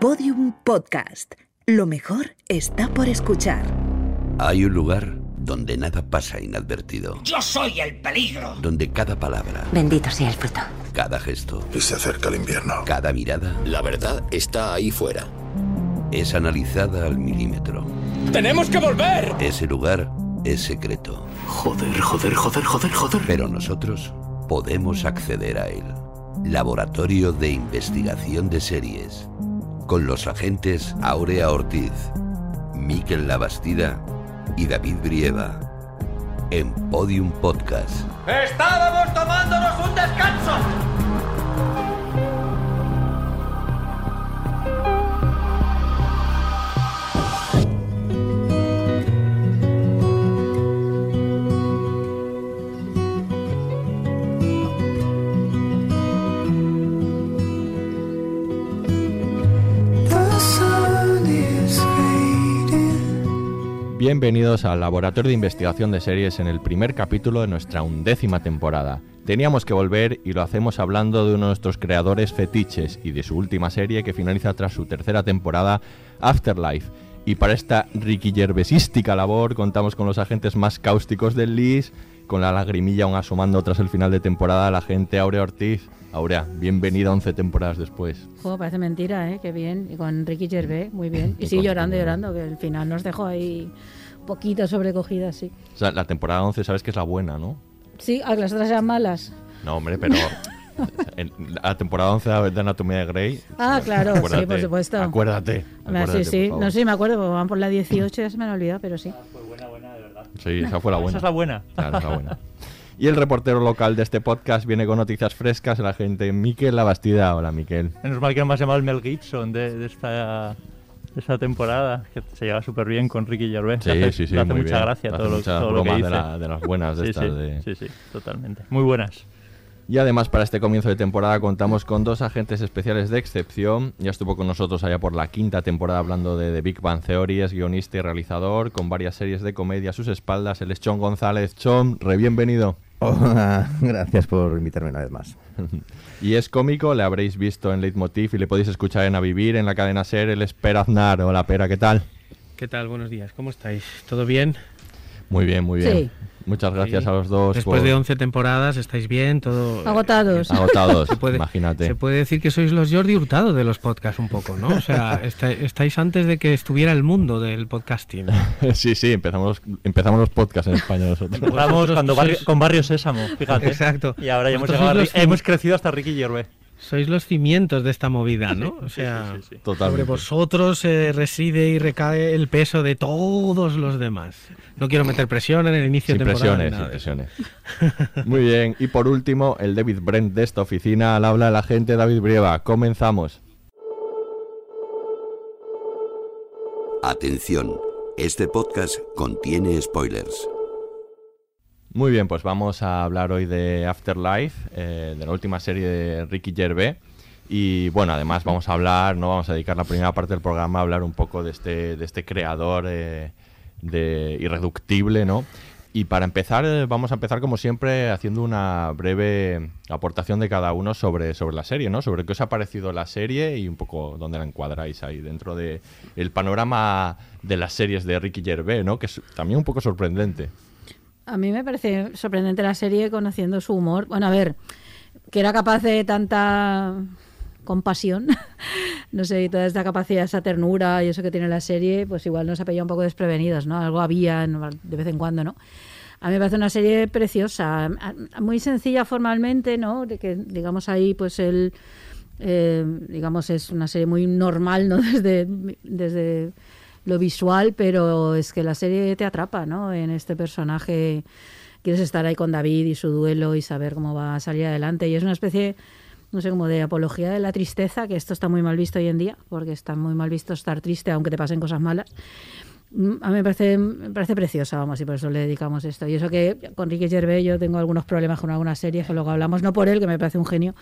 Podium Podcast. Lo mejor está por escuchar. Hay un lugar donde nada pasa inadvertido. Yo soy el peligro. Donde cada palabra, Bendito sea el fruto. cada gesto, Y se acerca el invierno. cada mirada La verdad está ahí fuera. es analizada al milímetro. ¡Tenemos que volver! Ese lugar es secreto, Joder, joder, joder, joder, joder. pero nosotros podemos acceder a él. Laboratorio de Investigación de Series. Con los agentes Aurea Ortiz, Miquel Labastida y David Brieva. En Podium Podcast. ¡Estábamos tomándonos un descanso! Bienvenidos al Laboratorio de Investigación de Series en el primer capítulo de nuestra undécima temporada. Teníamos que volver y lo hacemos hablando de uno de nuestros creadores fetiches y de su última serie que finaliza tras su tercera temporada, Afterlife. Y para esta Ricky Gervaisística labor contamos con los agentes más cáusticos del LIS, con la lagrimilla aún asomando tras el final de temporada, la gente Aurea Ortiz. Aurea, bienvenida 11 temporadas después. Jo, parece mentira, ¿eh? Qué bien. Y con Ricky Gervais, muy bien. Y Y sigue con- llorando, llorando, que al final nos dejó ahí un poquito sobrecogida, sí. O sea, la temporada 11 sabes que es la buena, ¿no? Sí, a que las otras eran malas. No, hombre, pero en la temporada 11 de Anatomía de Grey. Ah, claro, sí, acuérdate, por supuesto. Acuérdate. Acuérdate, sí, sí. por. No sé, me acuerdo, van por la 18, ya se me han olvidado, pero sí. Sí, esa fue la buena. Esa es la buena. Claro, esa buena. Y el reportero local de este podcast viene con noticias frescas, la gente Miquel Labastida. Hola, Miquel. Menos mal que no me has llamado el Mel Gibson de, de esta, temporada, que se lleva súper bien con Ricky Gervais. Sí, hace- sí, sí, le hace mucha bien. gracia todo, lo, muchas todo lo que dice. de, la- de las buenas de sí, estas. sí, de- sí, sí, totalmente. Muy buenas. Y además para este comienzo de temporada contamos con dos agentes especiales de excepción. Ya estuvo con nosotros allá por la quinta temporada hablando de The Big Bang Theory, es guionista y realizador, con varias series de comedia a sus espaldas. Él es Chon González. Chon, re bienvenido. Hola, gracias por invitarme una vez más. Y es cómico, le habréis visto en Leitmotiv y le podéis escuchar en A Vivir, en la cadena Ser, el Espera Aznar. Hola, Pera, ¿qué tal? ¿Qué tal? Buenos días. ¿Cómo estáis? ¿Todo bien? Muy bien, muy bien. Sí. Muchas gracias Sí. a los dos. Después por- de 11 temporadas, ¿estáis bien? ¿Todo Agotados. Agotados, Se puede, imagínate. se puede decir que sois los Jordi Hurtado de los podcasts un poco, ¿no? O sea, está- estáis antes de que estuviera el mundo del podcasting. sí, sí, empezamos, empezamos los podcasts en España nosotros. Empezamos cuando Barrio- con Barrio Sésamo, fíjate. Exacto. Y ahora ya hemos, llegado hemos crecido hasta Ricky Gervais. Sois los cimientos de esta movida, ¿no? O sea, sí, sí, sí. Sobre vosotros eh, reside y recae el peso de todos los demás. No quiero meter presión en el inicio Sin de temporada. presiones, sin de presiones. Muy bien. Y por último, el David Brent de esta oficina. Al habla el agente David Brieva. Comenzamos. Atención, este podcast contiene spoilers. Muy bien, pues vamos a hablar hoy de Afterlife, eh, de la última serie de Ricky Gervais. Y bueno, además vamos a hablar, no vamos a dedicar la primera parte del programa a hablar un poco de este, de este creador eh, irreductible, ¿no? Y para empezar, eh, vamos a empezar como siempre haciendo una breve aportación de cada uno sobre, sobre la serie, ¿no? Sobre qué os ha parecido la serie y un poco dónde la encuadráis ahí dentro de el panorama de las series de Ricky Gervais, ¿no? Que es también un poco sorprendente. A mí me parece sorprendente la serie conociendo su humor. Bueno, a ver, que era capaz de tanta compasión, no sé, y toda esta capacidad, esa ternura y eso que tiene la serie, pues igual nos ha pillado un poco desprevenidos, ¿no? Algo había de vez en cuando, ¿no? A mí me parece una serie preciosa, muy sencilla formalmente, ¿no? De que, digamos, ahí, pues el, eh, digamos, es una serie muy normal, ¿no? Desde, desde lo visual, pero es que la serie te atrapa, ¿no? En este personaje quieres estar ahí con David y su duelo y saber cómo va a salir adelante. Y es una especie, no sé, como de apología de la tristeza, que esto está muy mal visto hoy en día, porque está muy mal visto estar triste aunque te pasen cosas malas. Mm, A mí me parece, me parece preciosa, vamos, y por eso le dedicamos esto. Y eso que con Ricky Gervais yo tengo algunos problemas con algunas series, que luego hablamos, no por él, que me parece un genio,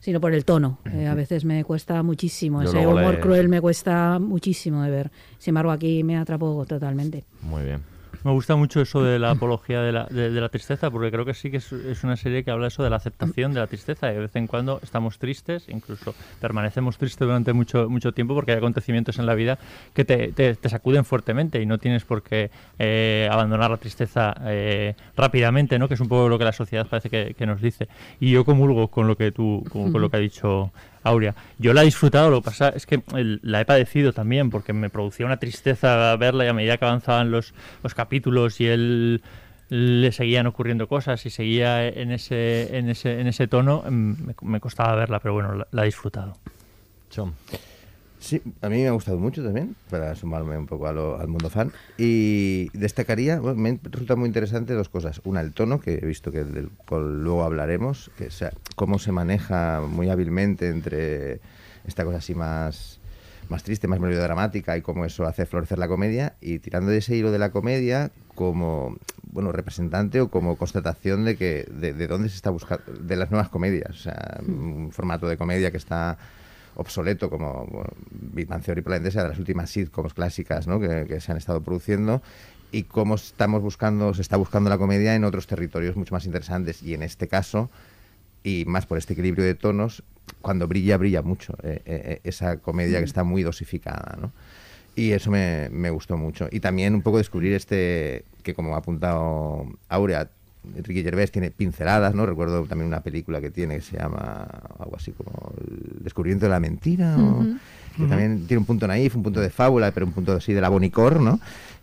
sino por el tono. Eh, a veces me cuesta muchísimo, Yo ese humor le- cruel me cuesta muchísimo de ver. Sin embargo, aquí me atrapó totalmente. Muy bien. Me gusta mucho eso de la apología de la, de, la tristeza, porque creo que sí que es, una serie que habla eso de la aceptación de la tristeza. Y de vez en cuando estamos tristes, incluso permanecemos tristes durante mucho, mucho tiempo, porque hay acontecimientos en la vida que te, sacuden fuertemente y no tienes por qué eh, abandonar la tristeza eh, rápidamente, ¿no? que es un poco lo que la sociedad parece que, que nos dice. Y yo comulgo con lo que tú, con, con lo que ha dicho Aurea. Yo la he disfrutado, lo que pasa es que la he padecido también, porque me producía una tristeza verla y a medida que avanzaban los, los capítulos y él le seguían ocurriendo cosas y seguía en ese, en ese, en ese tono, me, me costaba verla, pero bueno, la, la he disfrutado. Chom. Sí, a mí me ha gustado mucho también, para sumarme un poco a lo- al mundo fan. Y destacaría, me resulta muy interesante dos cosas. Una, el tono, que he visto que del cual luego hablaremos, que sea, cómo se maneja muy hábilmente entre esta cosa así más, más triste, más melodramática y cómo eso hace florecer la comedia. Y tirando de ese hilo de la comedia como bueno representante o como constatación de que de, de dónde se está buscando de las nuevas comedias o sea un formato de comedia que está obsoleto como bueno, Big Bang Theory probablemente sea de las últimas sitcoms clásicas ¿no? que, que se han estado produciendo y cómo estamos buscando se está buscando la comedia en otros territorios mucho más interesantes y en este caso y más por este equilibrio de tonos cuando brilla brilla mucho eh, eh, esa comedia que está muy dosificada ¿no? y eso me, me gustó mucho y también un poco descubrir este que como ha apuntado Aurea Ricky Gervais tiene pinceladas, ¿no? Recuerdo también una película que tiene que se llama algo así como El descubrimiento de la mentira, o- Ujú. que también tiene un punto naif, un punto de fábula, pero un punto así de la bonicor, ¿no?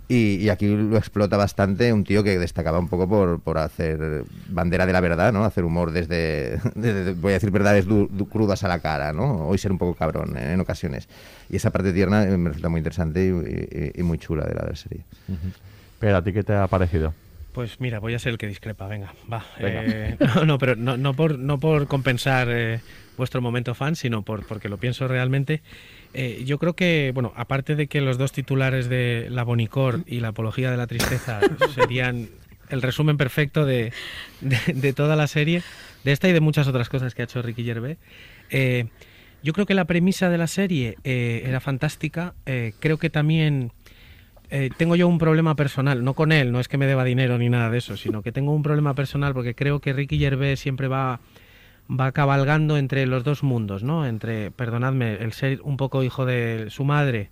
Y, y aquí lo explota bastante un tío que destacaba un poco por, por hacer bandera de la verdad, ¿no? Hacer humor desde, desde- voy a decir verdades du- du- crudas a la cara, ¿no? Hoy ser un poco cabrón ¿eh? en ocasiones. Y esa parte tierna eh, me resulta muy interesante y, y- y muy chula de la, de la serie. Pero, ¿a ti qué te ha parecido? Pues mira, voy a ser el que discrepa, venga, va. Venga. Eh, no, no, pero no, no por, no por compensar eh, vuestro momento fan, sino por, porque lo pienso realmente. Eh, yo creo que, bueno, aparte de que los dos titulares de La Bonicor y La Apología de la Tristeza serían el resumen perfecto de, de, de toda la serie, de esta y de muchas otras cosas que ha hecho Ricky Gervais, yo creo que la premisa de la serie era fantástica. creo que también eh, tengo yo un problema personal, no con él, no es que me deba dinero ni nada de eso, sino que tengo un problema personal porque creo que Ricky Gervais siempre va, va cabalgando entre los dos mundos, ¿no? Entre, perdonadme, el ser un poco hijo de su madre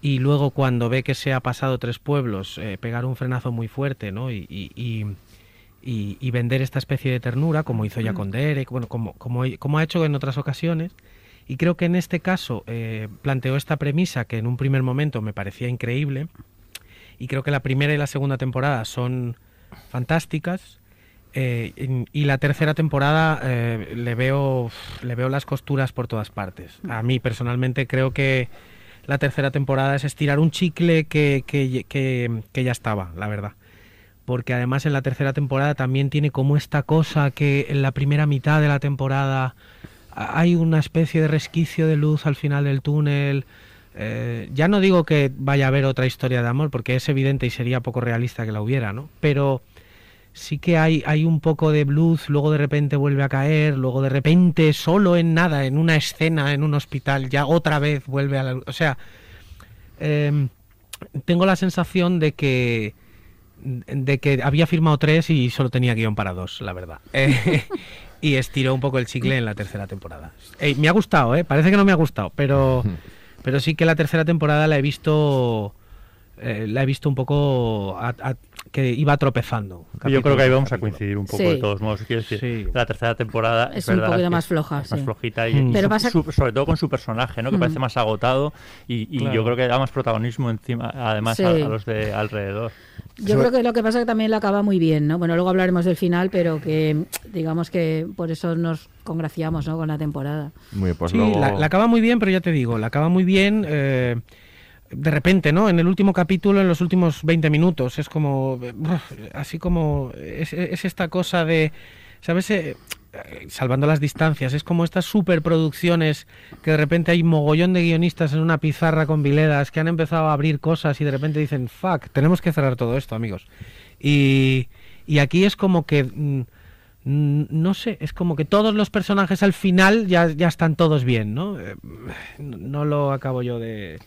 y luego cuando ve que se ha pasado tres pueblos, eh, pegar un frenazo muy fuerte, ¿no? Y, y- y- y- vender esta especie de ternura, como hizo ya con Derek, bueno, como, como, como ha hecho en otras ocasiones. Y creo que en este caso eh, planteó esta premisa que en un primer momento me parecía increíble. Y creo que la primera y la segunda temporada son fantásticas. eh, y la tercera temporada eh, le veo le veo las costuras por todas partes. A mí personalmente creo que la tercera temporada es estirar un chicle que- que ya estaba, la verdad. Porque además en la tercera temporada también tiene como esta cosa que en la primera mitad de la temporada hay una especie de resquicio de luz al final del túnel. Eh, ya no digo que vaya a haber otra historia de amor, porque es evidente y sería poco realista que la hubiera, ¿no? Pero sí que hay, hay un poco de blues, luego de repente vuelve a caer, luego de repente solo en nada, en una escena, en un hospital, ya otra vez vuelve a la luz. O sea, em, tengo la sensación de que de que había firmado tres y solo tenía guion para dos, la verdad. Eh, y estiró un poco el chicle en la tercera temporada. Eh, me ha gustado, ¿eh? Parece que no me ha gustado, pero, pero sí que la tercera temporada la he visto eh, la he visto un poco a- a- que iba tropezando. Yo creo que ahí vamos a coincidir un poco Sí. de todos modos. Quiero decir, Sí. la tercera temporada Es es, un verdad poquito que más floja, es más sí. flojita y, Mm. y Pero su- pasa- su- sobre todo con su personaje, ¿no? Que Mm. parece más agotado y, y Claro. yo creo que da más protagonismo encima, además Sí. a, a los de alrededor. Yo creo que lo que pasa es que también la acaba muy bien, ¿no? Bueno, luego hablaremos del final, pero que digamos que por eso nos congraciamos, ¿no? Con la temporada. Muy bien, pues sí, luego... la, la acaba muy bien, pero ya te digo, la acaba muy bien. eh, de repente, ¿no? En el último capítulo, en los últimos 20 minutos, es como. así como. Es, es esta cosa de. ¿Sabes? Eh, eh, salvando las distancias, es como estas superproducciones que de repente hay mogollón de guionistas en una pizarra con viledas que han empezado a abrir cosas y de repente dicen, fuck, tenemos que cerrar todo esto, amigos. Y, y aquí es como que. mm, no sé, es como que todos los personajes al final ya, ya están todos bien, ¿no? Eh, No lo acabo yo de,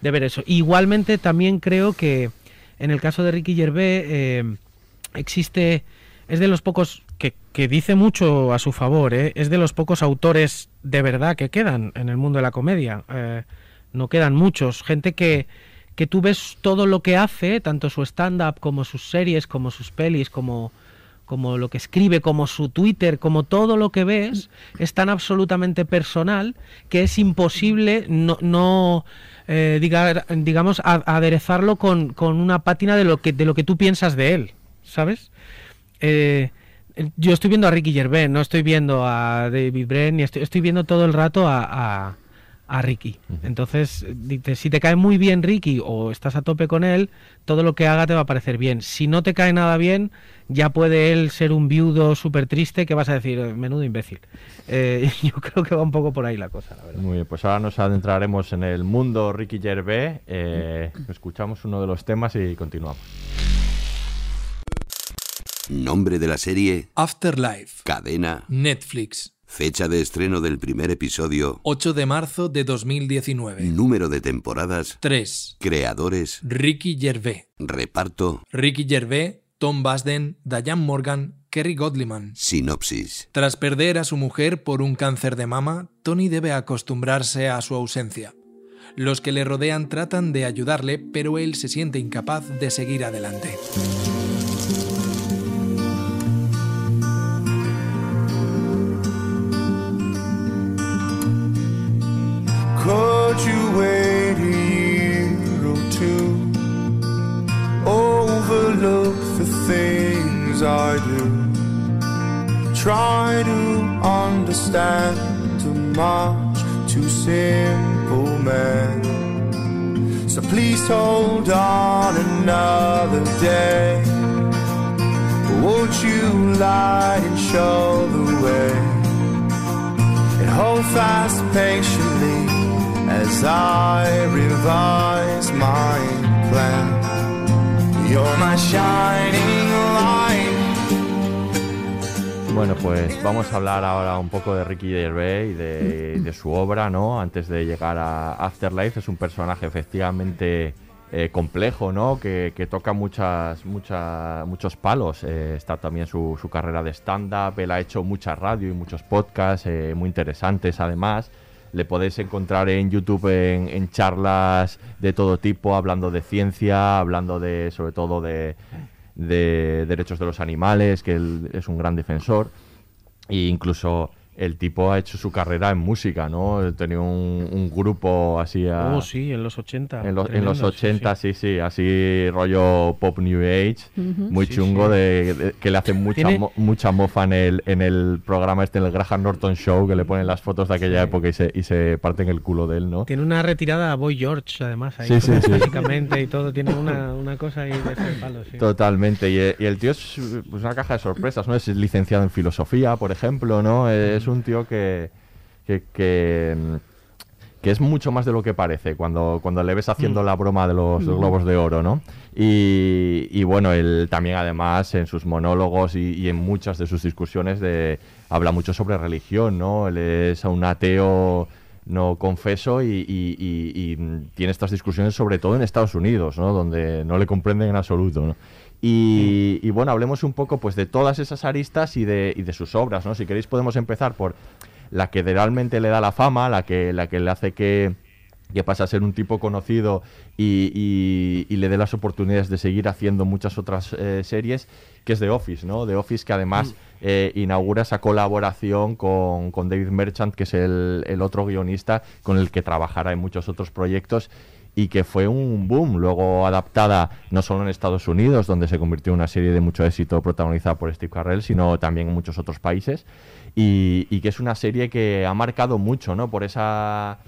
de ver eso. Igualmente también creo que en el caso de Ricky Gervais eh, existe, es de los pocos que, que dice mucho a su favor, ¿eh? es de los pocos autores de verdad que quedan en el mundo de la comedia. Eh, no quedan muchos, gente que, que tú ves todo lo que hace, tanto su stand-up como sus series, como sus pelis, como, como lo que escribe, como su Twitter, como todo lo que ves, es tan absolutamente personal que es imposible no, no eh, diga- digamos, a- aderezarlo con, con una pátina de lo que de lo que tú piensas de él, ¿sabes? Eh, yo estoy viendo a Ricky Gervais, no estoy viendo a David Brent, ni estoy, estoy viendo todo el rato a, a- a Ricky. Entonces, dice, si te cae muy bien Ricky o estás a tope con él, todo lo que haga te va a parecer bien. Si no te cae nada bien, ya puede él ser un viudo súper triste que vas a decir, menudo imbécil. Eh, yo creo que va un poco por ahí la cosa, la verdad. Muy bien, pues ahora nos adentraremos en el mundo Ricky Gervais. eh, escuchamos uno de los temas y continuamos. Nombre de la serie, Afterlife. cadena, Netflix. Fecha de estreno del primer episodio, 8 de marzo de 2019. número de temporadas, 3. creadores, Ricky Gervais. reparto, Ricky Gervais, Tom Basden, Diane Morgan, Kerry Godliman. sinopsis. Tras perder a su mujer por un cáncer de mama, Tony debe acostumbrarse a su ausencia. Los que le rodean tratan de ayudarle, pero él se siente incapaz de seguir adelante. Overlook the things I do. Try to understand too much too simple man. So please hold on another day. Won't you light and show the way? and hold fast patiently as I revise my plan. You're my shining light. Bueno, pues vamos a hablar ahora un poco de Ricky Gervais y de, de su obra, ¿no? Antes de llegar a Afterlife, es un personaje efectivamente eh, complejo, ¿no? Que, que toca muchas, muchas, muchos palos. Eh, está también su, su carrera de stand-up, él ha hecho mucha radio y muchos podcasts eh, muy interesantes además. Le podéis encontrar en YouTube en, charlas de todo tipo, hablando de ciencia, hablando de, sobre todo de, de derechos de los animales, que él es un gran defensor. E incluso el tipo ha hecho su carrera en música, ¿no? Tenía un, un grupo así a- Oh, sí, en los 80. en, los- en los tremendo, sí, 80, sí, sí, así rollo pop new age, muy Sí, chungo, sí. De, de- que le hacen mucha, mo- mucha mofa en el, en el programa este, en el Graham Norton Show, que le ponen las fotos de aquella Sí. época y se, y se parten el culo de él, ¿no? Tiene una retirada a Boy George, además, ahí, Sí, sí, sí. básicamente, y todo. Tiene una, una cosa ahí de ese palo, sí. Totalmente, y, eh, y el tío es pues, una caja de sorpresas, ¿no? Es licenciado en filosofía, por ejemplo, ¿no? Es un tío que, que, que, mm, que es mucho más de lo que parece cuando, cuando le ves haciendo la broma de los globos de oro, ¿no? Y, y bueno, él también además en sus monólogos y, y en muchas de sus discusiones de, habla mucho sobre religión, ¿no? Él es un ateo no confeso y, y- mm, tiene estas discusiones sobre todo en Estados Unidos, ¿no? Donde no le comprenden en absoluto, ¿no? Y, y bueno, hablemos un poco pues de todas esas aristas y de, y de sus obras, ¿no? Si queréis podemos empezar por la que realmente le da la fama, la que, la que le hace que, que pasa a ser un tipo conocido y, y- y le dé las oportunidades de seguir haciendo muchas otras eh, series, que es The Office, ¿no? The Office que además eh, inaugura esa colaboración con, con David Merchant, que es el, el otro guionista con el que trabajará en muchos otros proyectos y que fue un boom, luego adaptada no solo en Estados Unidos, donde se convirtió en una serie de mucho éxito protagonizada por Steve Carell, sino también en muchos otros países, y, y que es una serie que ha marcado mucho, ¿no? Por esa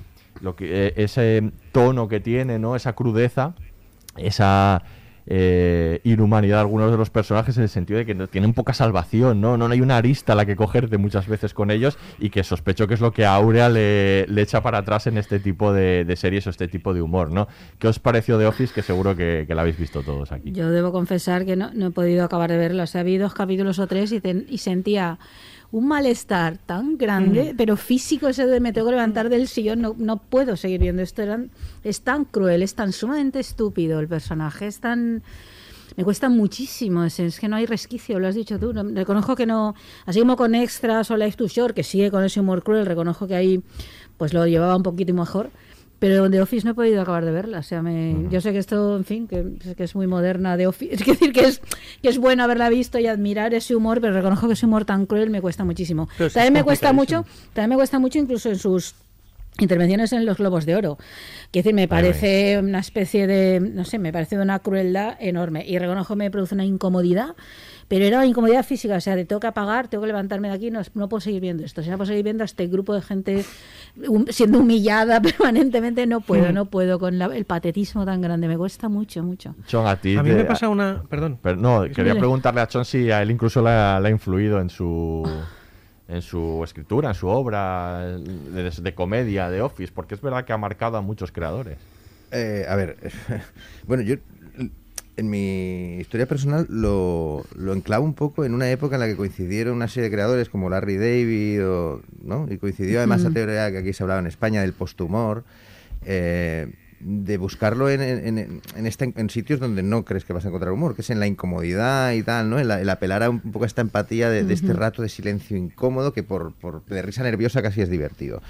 lo que eh, ese tono que tiene, ¿no? Esa crudeza, esa eh, inhumanidad de algunos de los personajes en el sentido de que tienen poca salvación, ¿no? No hay una arista a la que cogerte muchas veces con ellos y que sospecho que es lo que a Aurea le, le echa para atrás en este tipo de, series o este tipo de humor, ¿no? ¿Qué os pareció de Office? Que seguro que, la habéis visto todos aquí. Yo debo confesar que no, no he podido acabar de verlo. O sea, dos capítulos o tres y sentía un malestar tan grande, pero físico ese de me tengo que levantar del sillón, no, no puedo seguir viendo esto. Eran, es tan cruel, es tan sumamente estúpido el personaje, es tan... Me cuesta muchísimo, es, es que no hay resquicio, lo has dicho tú. no- reconozco que no, así como con Extras o Life to Shore, que sigue con ese humor cruel, reconozco que ahí pues lo llevaba un poquito mejor. Pero de Office no he podido acabar de verla. O sea, me, yo sé que esto, en fin, que, que es muy moderna de Office. Es decir, que es, que es bueno haberla visto y admirar ese humor, pero reconozco que ese humor tan cruel me cuesta muchísimo. Pero También me cuesta mucho, también me cuesta mucho incluso en sus intervenciones en los Globos de Oro. Quiero decir, me parece una especie de, no sé, me parece de una crueldad enorme. Y reconozco que me produce una incomodidad, pero era una incomodidad física, o sea, de tengo que apagar, tengo que levantarme de aquí, no, no puedo seguir viendo esto. Si no puedo seguir viendo a este grupo de gente hum- siendo humillada permanentemente, no puedo, Hmm. no puedo, con la- el patetismo tan grande, me cuesta mucho, mucho. Chon, a ti. A mí te- me pasa una... Perdón. Pero no, quería Dile. preguntarle a Chon si a él incluso le ha, le ha influido en su en su escritura, en su obra de, de comedia, de Office, porque es verdad que ha marcado a muchos creadores. Eh, a ver, bueno, yo en mi historia personal lo, lo enclavo un poco en una época en la que coincidieron una serie de creadores como Larry David, o, ¿no? y coincidió además la teoría que aquí se hablaba en España del posthumor, eh, de buscarlo en, en, en- en este- en sitios donde no crees que vas a encontrar humor, que es en la incomodidad y tal, ¿no? El, el apelar a un poco a esta empatía de, de este rato de silencio incómodo que por, por de risa nerviosa casi es divertido.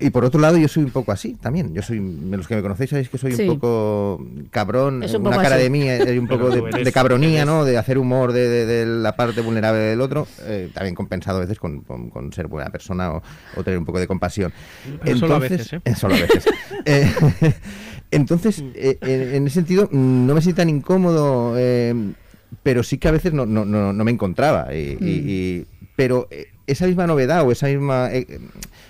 Y por otro lado, yo soy un poco así también. Yo soy, los que me conocéis sabéis que soy Sí. un poco cabrón, Es un una poco cara así. de mí, hay un poco de, eres- de cabronía, eres- ¿no? De hacer humor de, de- de la parte vulnerable del otro, eh, también compensado a veces con, con- con ser buena persona o, o tener un poco de compasión. Pero solo a veces, ¿eh? Solo a veces. Eh, entonces, eh, en, en ese sentido, mm, no me siento tan incómodo, eh, pero sí que a veces no, no, no, no me encontraba. y- y- y- pero eh, esa misma novedad o esa misma eh,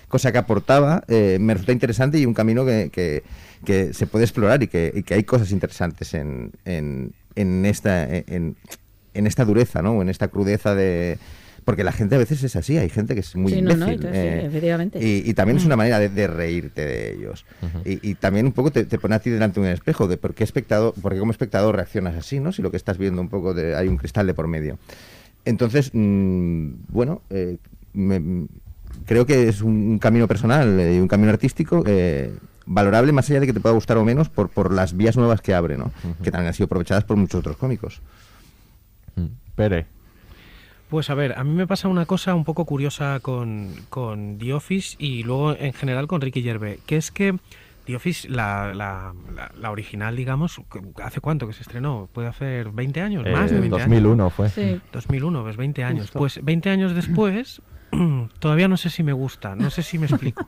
cosa que aportaba eh, me resulta interesante y un camino que, que- que se puede explorar y que, y que hay cosas interesantes en, en, en esta, en, en esta dureza, ¿no? O en esta crudeza de... Porque la gente a veces es así, hay gente que es muy Sí, no, no, sí, eh, efectivamente. y, y también es una Mm. manera de, de reírte de ellos. y, y también un poco te, te pone a ti delante de un espejo de por qué espectador, porque como espectador reaccionas así, ¿no? Si lo que estás viendo un poco de, hay un cristal de por medio. Entonces, mm, bueno, eh, me- creo que es un, un camino personal eh, y un camino artístico eh, valorable más allá de que te pueda gustar o menos por, por las vías nuevas que abre, ¿no? Que también han sido aprovechadas por muchos otros cómicos. Mm. Pere. Pues a ver, a mí me pasa una cosa un poco curiosa con, con The Office y luego en general con Ricky Gervais, que es que The Office, la, la, la- la original, digamos, ¿hace cuánto que se estrenó? ¿Puede hacer 20 años? ¿Más Eh, de 20 años? 2001 fue. Sí. 2001, pues 20 años. Justo. Pues 20 años después, todavía no sé si me gusta, no sé si me explico.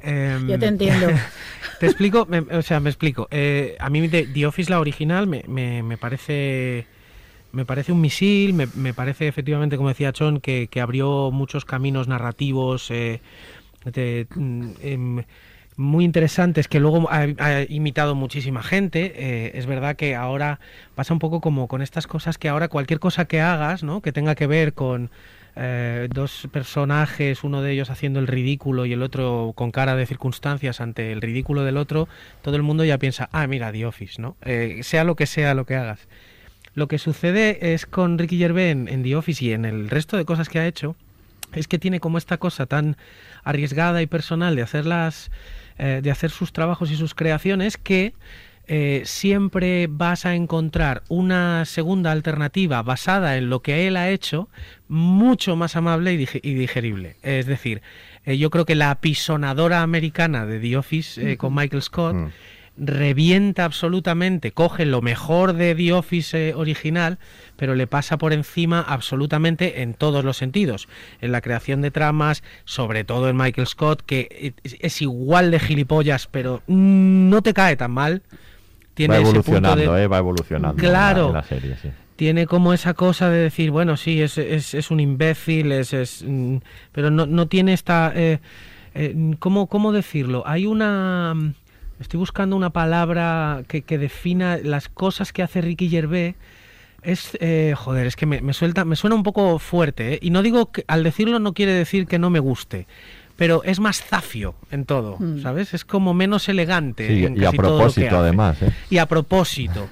Em, Yo te entiendo. te explico, me- o sea, me explico. Eh, a mí The, The Office, la original, me, me- me parece me parece un misil, me, me parece efectivamente, como decía Chon, que, que abrió muchos caminos narrativos eh, de, mm, em, muy interesantes que luego ha, ha imitado muchísima gente. Eh, es verdad que ahora pasa un poco como con estas cosas que ahora cualquier cosa que hagas, ¿no? que tenga que ver con eh, dos personajes, uno de ellos haciendo el ridículo y el otro con cara de circunstancias ante el ridículo del otro, todo el mundo ya piensa, ah, mira, The Office, ¿no? Eh, sea lo que sea lo que hagas. Lo que sucede es con Ricky Gervais en, en The Office y en el resto de cosas que ha hecho, es que tiene como esta cosa tan arriesgada y personal de hacer las, eh, de hacer sus trabajos y sus creaciones que eh, siempre vas a encontrar una segunda alternativa basada en lo que él ha hecho mucho más amable y, dige- y digerible. Es decir, eh, yo creo que la apisonadora americana de The Office eh, con Michael Scott Mm. revienta absolutamente, coge lo mejor de The Office original, pero le pasa por encima absolutamente en todos los sentidos. En la creación de tramas, sobre todo en Michael Scott, que es, igual de gilipollas, pero no te cae tan mal. Tiene va ese punto evolucionando, de- eh, va evolucionando. Claro. en la, en la serie, sí. tiene como esa cosa de decir, bueno, sí, es, es, es un imbécil, es, es, mm, pero no, no tiene esta... eh, eh, ¿cómo, ¿Cómo decirlo? Hay una... mm, Estoy buscando una palabra que, que defina las cosas que hace Ricky Gervais. Es, eh, joder, es que me, me suelta, me suena un poco fuerte, ¿eh? Y no digo que al decirlo no quiere decir que no me guste, pero es más zafio en todo, Mm. ¿sabes? Es como menos elegante. Sí, en y a casi todo lo que propósito, además. ¿eh? Y a propósito.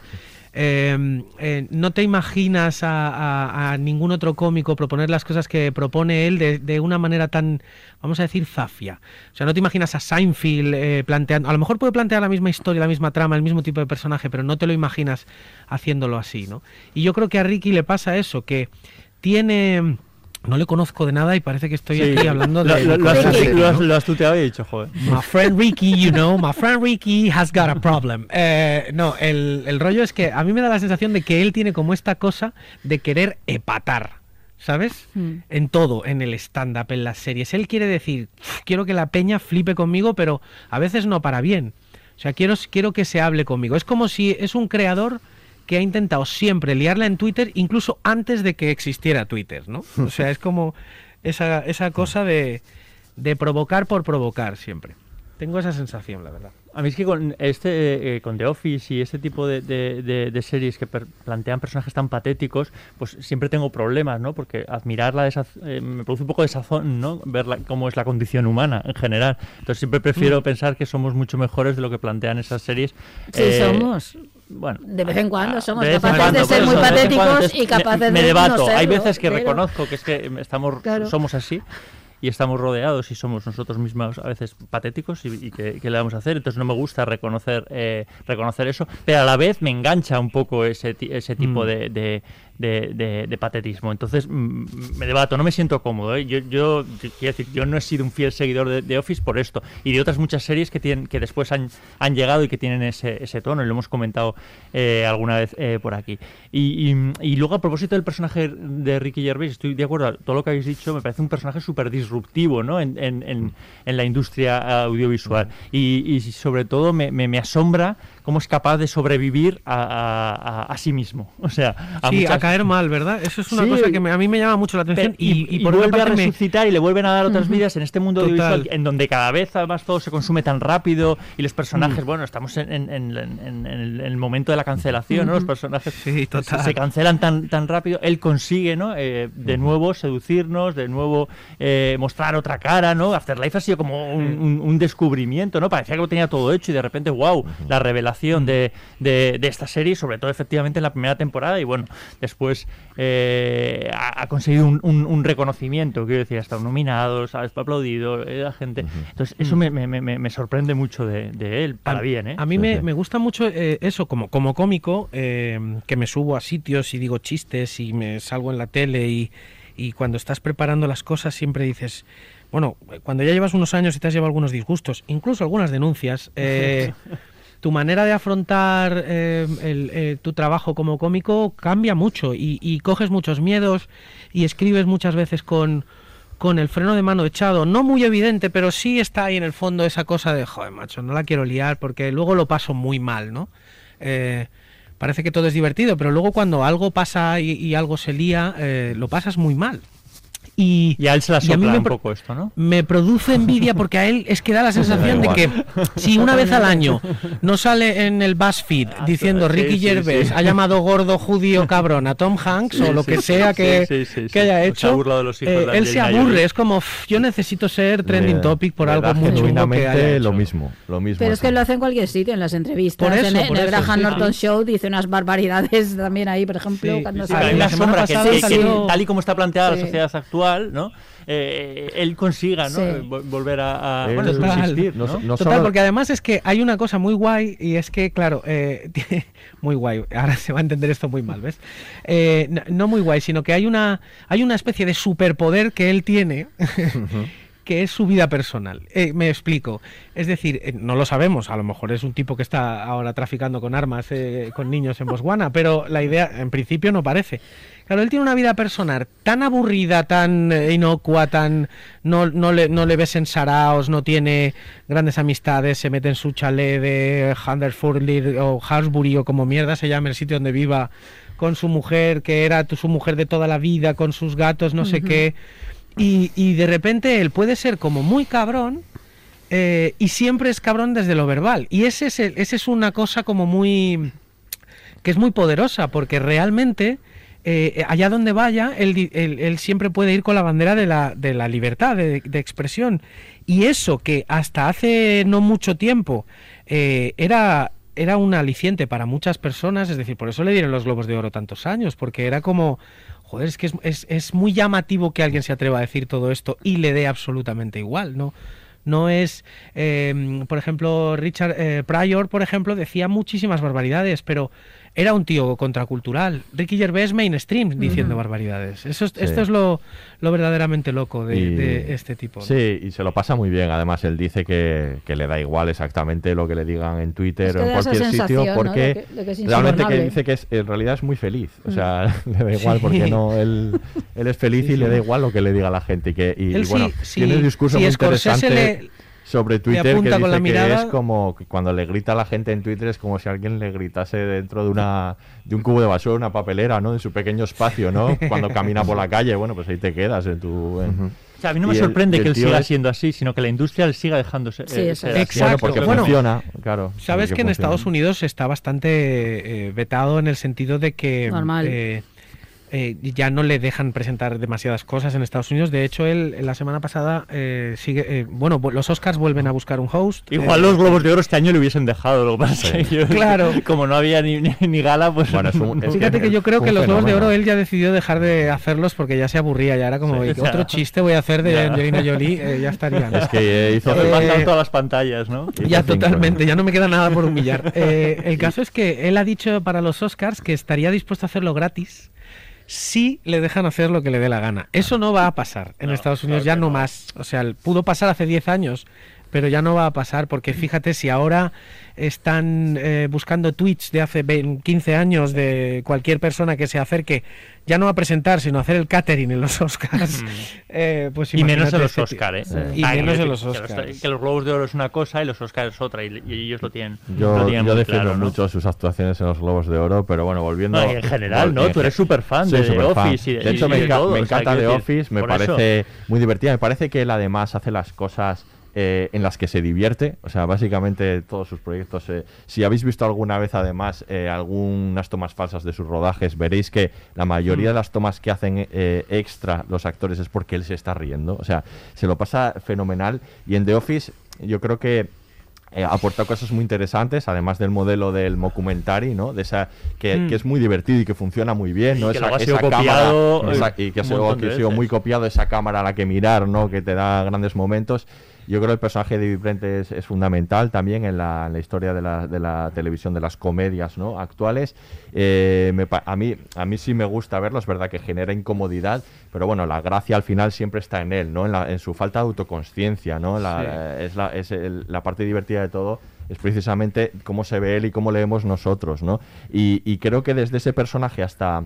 eh, eh, no te imaginas a, a- a ningún otro cómico proponer las cosas que propone él de, de una manera tan, vamos a decir, zafia. O sea, no te imaginas a Seinfeld eh, planteando, a lo mejor puede plantear la misma historia, la misma trama, el mismo tipo de personaje, pero no te lo imaginas haciéndolo así, ¿no? Y yo creo que a Ricky le pasa eso, que tiene... No le conozco de nada y parece que estoy Sí. aquí hablando de... lo- lo has- lo has- ¿no? lo has tuteado y he dicho, joder. My friend Ricky, you know, my friend Ricky has got a problem. Eh, no, el, el rollo es que a mí me da la sensación de que él tiene como esta cosa de querer epatar. ¿Sabes? Mm. En todo, en el stand-up, en las series. Él quiere decir, "Uf, quiero que la peña flipe conmigo, pero a veces no para bien. O sea, quiero, quiero que se hable conmigo. Es como si es un creador que ha intentado siempre liarla en Twitter, incluso antes de que existiera Twitter, ¿no? O sea, es como esa, esa cosa de, de provocar por provocar siempre. Tengo esa sensación, la verdad. A mí es que con este eh, con The Office y este tipo de, de- de- de series que per- plantean personajes tan patéticos, pues siempre tengo problemas, ¿no? Porque admirar la desaz- eh, me produce un poco de sazón, ¿no? Ver la- cómo es la condición humana en general. Entonces siempre prefiero Mm. pensar que somos mucho mejores de lo que plantean esas series. Sí, Eh, somos. Bueno, De vez en cuando somos de vez en capaces cuando, de ser muy de patéticos y capaces me, de me debato. no serlo, Hay veces que pero- reconozco que es que estamos, Claro. somos así y estamos rodeados y somos nosotros mismos a veces patéticos y, y que, que le vamos a hacer. Entonces no me gusta reconocer eh, reconocer eso, pero a la vez me engancha un poco ese, ese tipo Mm. de, de, de- de- de patetismo. Entonces mm, me debato, no me siento cómodo. ¿eh? Yo, yo, yo- quiero decir, yo no he sido un fiel seguidor de, de Office por esto y de otras muchas series que tienen que después han, han llegado y que tienen ese, ese tono y lo hemos comentado eh, alguna vez eh, por aquí. Y, y- y luego a propósito del personaje de Ricky Gervais, estoy de acuerdo, todo lo que habéis dicho me parece un personaje súper disruptivo ¿no? en, en- en- en la industria audiovisual y, y sobre todo me, me- me asombra cómo es capaz de sobrevivir a, a- a- a sí mismo. O sea, a sí, muchas- a caer mal, ¿verdad? Eso es una Sí. cosa que me- a mí me llama mucho la atención Pero- y, y por vuelve a me- resucitar y le vuelven a dar otras vidas en este mundo audiovisual en donde cada vez además todo se consume tan rápido y los personajes, Mm. bueno, estamos en, en- en- en- en el, en el momento de la cancelación, ¿no? Los personajes Sí, se- cancelan tan, tan rápido. Él consigue, ¿no? Eh, de nuevo seducirnos, de nuevo eh, mostrar otra cara, ¿no? Afterlife ha sido como un, un- un descubrimiento, ¿no? Parecía que lo tenía todo hecho y de repente, wow, la revelación de, de- de esta serie, sobre todo efectivamente en la primera temporada y bueno, después eh, ha, ha conseguido un, un- un reconocimiento, quiero decir, ha estado nominado, ¿sabes? aplaudido, eh, la gente. Entonces, eso me, me- me- me sorprende mucho de, de él, para a, bien, ¿eh? A mí me, me gusta mucho eh, eso, como, como cómico, eh, que me subo a sitios y digo chistes y me salgo en la tele y, y cuando estás preparando las cosas siempre dices, bueno, cuando ya llevas unos años y te has llevado algunos disgustos, incluso algunas denuncias, eh, tu manera de afrontar eh, el- eh, tu trabajo como cómico cambia mucho y, coges muchos miedos y escribes muchas veces con, con el freno de mano echado, no muy evidente, pero sí está ahí en el fondo esa cosa de, joder, macho, no la quiero liar porque luego lo paso muy mal, ¿no? Eh, parece que todo es divertido, pero luego cuando algo pasa y, y algo se lía, eh, lo pasas muy mal. Y, y a él se la y a mí sopla me un poco esto, ¿no? me produce envidia porque a él es que da la sensación de que si una vez al año no sale en el BuzzFeed diciendo sí, Ricky sí, Gervais sí. ha llamado gordo judío cabrón a Tom Hanks Sí, o lo sí, que sea que, sí, sí, sí. que haya O se ha hecho, burlado de los hijos eh, de él se aburre, es como "Uf, yo necesito ser trending topic por algo muy chungo que haya lo hecho. mismo, lo mismo. Pero es que lo hace en cualquier sitio, en las entrevistas. Por eso, en, el- por en el eso, Graham sí, Norton sí. Show dice unas barbaridades también ahí, por ejemplo, Sí, cuando Sí, sale. pero hay la semana pasada que- salió- tal y como está planteada la sociedad actual, ¿no? Eh, él consiga, ¿no? Sí. Eh, Volver a, a- bueno, Total. subsistir, ¿no? No so- no Total, solo- porque además es que hay una cosa muy guay y es que, claro, eh, muy guay, ahora se va a entender esto muy mal, ¿ves? Eh, no, no muy guay, sino que hay una, hay una especie de superpoder que él tiene. que es su vida personal. Eh, me explico. Es decir, eh, no lo sabemos, a lo mejor es un tipo que está ahora traficando con armas eh, con niños en Botswana, pero la idea en principio no parece. Claro, él tiene una vida personal tan aburrida, tan eh, inocua, tan no, no, le, no le ves en saraos, no tiene grandes amistades, se mete en su chalet de Hunderford o Harsbury o como mierda se llama el sitio donde viva con su mujer, que era tu- su mujer de toda la vida, con sus gatos, no sé qué. Y, y de repente él puede ser como muy cabrón eh, y siempre es cabrón desde lo verbal. Y ese es, ese es una cosa como muy... que es muy poderosa porque realmente... eh, allá donde vaya, él, él- siempre puede ir con la bandera de la, de la libertad de, de expresión. Y eso que hasta hace no mucho tiempo eh, era era un aliciente para muchas personas, es decir, por eso le dieron los Globos de Oro tantos años, porque era como, joder, es que es, es, es muy llamativo que alguien se atreva a decir todo esto y le dé absolutamente igual, ¿no? no es, eh, por ejemplo, Richard eh, Pryor, por ejemplo, decía muchísimas barbaridades, pero era un tío contracultural. Ricky Gervais mainstream diciendo barbaridades. Eso es- Sí. Esto es lo, lo verdaderamente loco de, Y- de este tipo. ¿no? Sí, y se lo pasa muy bien. Además, él dice que, que le da igual exactamente lo que le digan en Twitter Es que o en cualquier sitio, ¿no? porque de que- de que es realmente que dice que es, en realidad es muy feliz. O Mm. sea, le da igual porque Sí. no él, él es feliz Sí, y le da igual lo que le diga la gente. Y, que, y, Él y bueno, sí- sí- tiene un discurso muy Scorsese interesante le- sobre Twitter que dice con la que mirada- es como que cuando le grita a la gente en Twitter es como si alguien le gritase dentro de una de un cubo de basura, una papelera, ¿no? En su pequeño espacio, ¿no? Cuando camina por la calle, bueno, pues ahí te quedas en tu... en- O sea, a mí no me sorprende el que él siga es- siendo así, sino que la industria le siga dejando ser, Sí, eh. Bueno, porque Bueno, funciona, claro. Sabes que en funciona. Estados Unidos está bastante eh, vetado en el sentido de que Normal. eh, eh, ya no le dejan presentar demasiadas cosas en Estados Unidos. De hecho, él la semana pasada eh, sigue. eh, bueno, los Oscars vuelven a buscar un host. Igual eh, los Globos de Oro este año le hubiesen dejado, lo que pasa es que yo- Claro. como no había ni, ni, ni gala, pues... Bueno, es un- es Fíjate que yo creo que los Globos de. Oro él ya decidió dejar de hacerlos porque ya se aburría, ya era como Sí, "Y o sea, otro chiste voy a hacer de ya. Angelina Jolie, eh, ya estaría. ¿no? Es que eh, hizo Eh, todas las pantallas, ¿no? Ya cinco, totalmente, ¿no? ya no me queda nada por humillar. Eh, el caso es que él ha dicho para los Oscars que estaría dispuesto a hacerlo gratis si le dejan hacer lo que le dé la gana. Eso no va a pasar en No, Estados Unidos, claro ya no no. más. O sea, pudo pasar hace 10 años, pero ya no va a pasar porque fíjate si ahora están eh, buscando tweets de hace 20, 15 años de cualquier persona que se acerque, ya no a presentar, sino a hacer el catering en los Oscars. eh, pues Y menos en los este Oscar, ¿eh? Y Ah, menos en los que Oscars. Que los Globos de Oro es una cosa y los Oscars es otra, y, y ellos lo tienen, lo Yo, tienen yo muy defiendo claro, ¿no? mucho sus actuaciones en los Globos de Oro, pero bueno, volviendo... No, y en general, ¿no? Tú eres súper fan de The. Office y de- de hecho, y me, de enca- todo, me o sea, encanta The decir, Office, me parece muy divertida. Me parece que él además hace las cosas eh, en las que se divierte. O sea, básicamente todos sus proyectos. eh, si habéis visto alguna vez, además, eh, algunas tomas falsas de sus rodajes, veréis que la mayoría de las tomas que hacen eh, extra los actores es porque él se está riendo. O sea, se lo pasa fenomenal. Y en The Office, yo creo que eh, aporta cosas muy interesantes, además del modelo del mockumentary, ¿no? De esa que, Mm. que es muy divertido y que funciona muy bien, Y ¿no? que Esa, ha sido esa copiado, cámara, esa- y que ha sido, que ha sido muy copiado esa cámara a la que mirar, ¿no? Que te da grandes momentos. Yo creo que el personaje de David Brent es, es fundamental también en la, en la historia de la, de la televisión, de las comedias ¿no? actuales. Eh, me a, mí, a mí sí me gusta verlo, es verdad que genera incomodidad, pero bueno, la gracia al final siempre está en él, ¿no? en, la- en su falta de autoconsciencia. ¿no? La, eh, es la, es el- la parte divertida de todo es precisamente cómo se ve él y cómo leemos nosotros. ¿no? Y, y creo que desde ese personaje hasta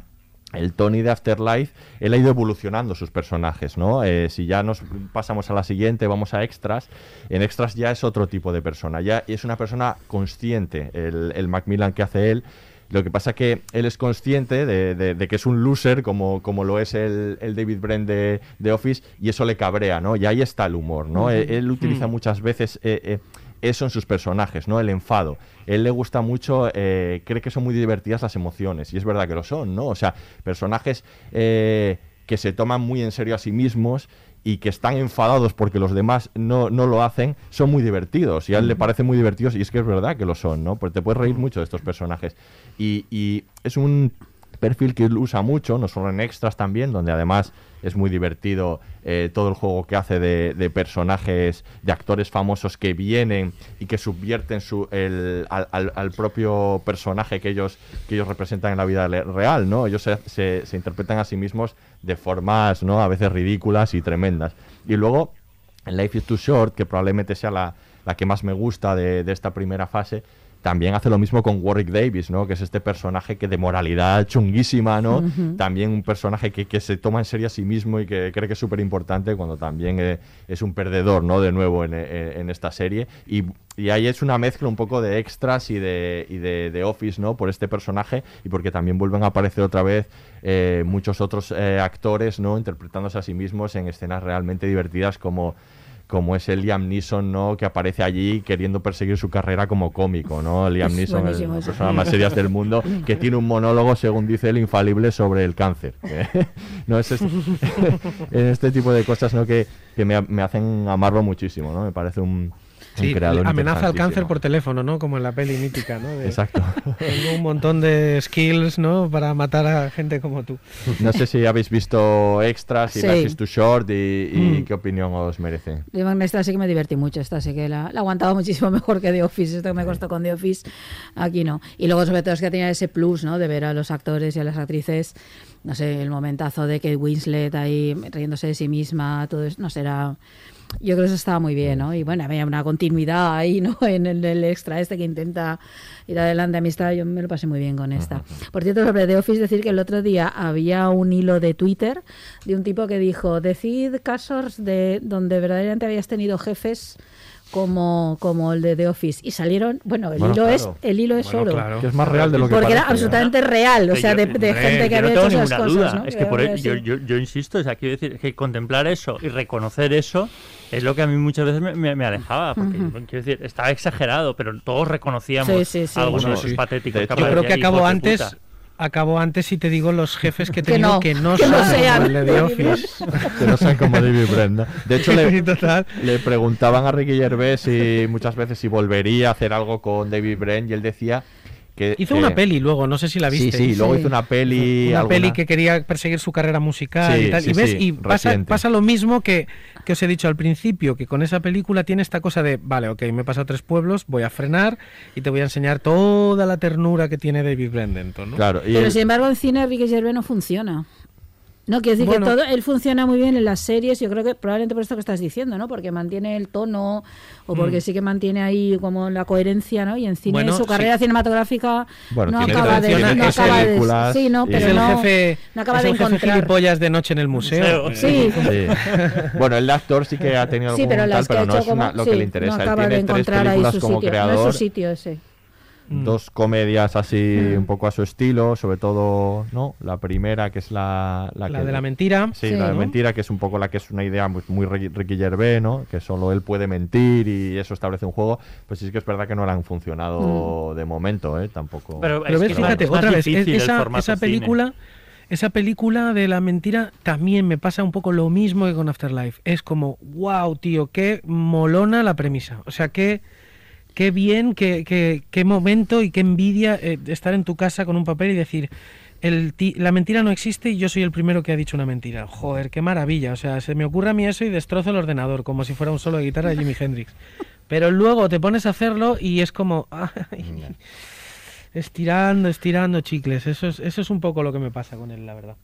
el Tony de Afterlife, él ha ido evolucionando sus personajes, ¿no? Eh, si ya nos pasamos a la siguiente, vamos a extras. En extras ya es otro tipo de persona, ya es una persona consciente, el, el Macmillan que hace él. Lo que pasa que él es consciente de, de- de que es un loser, como, como lo es el, el David Brent de, de Office, y eso le cabrea, ¿no? Y ahí está el humor, ¿no? Ujú. Él, él utiliza muchas veces eh, eh, eso en sus personajes, ¿no? El enfado. Él le gusta mucho, eh, cree que son muy divertidas las emociones, y es verdad que lo son, ¿no? O sea, personajes eh, que se toman muy en serio a sí mismos y que están enfadados porque los demás no, no lo hacen, son muy divertidos. Y a él le parecen muy divertidos, y es que es verdad que lo son, ¿no? Porque te puedes reír mucho de estos personajes. Y, y es un perfil que él usa mucho, no solo en extras también, donde además es muy divertido eh, todo el juego que hace de, de personajes, de actores famosos que vienen y que subvierten su, el, al, al- propio personaje que ellos, que ellos representan en la vida real, ¿no? Ellos se, se- interpretan a sí mismos de formas, ¿no? A veces ridículas y tremendas. Y luego, Life is Too Short, que probablemente sea la, la que más me gusta de, de esta primera fase, también hace lo mismo con Warwick Davis, ¿no? Que es este personaje que de moralidad chunguísima, ¿no? También un personaje que, que se toma en serio a sí mismo y que cree que es súper importante cuando también eh, es un perdedor, ¿no? De nuevo en, eh, en esta serie. Y, y ahí es una mezcla un poco de extras y de, y de, de Office, ¿no? Por este personaje y porque también vuelven a aparecer otra vez eh, muchos otros eh, actores, ¿no? Interpretándose a sí mismos en escenas realmente divertidas como como es el Liam Neeson, ¿no? Que aparece allí queriendo perseguir su carrera como cómico, ¿no? Liam Es Neeson, ese. persona más serias del mundo, que tiene un monólogo, según dice el infalible, sobre el cáncer. no es este- en este tipo de cosas, ¿no? Que, que me, me hacen amarlo muchísimo, ¿no? Me parece un, Sí, creador amenaza al cáncer por teléfono, ¿no? Como en la peli mítica, ¿no? De- Exacto. Tengo un montón de skills, ¿no? Para matar a gente como tú. No sé si habéis visto extras y Sí. Life is Too Short y, y Mm. qué opinión os merece. Esta sí que me divertí mucho, esta sí que la, la aguantaba muchísimo mejor que The Office, esto que me costó con The Office, aquí no. Y luego sobre todo es que tenía ese plus, ¿no? De ver a los actores y a las actrices, no sé, el momentazo de Kate Winslet ahí riéndose de sí misma, todo eso, no sé, era... Yo creo que eso estaba muy bien, ¿no? Y bueno, había una continuidad ahí, ¿no? En el, el extra este que intenta ir adelante. A mí esta, yo me lo pasé muy bien con esta. Por cierto, sobre The Office, decir que el otro día había un hilo de Twitter de un tipo que dijo, decid casos de donde verdaderamente habías tenido jefes como, como el de The Office. Y salieron, bueno, el Bueno, hilo claro. es el hilo es Bueno, oro. claro. Que es más real de lo que Porque era parece, absolutamente real, o sea, de, gente que yo no había tengo hecho esas cosas. duda. ¿no? Es que por había yo, sido- yo, yo insisto, o sea, quiero decir que contemplar eso y reconocer eso es lo que a mí muchas veces me, me- me alejaba. Porque quiero decir, estaba exagerado, pero todos reconocíamos Sí, sí, sí. algunos Bueno, de esos sí. patéticos. De hecho, Yo creo que de antes. puta. Acabo antes si te digo los jefes que he Que tenido no, que no, que no sean como el de Office. Que no sean como David Brent, ¿no? De hecho, le, le preguntaban a Ricky Gervais si muchas veces si volvería a hacer algo con David Brent y él decía que... Hizo que- una peli luego, no sé si la Sí, viste. sí, luego Sí. hizo una peli... una alguna- peli que quería perseguir su carrera musical Sí, y tal. sí, y ves, sí, y pasa, reciente. pasa lo mismo que, que os he dicho al principio, que con esa película tiene esta cosa de, vale, ok, me he pasado tres pueblos, voy a frenar y te voy a enseñar toda la ternura que tiene David Brendenton, ¿no? Claro, y Pero sin embargo en cine Ricky Gervais no funciona. No, quiero decir Bueno. que todo, él funciona muy bien en las series, yo creo que probablemente por esto que estás diciendo, ¿no? Porque mantiene el tono o porque Mm. sí que mantiene ahí como la coherencia, ¿no? Y en cine Bueno, su carrera cinematográfica Bueno, no acaba de, no acaba de- sí, no, y- es pero el no, jefe, no acaba es de el jefe encontrar. gilipollas de noche en el museo. Museo. Sí, Sí. Bueno, el de actor sí que ha tenido sí, algún pero tal, pero no es una- lo sí, que le interesa. no Él acaba de tiene tres encontrar ahí películas su como sitio, no creador, es su sitio ese. Mm. dos comedias así un poco a su estilo, sobre todo, ¿no? La primera que es la... La que- de la mentira. Sí, Sí, la de ¿no? mentira, que es un poco la que es una idea muy, muy Ricky Gervais, ¿no? Que solo él puede mentir y eso establece un juego. Pues sí que es verdad que no le han funcionado de momento, ¿eh? Tampoco. Pero, Pero es ves, que fíjate, es otra vez, es- esa, esa cine. película, esa película de la mentira también me pasa un poco lo mismo que con Afterlife. Es como, wow, tío, qué molona la premisa. O sea, qué, qué bien, qué, qué, qué momento y qué envidia eh, estar en tu casa con un papel y decir, el ti- la mentira no existe y yo soy el primero que ha dicho una mentira. Joder, qué maravilla. O sea, se me ocurre a mí eso y destrozo el ordenador, como si fuera un solo de guitarra de Jimi Hendrix. Pero luego te pones a hacerlo y es como... ay, estirando, estirando chicles. Eso es, eso es un poco lo que me pasa con él, la verdad.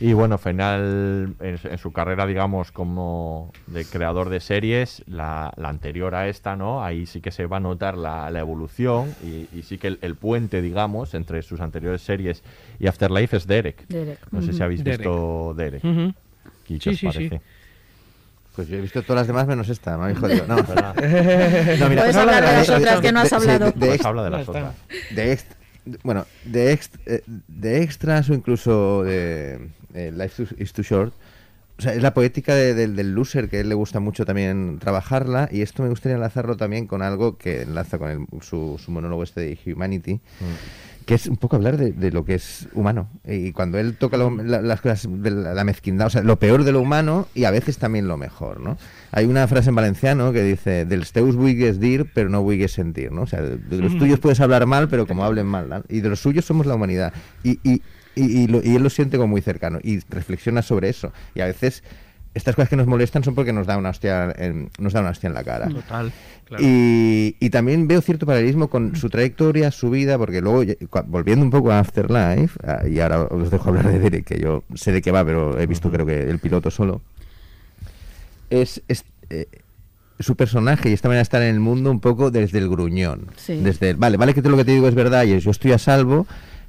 Y bueno, final en, en su carrera, digamos, como de creador de series, la, la anterior a esta, ¿no? Ahí sí que se va a notar la, la evolución y, y sí que el, el puente, digamos, entre sus anteriores series y Afterlife es Derek. Derek. No sé si habéis Derek. visto Derek. Ujú. ¿Y qué Sí, os sí, sí. parece? Pues yo he visto todas las demás menos esta, me habéis jodido. No, ¿Verdad? no mira, Puedes habla hablar de las de- otras que no has de- hablado. de- de Pues habla de las otras. de ext- bueno, de, ext- eh, de extras o incluso de eh, Life is- Too Short. O sea, es la poética de- del- del loser que a él le gusta mucho también trabajarla y esto me gustaría enlazarlo también con algo que enlaza con el- su, su monólogo este de Humanity, que es un poco hablar de, de lo que es humano. Y cuando él toca lo- la- las cosas de la, la mezquindad, o sea, lo peor de lo humano y a veces también lo mejor, ¿no? Hay una frase en valenciano que dice, del teus buigues dir, pero no buigues sentir, ¿no? O sea, de, de los tuyos puedes hablar mal, pero como hablen mal, ¿no? Y de los suyos somos la humanidad. Y, y, y, y lo- y él lo siente como muy cercano y reflexiona sobre eso. Y a veces estas cosas que nos molestan son porque nos da una hostia en, nos da una hostia en la cara. Total. claro. Y, y también veo cierto paralelismo con su trayectoria, su vida, porque luego, volviendo un poco a Afterlife, y ahora os dejo hablar de Derek, que yo sé de qué va, pero he visto creo que el piloto solo, es, es, eh, su personaje y esta manera de estar en el mundo un poco desde el gruñón. Sí. Desde el, vale, vale que todo lo que te digo es verdad y es, yo estoy a salvo,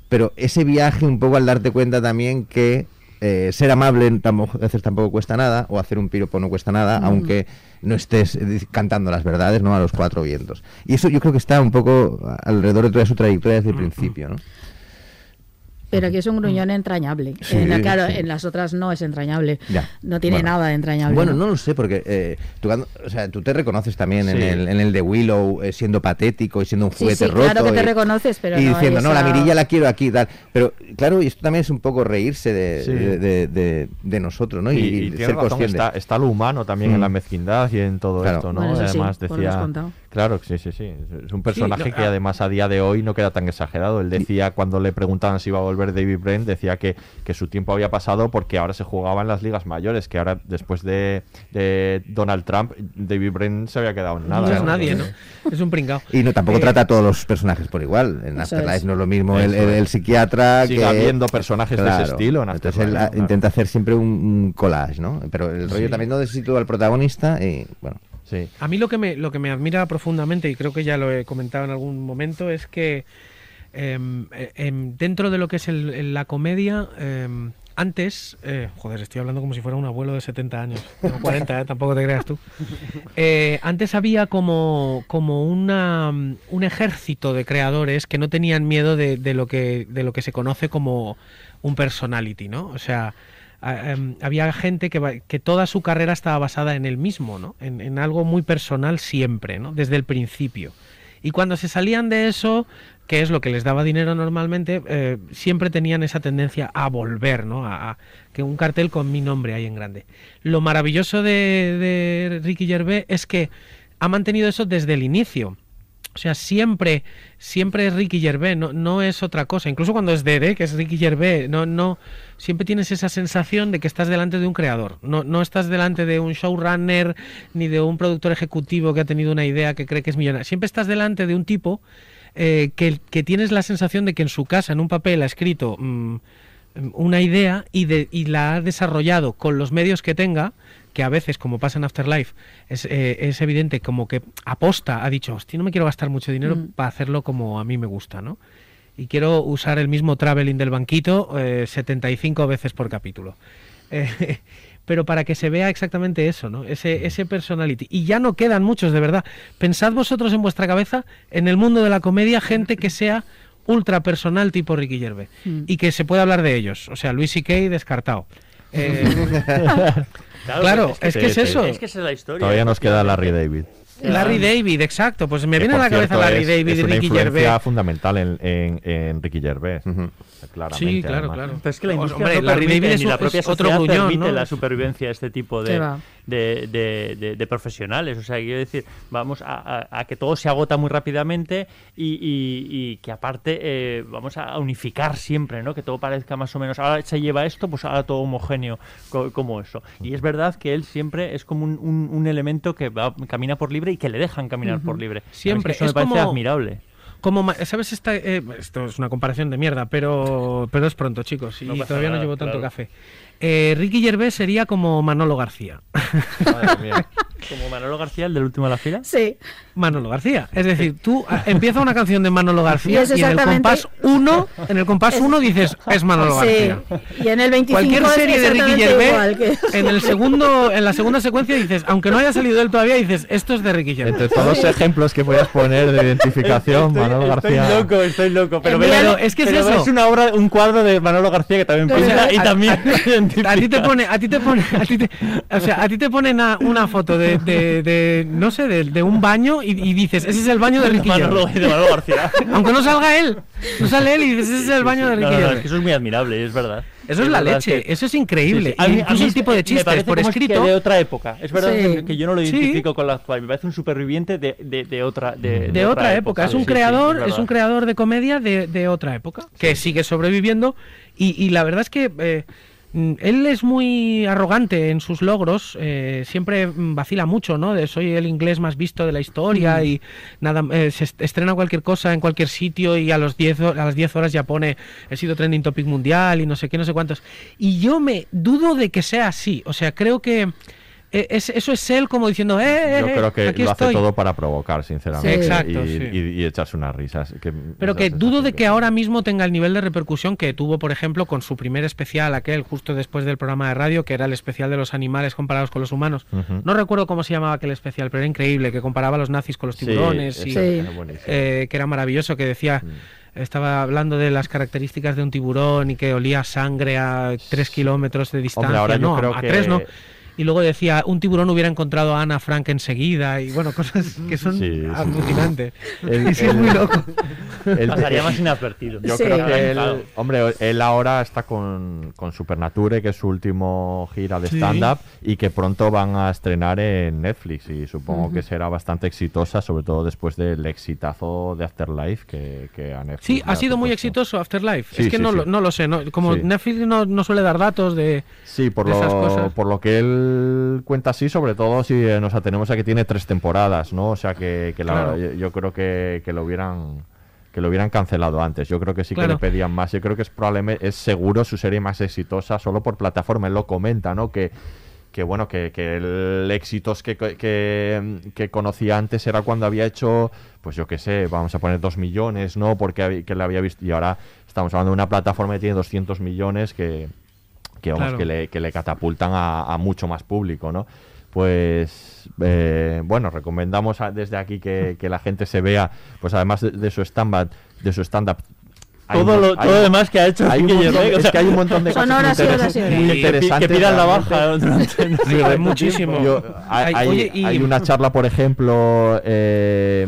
pero ese viaje un poco al darte cuenta también que eh, ser amable tampoco, a veces tampoco cuesta nada, o hacer un piropo no cuesta nada, aunque no estés eh, cantando las verdades, ¿no? A los cuatro vientos. Y eso yo creo que está un poco alrededor de toda su trayectoria desde el principio, ¿no? Pero aquí es un gruñón entrañable. Sí, en la- claro, sí. en las otras no es entrañable. Ya. No tiene Bueno. nada de entrañable. Bueno, no lo sé, porque eh, tú, cuando- o sea, tú te reconoces también en, el, en el de Willow eh, siendo patético y siendo un juguete sí, roto. claro que te y- reconoces, pero Y no diciendo, no, la mirilla la quiero aquí y tal. Pero claro, y esto también es un poco reírse de, Sí. de, de- de- de nosotros, ¿no? Y, ser razón, consciente. está, está lo humano también en Mm. la mezquindad y en todo Claro. esto, ¿no? Bueno, además lo has decía... Claro, sí, sí, sí. Es un personaje que ah. además a día de hoy no queda tan exagerado. Él decía, cuando le preguntaban si iba a volver David Brent, decía que, que su tiempo había pasado porque ahora se jugaba en las ligas mayores, que ahora después de, de Donald Trump, David Brent se había quedado en nada. no es ¿no? nadie, ¿no? Es un pringao. Y no, tampoco Eh, trata a todos los personajes por igual. En Afterlife es. no es lo mismo el, psiquiatra Sigue que... habiendo personajes de ese estilo en Entonces él ah, claro. intenta hacer siempre un, collage, ¿no? Pero el rollo también no necesito al protagonista y, bueno... Sí. A mí lo que me, lo que me admira profundamente, y creo que ya lo he comentado en algún momento, es que em, eh, em, dentro de lo que es el- la comedia, em, antes, eh, joder, estoy hablando como si fuera un abuelo de 70 años, tengo 40, eh, tampoco te creas tú. Eh, antes había como, como una, un ejército de creadores que no tenían miedo de, de lo que, de lo que se conoce como un personality, ¿no? O sea, em, había gente que, que toda su carrera estaba basada en él mismo, ¿no? En, algo muy personal siempre, ¿no? Desde el principio. Y cuando se salían de eso, que es lo que les daba dinero normalmente, eh, siempre tenían esa tendencia a volver, ¿no? A, a- que un cartel con mi nombre ahí en grande. Lo maravilloso de, de Ricky Gervais es que ha mantenido eso desde el inicio. O sea, siempre, siempre es Ricky Gervais, no, no es otra cosa. Incluso cuando es Dere, que es Ricky Gervais, no, no, siempre tienes esa sensación de que estás delante de un creador. No, no estás delante de un showrunner ni de un productor ejecutivo que ha tenido una idea que cree que es millonario. Siempre estás delante de un tipo eh, que, que tienes la sensación de que en su casa, en un papel, ha escrito mm, una idea y, de, y la ha desarrollado con los medios que tenga, que a veces, como pasa en Afterlife, es, eh, es evidente como que aposta, ha dicho, hostia, no me quiero gastar mucho dinero Mm. para hacerlo como a mí me gusta, ¿no? Y quiero usar el mismo traveling del banquito eh, 75 veces por capítulo. Eh, pero para que se vea exactamente eso, ¿no? Ese, ese personality. Y ya no quedan muchos, de verdad. Pensad vosotros en vuestra cabeza, en el mundo de la comedia, gente que sea ultra personal tipo Ricky Gervais. Mm. Y que se pueda hablar de ellos. O sea, Luis C.K. descartado. Eh, Claro, es que es sí, eso. Es que esa es la historia. Todavía nos queda Larry David. Larry David, exacto. Pues me Que, viene a la cabeza cierto, Larry es- David es y Ricky Gervais. fundamental en, en, en Ricky Gervais. Ujú. Claramente, Sí, claro, además. claro. Pero es que la Pues, industria hombre, no Larry David es ni la propia es otro sociedad gruñón, permite ¿no? la supervivencia de este tipo de. De, de- de- de profesionales. O sea, quiero decir, vamos a, a- a que todo se agota muy rápidamente y, y- y que aparte eh, vamos a unificar siempre, ¿no? Que todo parezca más o menos. Ahora se lleva esto, pues ahora todo homogéneo co- como eso. Y es verdad que él siempre es como un, un- un elemento que va, camina por libre y que le dejan caminar por libre. Siempre. Eso Es me parece como- admirable. Como, ¿sabes? Esta, eh, esto es una comparación de mierda, pero, pero es pronto, chicos, y No todavía no llevo tanto claro. café. Eh, Ricky Gervais sería como Manolo García. Madre mía. Como Manolo García, el del último de la fila. Sí. Manolo García. Es decir, tú ah, empieza una canción de Manolo García Y es y, en el compás 1, en el compás Es- 1 dices, es Manolo Sí. García. Y en el 25 Cualquier es serie de Ricky Gervais, que- en el segundo, en la segunda secuencia dices, aunque no haya salido él todavía, dices, esto es de Ricky Gervais. Entre todos los ejemplos que podías poner de identificación, Manolo García. Estoy loco, estoy loco. Pero, es que es pero eso. ves una obra, un cuadro de Manolo García que también O sea, pinta y a- también a, a ti te pone, a ti te pone, a ti te, o sea, a ti te ponen una foto de, de, de, no sé, de, de un baño y, y dices, ese es el baño de Ricky Manolo, Manolo García. Aunque no salga él, no sale él y dices, ese es el baño de No, Ricky no, no, es Gervais. que eso es muy admirable, es verdad. Eso es la leche, que- eso es increíble. Sí, sí. A mí- a Incluso mí el tipo de me chistes parece por como es que escrito. de otra época. Es verdad Sí. que, que yo no lo identifico con la actual. Me parece un superviviente de, de, de otra de, de otra época. Es un creador, es un creador de comedia de, de otra época que sigue sobreviviendo y, y la verdad es que eh, él es muy arrogante en sus logros, eh, siempre mm, vacila mucho, ¿no? De soy el inglés más visto de la historia y nada, eh, se est- estrena cualquier cosa en cualquier sitio y a los 10 ho- a las 10 horas ya pone he sido trending topic mundial y no sé qué, no sé cuántos. Y yo me dudo de que sea así, o sea, creo que es- eso es él como diciendo, eh, eh, Yo eh, creo que aquí lo hace estoy". todo para provocar, sinceramente. Sí. Exacto, y, sí. y- y echarse unas risas. que Pero que dudo de que ahora mismo tenga el nivel de repercusión que tuvo, por ejemplo, con su primer especial, aquel justo después del programa de radio, que era el especial de los animales comparados con los humanos. No recuerdo cómo se llamaba aquel especial, pero era increíble, que comparaba a los nazis con los Sí, tiburones, y, Sí. buenísimo. eh, que era maravilloso, que decía... Mm. estaba hablando de las características de un tiburón y que olía sangre a tres kilómetros de distancia. ahora yo no, creo a que- tres no. Y luego decía, un tiburón hubiera encontrado a Ana Frank enseguida. Y bueno, cosas que son Sí. El- y sí, es muy loco. El- Pasaría más inadvertido. Yo Sí. creo que él, hombre, él ahora está con, con Supernature, que es su último gira de Sí. stand-up, y que pronto van a estrenar en Netflix. Y supongo que será bastante exitosa, sobre todo después del exitazo de Afterlife que, que a Netflix. Sí, ha sido muy exitoso Afterlife. Sí, es que sí, no, no lo sé. ¿no? Como Sí. Netflix no, no suele dar datos de... Sí, por de esas lo, cosas. por lo que él cuenta así, sobre todo si eh, nos atenemos a que tiene tres temporadas, ¿no? O sea que, que la- Claro. yo, yo creo que, que lo hubieran que lo hubieran cancelado antes. Yo creo que sí que le pedían más. Yo creo que es probablemente es seguro su serie más exitosa solo por plataforma. Él lo comenta, ¿no? Que que bueno, que, que el éxitos que, que, que conocía antes era cuando había hecho, pues yo qué sé, vamos a poner dos millones, ¿no? Porque que le había visto, y ahora estamos hablando de una plataforma que tiene 200 millones que, que vamos, Claro. que, le, que le catapultan a, a mucho más público, ¿no? Pues eh, bueno, recomendamos a- desde aquí que, que la gente se vea, pues además de, de su stand-up, de su stand-up. hay Todo un- lo, hay- todo lo demás que ha hecho hay un Ricky montón, Gervais, o es que hay un montón de Son cosas horas muy interesantes. que pidan la baja durante hay muchísimo. Yo- hay, Hay- hay- oye, y- hay una charla, por ejemplo, eh,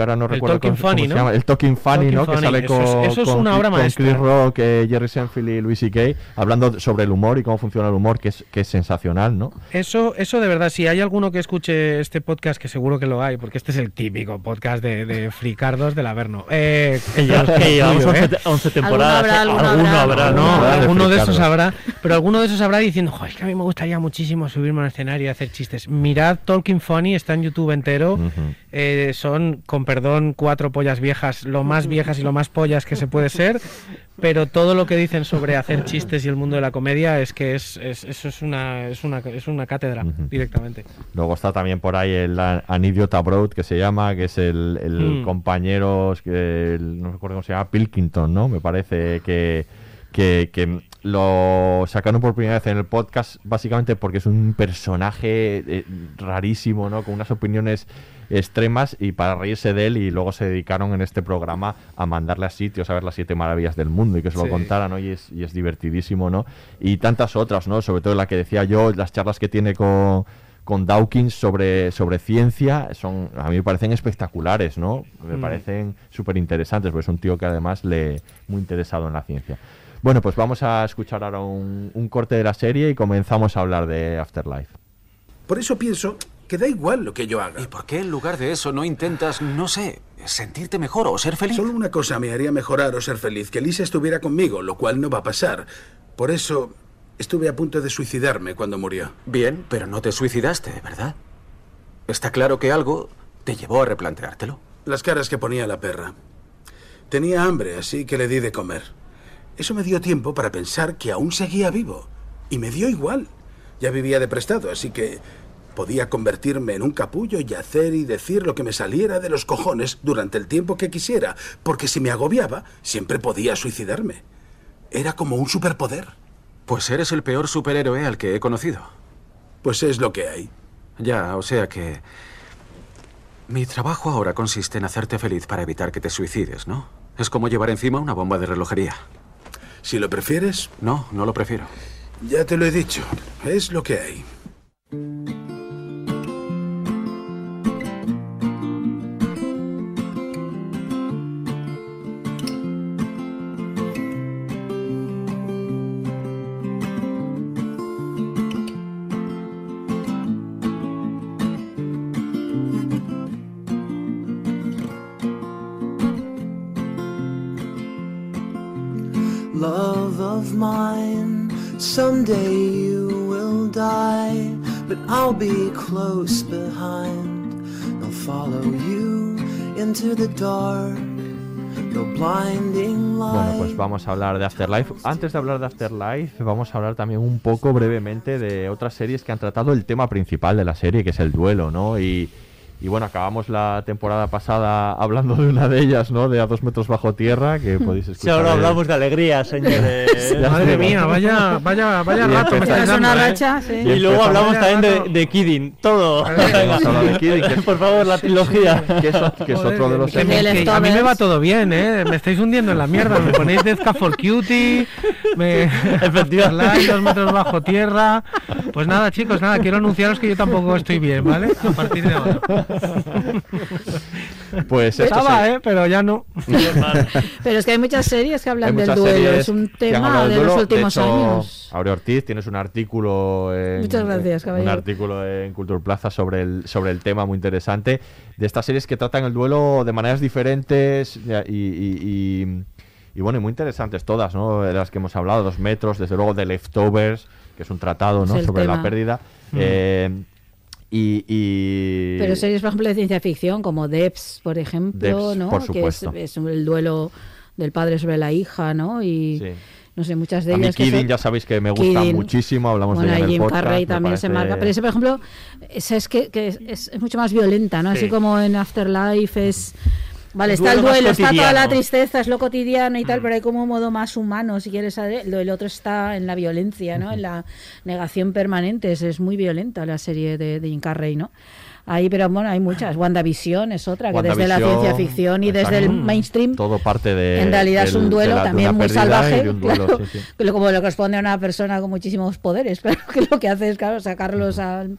que ahora no El recuerdo Talking cómo, cómo Funny, se ¿no? llama, el Talking Funny, Talking ¿no? Que Funny, sale eso con, es- eso es con una Chris- obra con maestra. Chris Rock, eh, Jerry Seinfeld y Louis C.K. hablando sobre el humor y cómo funciona el humor, que es, que es sensacional, ¿no? Eso, eso de verdad, si hay alguno que escuche este podcast, que seguro que lo hay, porque este es el típico podcast de, de fricardos del Averno. Eh, Que ya- que llevamos tuyo, 11, ¿eh? te- 11 temporadas. habrá, alguno alguno habrá. habrá, No, Habrá de alguno de esos habrá, pero alguno de esos habrá diciendo, "Jo, es que a mí me gustaría muchísimo subirme al escenario y hacer chistes. Mirad Talking Funny, está en YouTube entero. Ujú. Eh, son, con perdón, cuatro pollas viejas, lo más viejas y lo más pollas que se puede ser, pero todo lo que dicen sobre hacer chistes y el mundo de la comedia es que es, es- eso es una, es una, es una cátedra directamente. Luego está también por ahí el A- An Idiot Abroad, que se llama, que es el, el Mm. compañero, el- no recuerdo cómo se llama, Pilkington, ¿no? Me parece que, que, que lo sacaron por primera vez en el podcast, básicamente porque es un personaje eh, rarísimo, ¿no? Con unas opiniones extremas y para reírse de él y luego se dedicaron en este programa a mandarle a sitios a ver las siete maravillas del mundo y que se lo Sí. contaran, ¿no? Y es, y es divertidísimo, ¿no? Y tantas otras, ¿no? Sobre todo la que decía yo, las charlas que tiene con con Dawkins sobre, sobre ciencia son a mí me parecen espectaculares, ¿no? Me Mm. parecen súper interesantes, porque es un tío que además le muy interesado en la ciencia. Bueno, pues vamos a escuchar ahora un, un corte de la serie y comenzamos a hablar de Afterlife. Por eso pienso que da igual lo que yo haga. ¿Y por qué en lugar de eso no intentas, no sé, sentirte mejor o ser feliz? Solo una cosa me haría mejorar o ser feliz, que Lisa estuviera conmigo, lo cual no va a pasar. Por eso estuve a punto de suicidarme cuando murió. Bien, pero no te suicidaste, ¿verdad? Está claro que algo te llevó a replanteártelo. Las caras que ponía la perra. Tenía hambre, así que le di de comer. Eso me dio tiempo para pensar que aún seguía vivo. Y me dio igual. Ya vivía de prestado, así que podía convertirme en un capullo y hacer y decir lo que me saliera de los cojones durante el tiempo que quisiera, porque si me agobiaba, siempre podía suicidarme. Era como un superpoder. Pues eres el peor superhéroe al que he conocido. Pues es lo que hay. Ya, o sea que... Mi trabajo ahora consiste en hacerte feliz para evitar que te suicides, ¿no? Es como llevar encima una bomba de relojería. Si lo prefieres, No, no lo prefiero. ya te lo he dicho. Es lo que hay. I'll be close behind. I'll follow you into the dark, the blinding Bueno, pues vamos a hablar de Afterlife. Antes de hablar de Afterlife, vamos a hablar también un poco brevemente de otras series que han tratado el tema principal de la serie, que es el duelo, ¿no? Y, Y bueno, acabamos la temporada pasada hablando de una de ellas, ¿no? De A dos metros bajo tierra, que podéis escuchar. Ahora hablamos de alegría, señores. Madre mía, vaya, vaya, vaya Y rato me empezamos- estáis Es dando, una ¿eh? racha, sí. Y luego hablamos también rato. de, de Kidding, todo. Hemos hablado de Kidding, que- Por favor, la trilogía. que es, que es Joder, otro de los que me- De que a mí me va todo bien, ¿eh? Me estáis hundiendo en la mierda. Me ponéis Death for Cutie, me... Efectivamente. dos metros bajo tierra. Pues nada, chicos, nada, quiero anunciaros que yo tampoco estoy bien, ¿vale? A partir de ahora. Pues esto Estaba, se- ¿eh? Pero ya no. Pero es que hay muchas series que hablan del duelo. Es un tema de del los duelo. últimos de hecho, años. Aurea Ortiz, tienes un artículo en, Muchas gracias, un caballero. artículo en Cultura Plaza sobre el, sobre el tema muy interesante de estas series que tratan el duelo de maneras diferentes y, y- y- y, bueno, y muy interesantes todas, ¿no? De las que hemos hablado, Dos metros, desde luego de Leftovers, que es un tratado, ¿no? Sobre la tema. pérdida. Mm. Eh, y, y- Pero series, por ejemplo, de ciencia ficción, como Debs, por ejemplo, Debs, ¿no? por que es, el duelo del padre sobre la hija, ¿no? Y Sí. no sé, muchas de A mí ellas. que son- ya sabéis que me gusta muchísimo, hablamos bueno, de ella en el Jim podcast, Carrey también se marca. Pero ese, por ejemplo, ese es que, que es, mucho más violenta, ¿no? Sí. Así como en Afterlife es. Vale, está el duelo está toda la tristeza, es lo cotidiano y Mm. tal, pero hay como un modo más humano, si quieres saber. Lo- El otro está en la violencia, ¿no? En la negación permanente. Es, es muy violenta la serie de, de Jim Carrey, ¿no? Ahí, pero bueno, hay muchas. WandaVision es otra, que desde la ciencia ficción y desde el exacto. mainstream Todo parte de. en realidad es del- un duelo la- también muy salvaje, duelo, claro, sí, sí. como le corresponde a una persona con muchísimos poderes, pero que lo que hace es claro, sacarlos al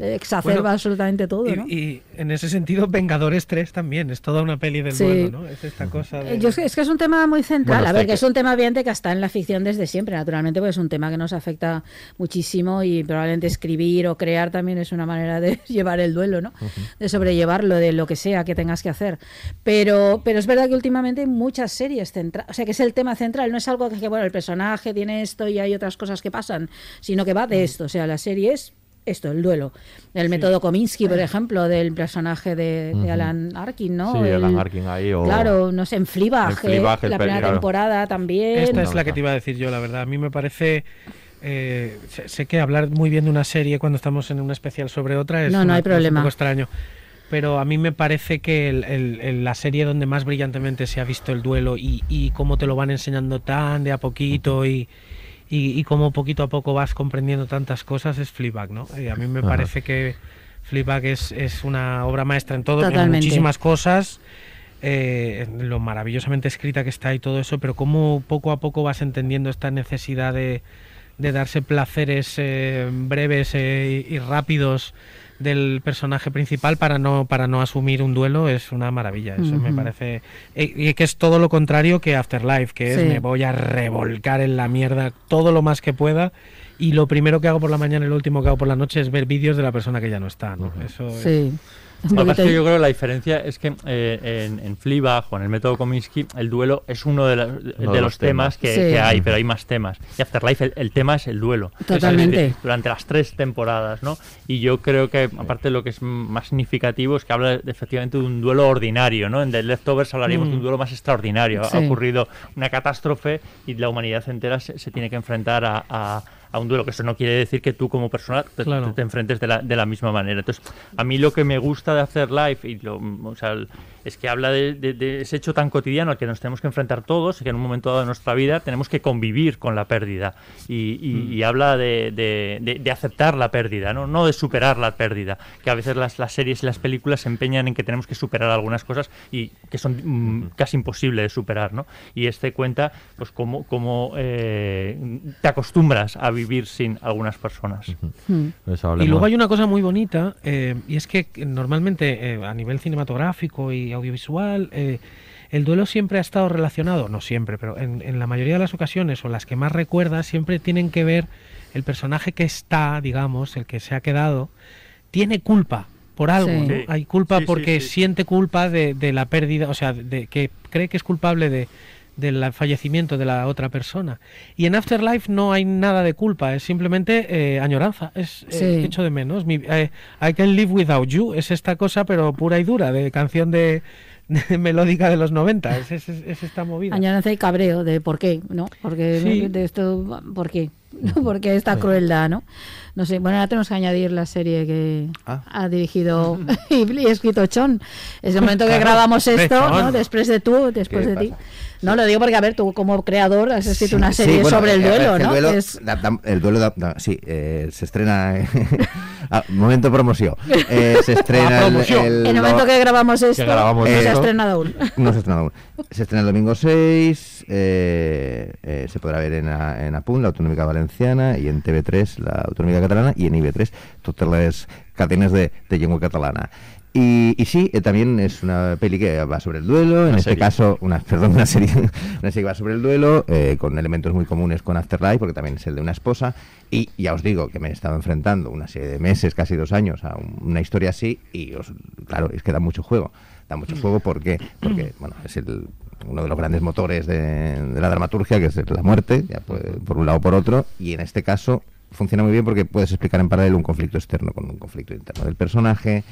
exacerba Bueno, absolutamente todo, ¿no? Y, y en ese sentido, Vengadores 3 también. Es toda una peli del Sí. duelo, ¿no? Es esta cosa de... Eh, yo es, que, es que es un tema muy central. Bueno, a ver, que que- es un tema evidente que está en la ficción desde siempre, naturalmente, porque es un tema que nos afecta muchísimo y probablemente escribir o crear también es una manera de llevar el duelo, ¿no? De sobrellevarlo, de lo que sea que tengas que hacer. Pero, pero es verdad que últimamente hay muchas series centrales, o sea, que es el tema central, no es algo que, que, bueno, el personaje tiene esto y hay otras cosas que pasan, sino que va de esto, o sea, la serie es esto, el duelo. El método Kominsky, por ejemplo, del personaje de. Alan Arkin, ¿no? Sí, El- Alan Arkin ahí. O... Claro, no sé, en Fleabag, En Fleabag, eh, la primera claro. temporada también. Esta es la que te iba a decir yo, la verdad. A mí me parece... eh, sé, sé que hablar muy bien de una serie cuando estamos en un especial sobre otra es, No, no una hay problema. un poco extraño. Pero a mí me parece que el- el- el- la serie donde más brillantemente se ha visto el duelo y, y cómo te lo van enseñando tan de a poquito y, y, y cómo poquito a poco vas comprendiendo tantas cosas es Fleabag, ¿no? Y a mí me Ajá. parece que Fleabag es, es una obra maestra en todo, en Totalmente. muchísimas cosas eh, en lo maravillosamente escrita que está y todo eso, pero cómo poco a poco vas entendiendo esta necesidad de, de darse placeres eh, breves eh, y rápidos del personaje principal para no para no asumir un duelo es una maravilla eso me parece y, y que es todo lo contrario que Afterlife que es me voy a revolcar en la mierda todo lo más que pueda y lo primero que hago por la mañana y lo último que hago por la noche es ver vídeos de la persona que ya no está ¿no? eso es- Sí. Un Lo que pasa es yo creo que la diferencia es que eh, en, en Fleabag o en el método Kominsky el duelo es uno de, la- de los los temas temas. que, Sí. que hay, pero hay más temas. Y Afterlife el, el tema es el duelo. Totalmente. Es decir, durante las tres temporadas, ¿no? Y yo creo que aparte lo que es más significativo es que habla de- efectivamente de un duelo ordinario, ¿no? En The Leftovers hablaríamos de un Mm. duelo más extraordinario. Sí. Ha ocurrido una catástrofe y la humanidad entera se, se tiene que enfrentar a, a- a un duelo, que eso no quiere decir que tú como persona te, Claro. te- te enfrentes de la, de la misma manera. Entonces, a mí lo que me gusta de Afterlife y lo, o sea, es que habla de, de- de ese hecho tan cotidiano al que nos tenemos que enfrentar todos y que en un momento dado de nuestra vida tenemos que convivir con la pérdida. Y, y- y habla de, de- de- de aceptar la pérdida, ¿no? no de superar la pérdida. Que a veces las, las series y las películas se empeñan en que tenemos que superar algunas cosas y que son mm, casi imposibles de superar. ¿no? Y este cuenta pues cómo, cómo eh, te acostumbras a vivir sin algunas personas. Mm. Pues Y luego hay una cosa muy bonita, eh, y es que normalmente eh, a nivel cinematográfico y audiovisual, eh, el duelo siempre ha estado relacionado, no siempre, pero en, en la mayoría de las ocasiones, o las que más recuerdas, siempre tienen que ver el personaje que está, digamos, el que se ha quedado, tiene culpa por algo, Sí. ¿no? Hay culpa Sí, porque sí. siente culpa de, de la pérdida, o sea, de que cree que es culpable de del fallecimiento de la otra persona. Y en Afterlife no hay nada de culpa, es simplemente eh, añoranza, es eh, hecho de menos. Mi- eh, I Can Live Without You es esta cosa, pero pura y dura, de canción de, de melódica de los 90, es, es- es esta movida. Añoranza y cabreo de por qué, ¿no? Porque Sí. de esto, ¿por qué? ¿no? porque esta crueldad, ¿no? No sé, bueno, ahora tenemos que añadir la serie que Ah. ha dirigido y, y escrito Chon. Es el momento que grabamos esto. ¿no? Después de tú, después ¿Qué de ti. pasa? No, lo digo porque, a ver, tú como creador has escrito una Sí, serie bueno, sobre el eh, duelo, ¿no? El duelo, es- da- da- el duelo da- da- sí, eh, se estrena. eh, ah, momento promoción. Eh, se estrena el, promoción. el- en el momento que grabamos esto, grabamos no se ha estrenado aún. No se estrena aún. Se estrena el domingo 6. eh, eh, se podrá ver en, a- en APUN, la Autonómica Valenciana, y en TV3, la Autonómica Catalana, y en IB3, totes les cadenes de, de catalana. Y, y sí, eh, también es una peli que va sobre el duelo, en Una este serie. caso, una, perdón, una serie, una serie que va sobre el duelo, eh, con elementos muy comunes con Afterlife, porque también es el de una esposa, y ya os digo que me he estado enfrentando una serie de meses, casi dos años, a un- una historia así, y os- claro, es que da mucho juego. Da mucho juego porque, porque bueno, es el, uno de los grandes motores de, de la dramaturgia, que es la muerte, ya puede- por un lado o por otro, y en este caso funciona muy bien porque puedes explicar en paralelo un conflicto externo con un conflicto interno del personaje,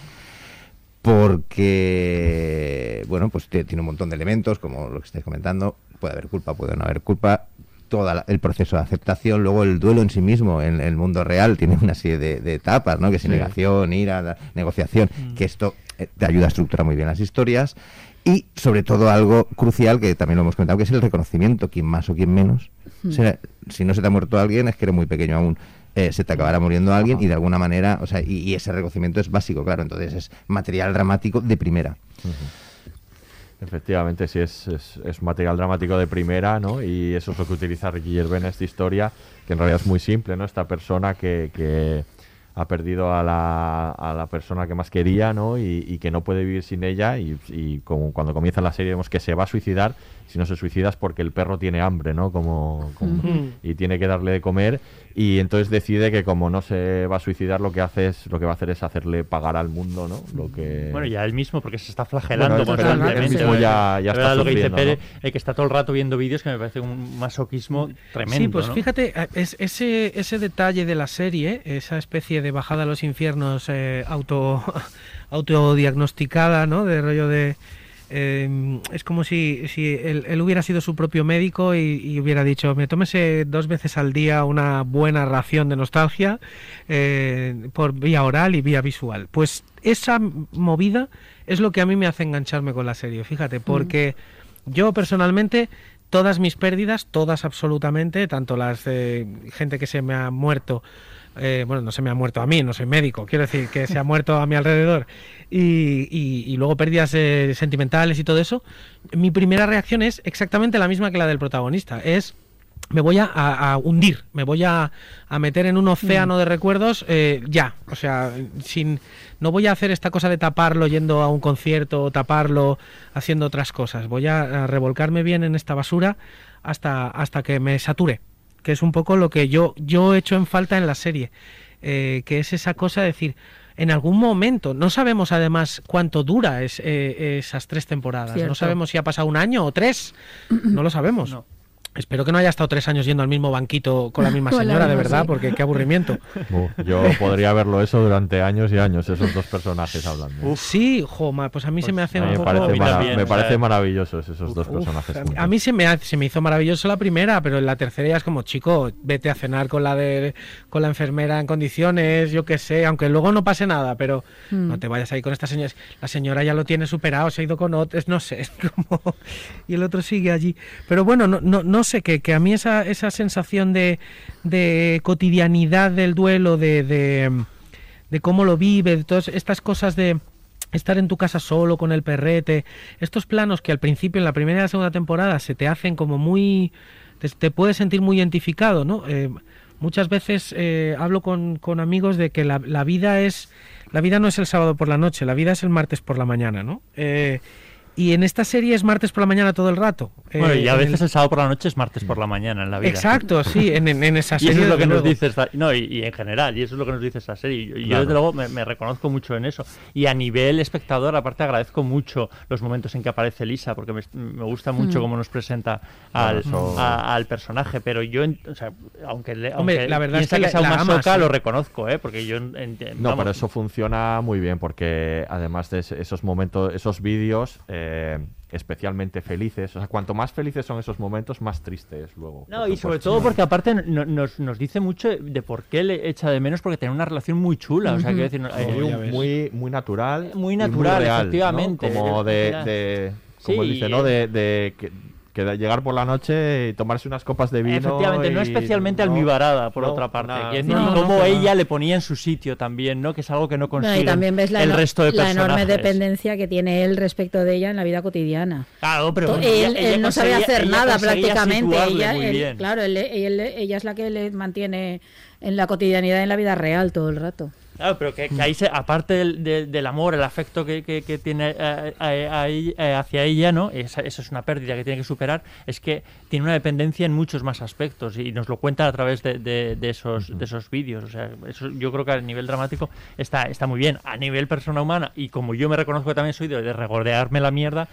porque, bueno, pues tie- tiene un montón de elementos, como lo que estáis comentando, puede haber culpa, puede no haber culpa, todo el proceso de aceptación, luego el duelo en sí mismo, en el mundo real, tiene una serie de, de etapas, ¿no? Que es negación, ira, negociación, que esto eh, te ayuda a estructurar muy bien las historias, y sobre todo algo crucial, que también lo hemos comentado, que es el reconocimiento, quien más o quien menos. O sea, si no se te ha muerto alguien, es que eres muy pequeño aún. Eh, se te acabará muriendo alguien y de alguna manera, o sea, y, y ese reconocimiento es básico, claro, entonces es material dramático de primera. Efectivamente, sí, es, es, es material dramático de primera, ¿no? Y eso es lo que utiliza Ricky Gervais en esta historia, que en realidad es muy simple, ¿no? Esta persona que, que ha perdido a la, a la persona que más quería, ¿no? Y, y que no puede vivir sin ella y, y como cuando comienza la serie vemos que se va a suicidar, si no se suicida es porque el perro tiene hambre, ¿no? Como, y tiene que darle de comer y entonces decide que como no se va a suicidar lo que hace es lo que va a hacer es hacerle pagar al mundo, ¿no? Lo que Bueno, ya él mismo, porque se está flagelando Bueno, él- constantemente. mismo ya- ya Es está lo que dice está todo el rato viendo vídeos que me parece un masoquismo tremendo. Sí, pues ¿no? fíjate, es, ese, ese detalle de la serie, esa especie de bajada a los infiernos eh, auto autodiagnosticada, ¿no? De rollo de... eh, es como si, si él, él hubiera sido su propio médico y, y hubiera dicho, me tómese dos veces al día una buena ración de nostalgia eh, por vía oral y vía visual. Pues esa movida es lo que a mí me hace engancharme con la serie, fíjate, porque yo personalmente todas mis pérdidas, todas absolutamente, tanto las de gente que se me ha muerto, eh, bueno, no se me ha muerto a mí, no soy médico, quiero decir que se ha muerto a mi alrededor, y, y- y luego pérdidas eh, sentimentales y todo eso, mi primera reacción es exactamente la misma que la del protagonista, es me voy a, a- a hundir, me voy a, a meter en un océano de recuerdos eh, ya, o sea, sin no voy a hacer esta cosa de taparlo yendo a un concierto o taparlo haciendo otras cosas, voy a, a revolcarme bien en esta basura hasta, hasta que me sature, que es un poco lo que yo, yo he hecho en falta en la serie, eh, que es esa cosa de decir, en algún momento, no sabemos además cuánto dura es, eh, esas tres temporadas, Cierto. no sabemos si ha pasado un año o tres, no lo sabemos. No. Espero que no haya estado tres años yendo al mismo banquito con la misma la señora, de verdad, sí. porque qué aburrimiento. Bu, yo podría verlo eso durante años y años, esos dos personajes hablando. Sí, joma, pues a mí se me hace mí un me poco... parece, a mí mara- también, me o sea, parece maravillosos esos dos personajes. a mí- juntos. a mí se me, ha- se me hizo maravilloso la primera, pero en la tercera ya es como, chico, vete a cenar con la de con la enfermera en condiciones, yo qué sé, aunque luego no pase nada, pero Mm. no te vayas ahí con esta señora. La señora ya lo tiene superado, se ha ido con otros, no sé, es como... Y el otro sigue allí. Pero bueno, no, no, no sé, que, a mí esa, esa sensación de, de cotidianidad del duelo, de, de, cómo lo vive, de todas estas cosas de estar en tu casa solo con el perrete, estos planos que al principio en la primera y la segunda temporada se te hacen como muy te, te puedes sentir muy identificado, ¿no? Eh, muchas veces eh, hablo con, con amigos de que la, la vida es la vida no es el sábado por la noche, la vida es el martes por la mañana, ¿no? Eh, y en esta serie es martes por la mañana todo el rato. Bueno, Eh, y a en veces el- el sábado por la noche es martes por la mañana en la vida. Exacto, sí, en, en, en esa Y serie. eso es lo que nos dice esta, no, y, y en general, y eso es lo que nos dice esta serie. Y Yo, yo, desde luego me, me reconozco mucho en eso. Y a nivel espectador, aparte agradezco mucho los momentos en que aparece Lisa, porque me, me gusta mucho Mm. cómo nos presenta al, Claro, eso- a- al personaje. Pero yo, en- o sea, aunque, le, Hombre, aunque la verdad es que sea un la amas, masoca, sí. lo reconozco, ¿eh? Porque yo... en- en- No, vamos, pero eso funciona muy bien porque además de esos momentos, esos vídeos, eh, eh, especialmente felices. O sea, cuanto más felices son esos momentos, más triste es luego. No, y sobre todo porque aparte no- nos, nos dice mucho de por qué le echa de menos porque tiene una relación muy chula. O sea, quiero decir, eh, muy, muy natural. Muy y natural, real, ¿no? efectivamente. Como de, como Sí, dice, ¿no? eh. De, de que, llegar por la noche y tomarse unas copas de vino. Efectivamente, no y especialmente no- almibarada, por no, otra parte. nada. No, y no, cómo no. ella le ponía en su sitio también, ¿no? Que es algo que no Bueno, consigue y también ves la, el resto de la enorme dependencia que tiene él respecto de ella en la vida cotidiana. Claro, pero ella- él, ella él no sabe hacer ella nada prácticamente. Ella, muy él- bien. claro, él- él- ella es la que le mantiene en la cotidianidad en la vida real todo el rato. Claro, pero que, ahí, se- aparte del, del- del amor, el afecto que, que- tiene eh, eh, eh, hacia ella, ¿no? Esa, eso es una pérdida que tiene que superar. Es que tiene una dependencia en muchos más aspectos y nos lo cuenta a través de, de- esos, de esos vídeos. O sea, eso yo creo que a nivel dramático está, está muy bien. A nivel persona humana, y como yo me reconozco que también soy de, de regodearme la mierda,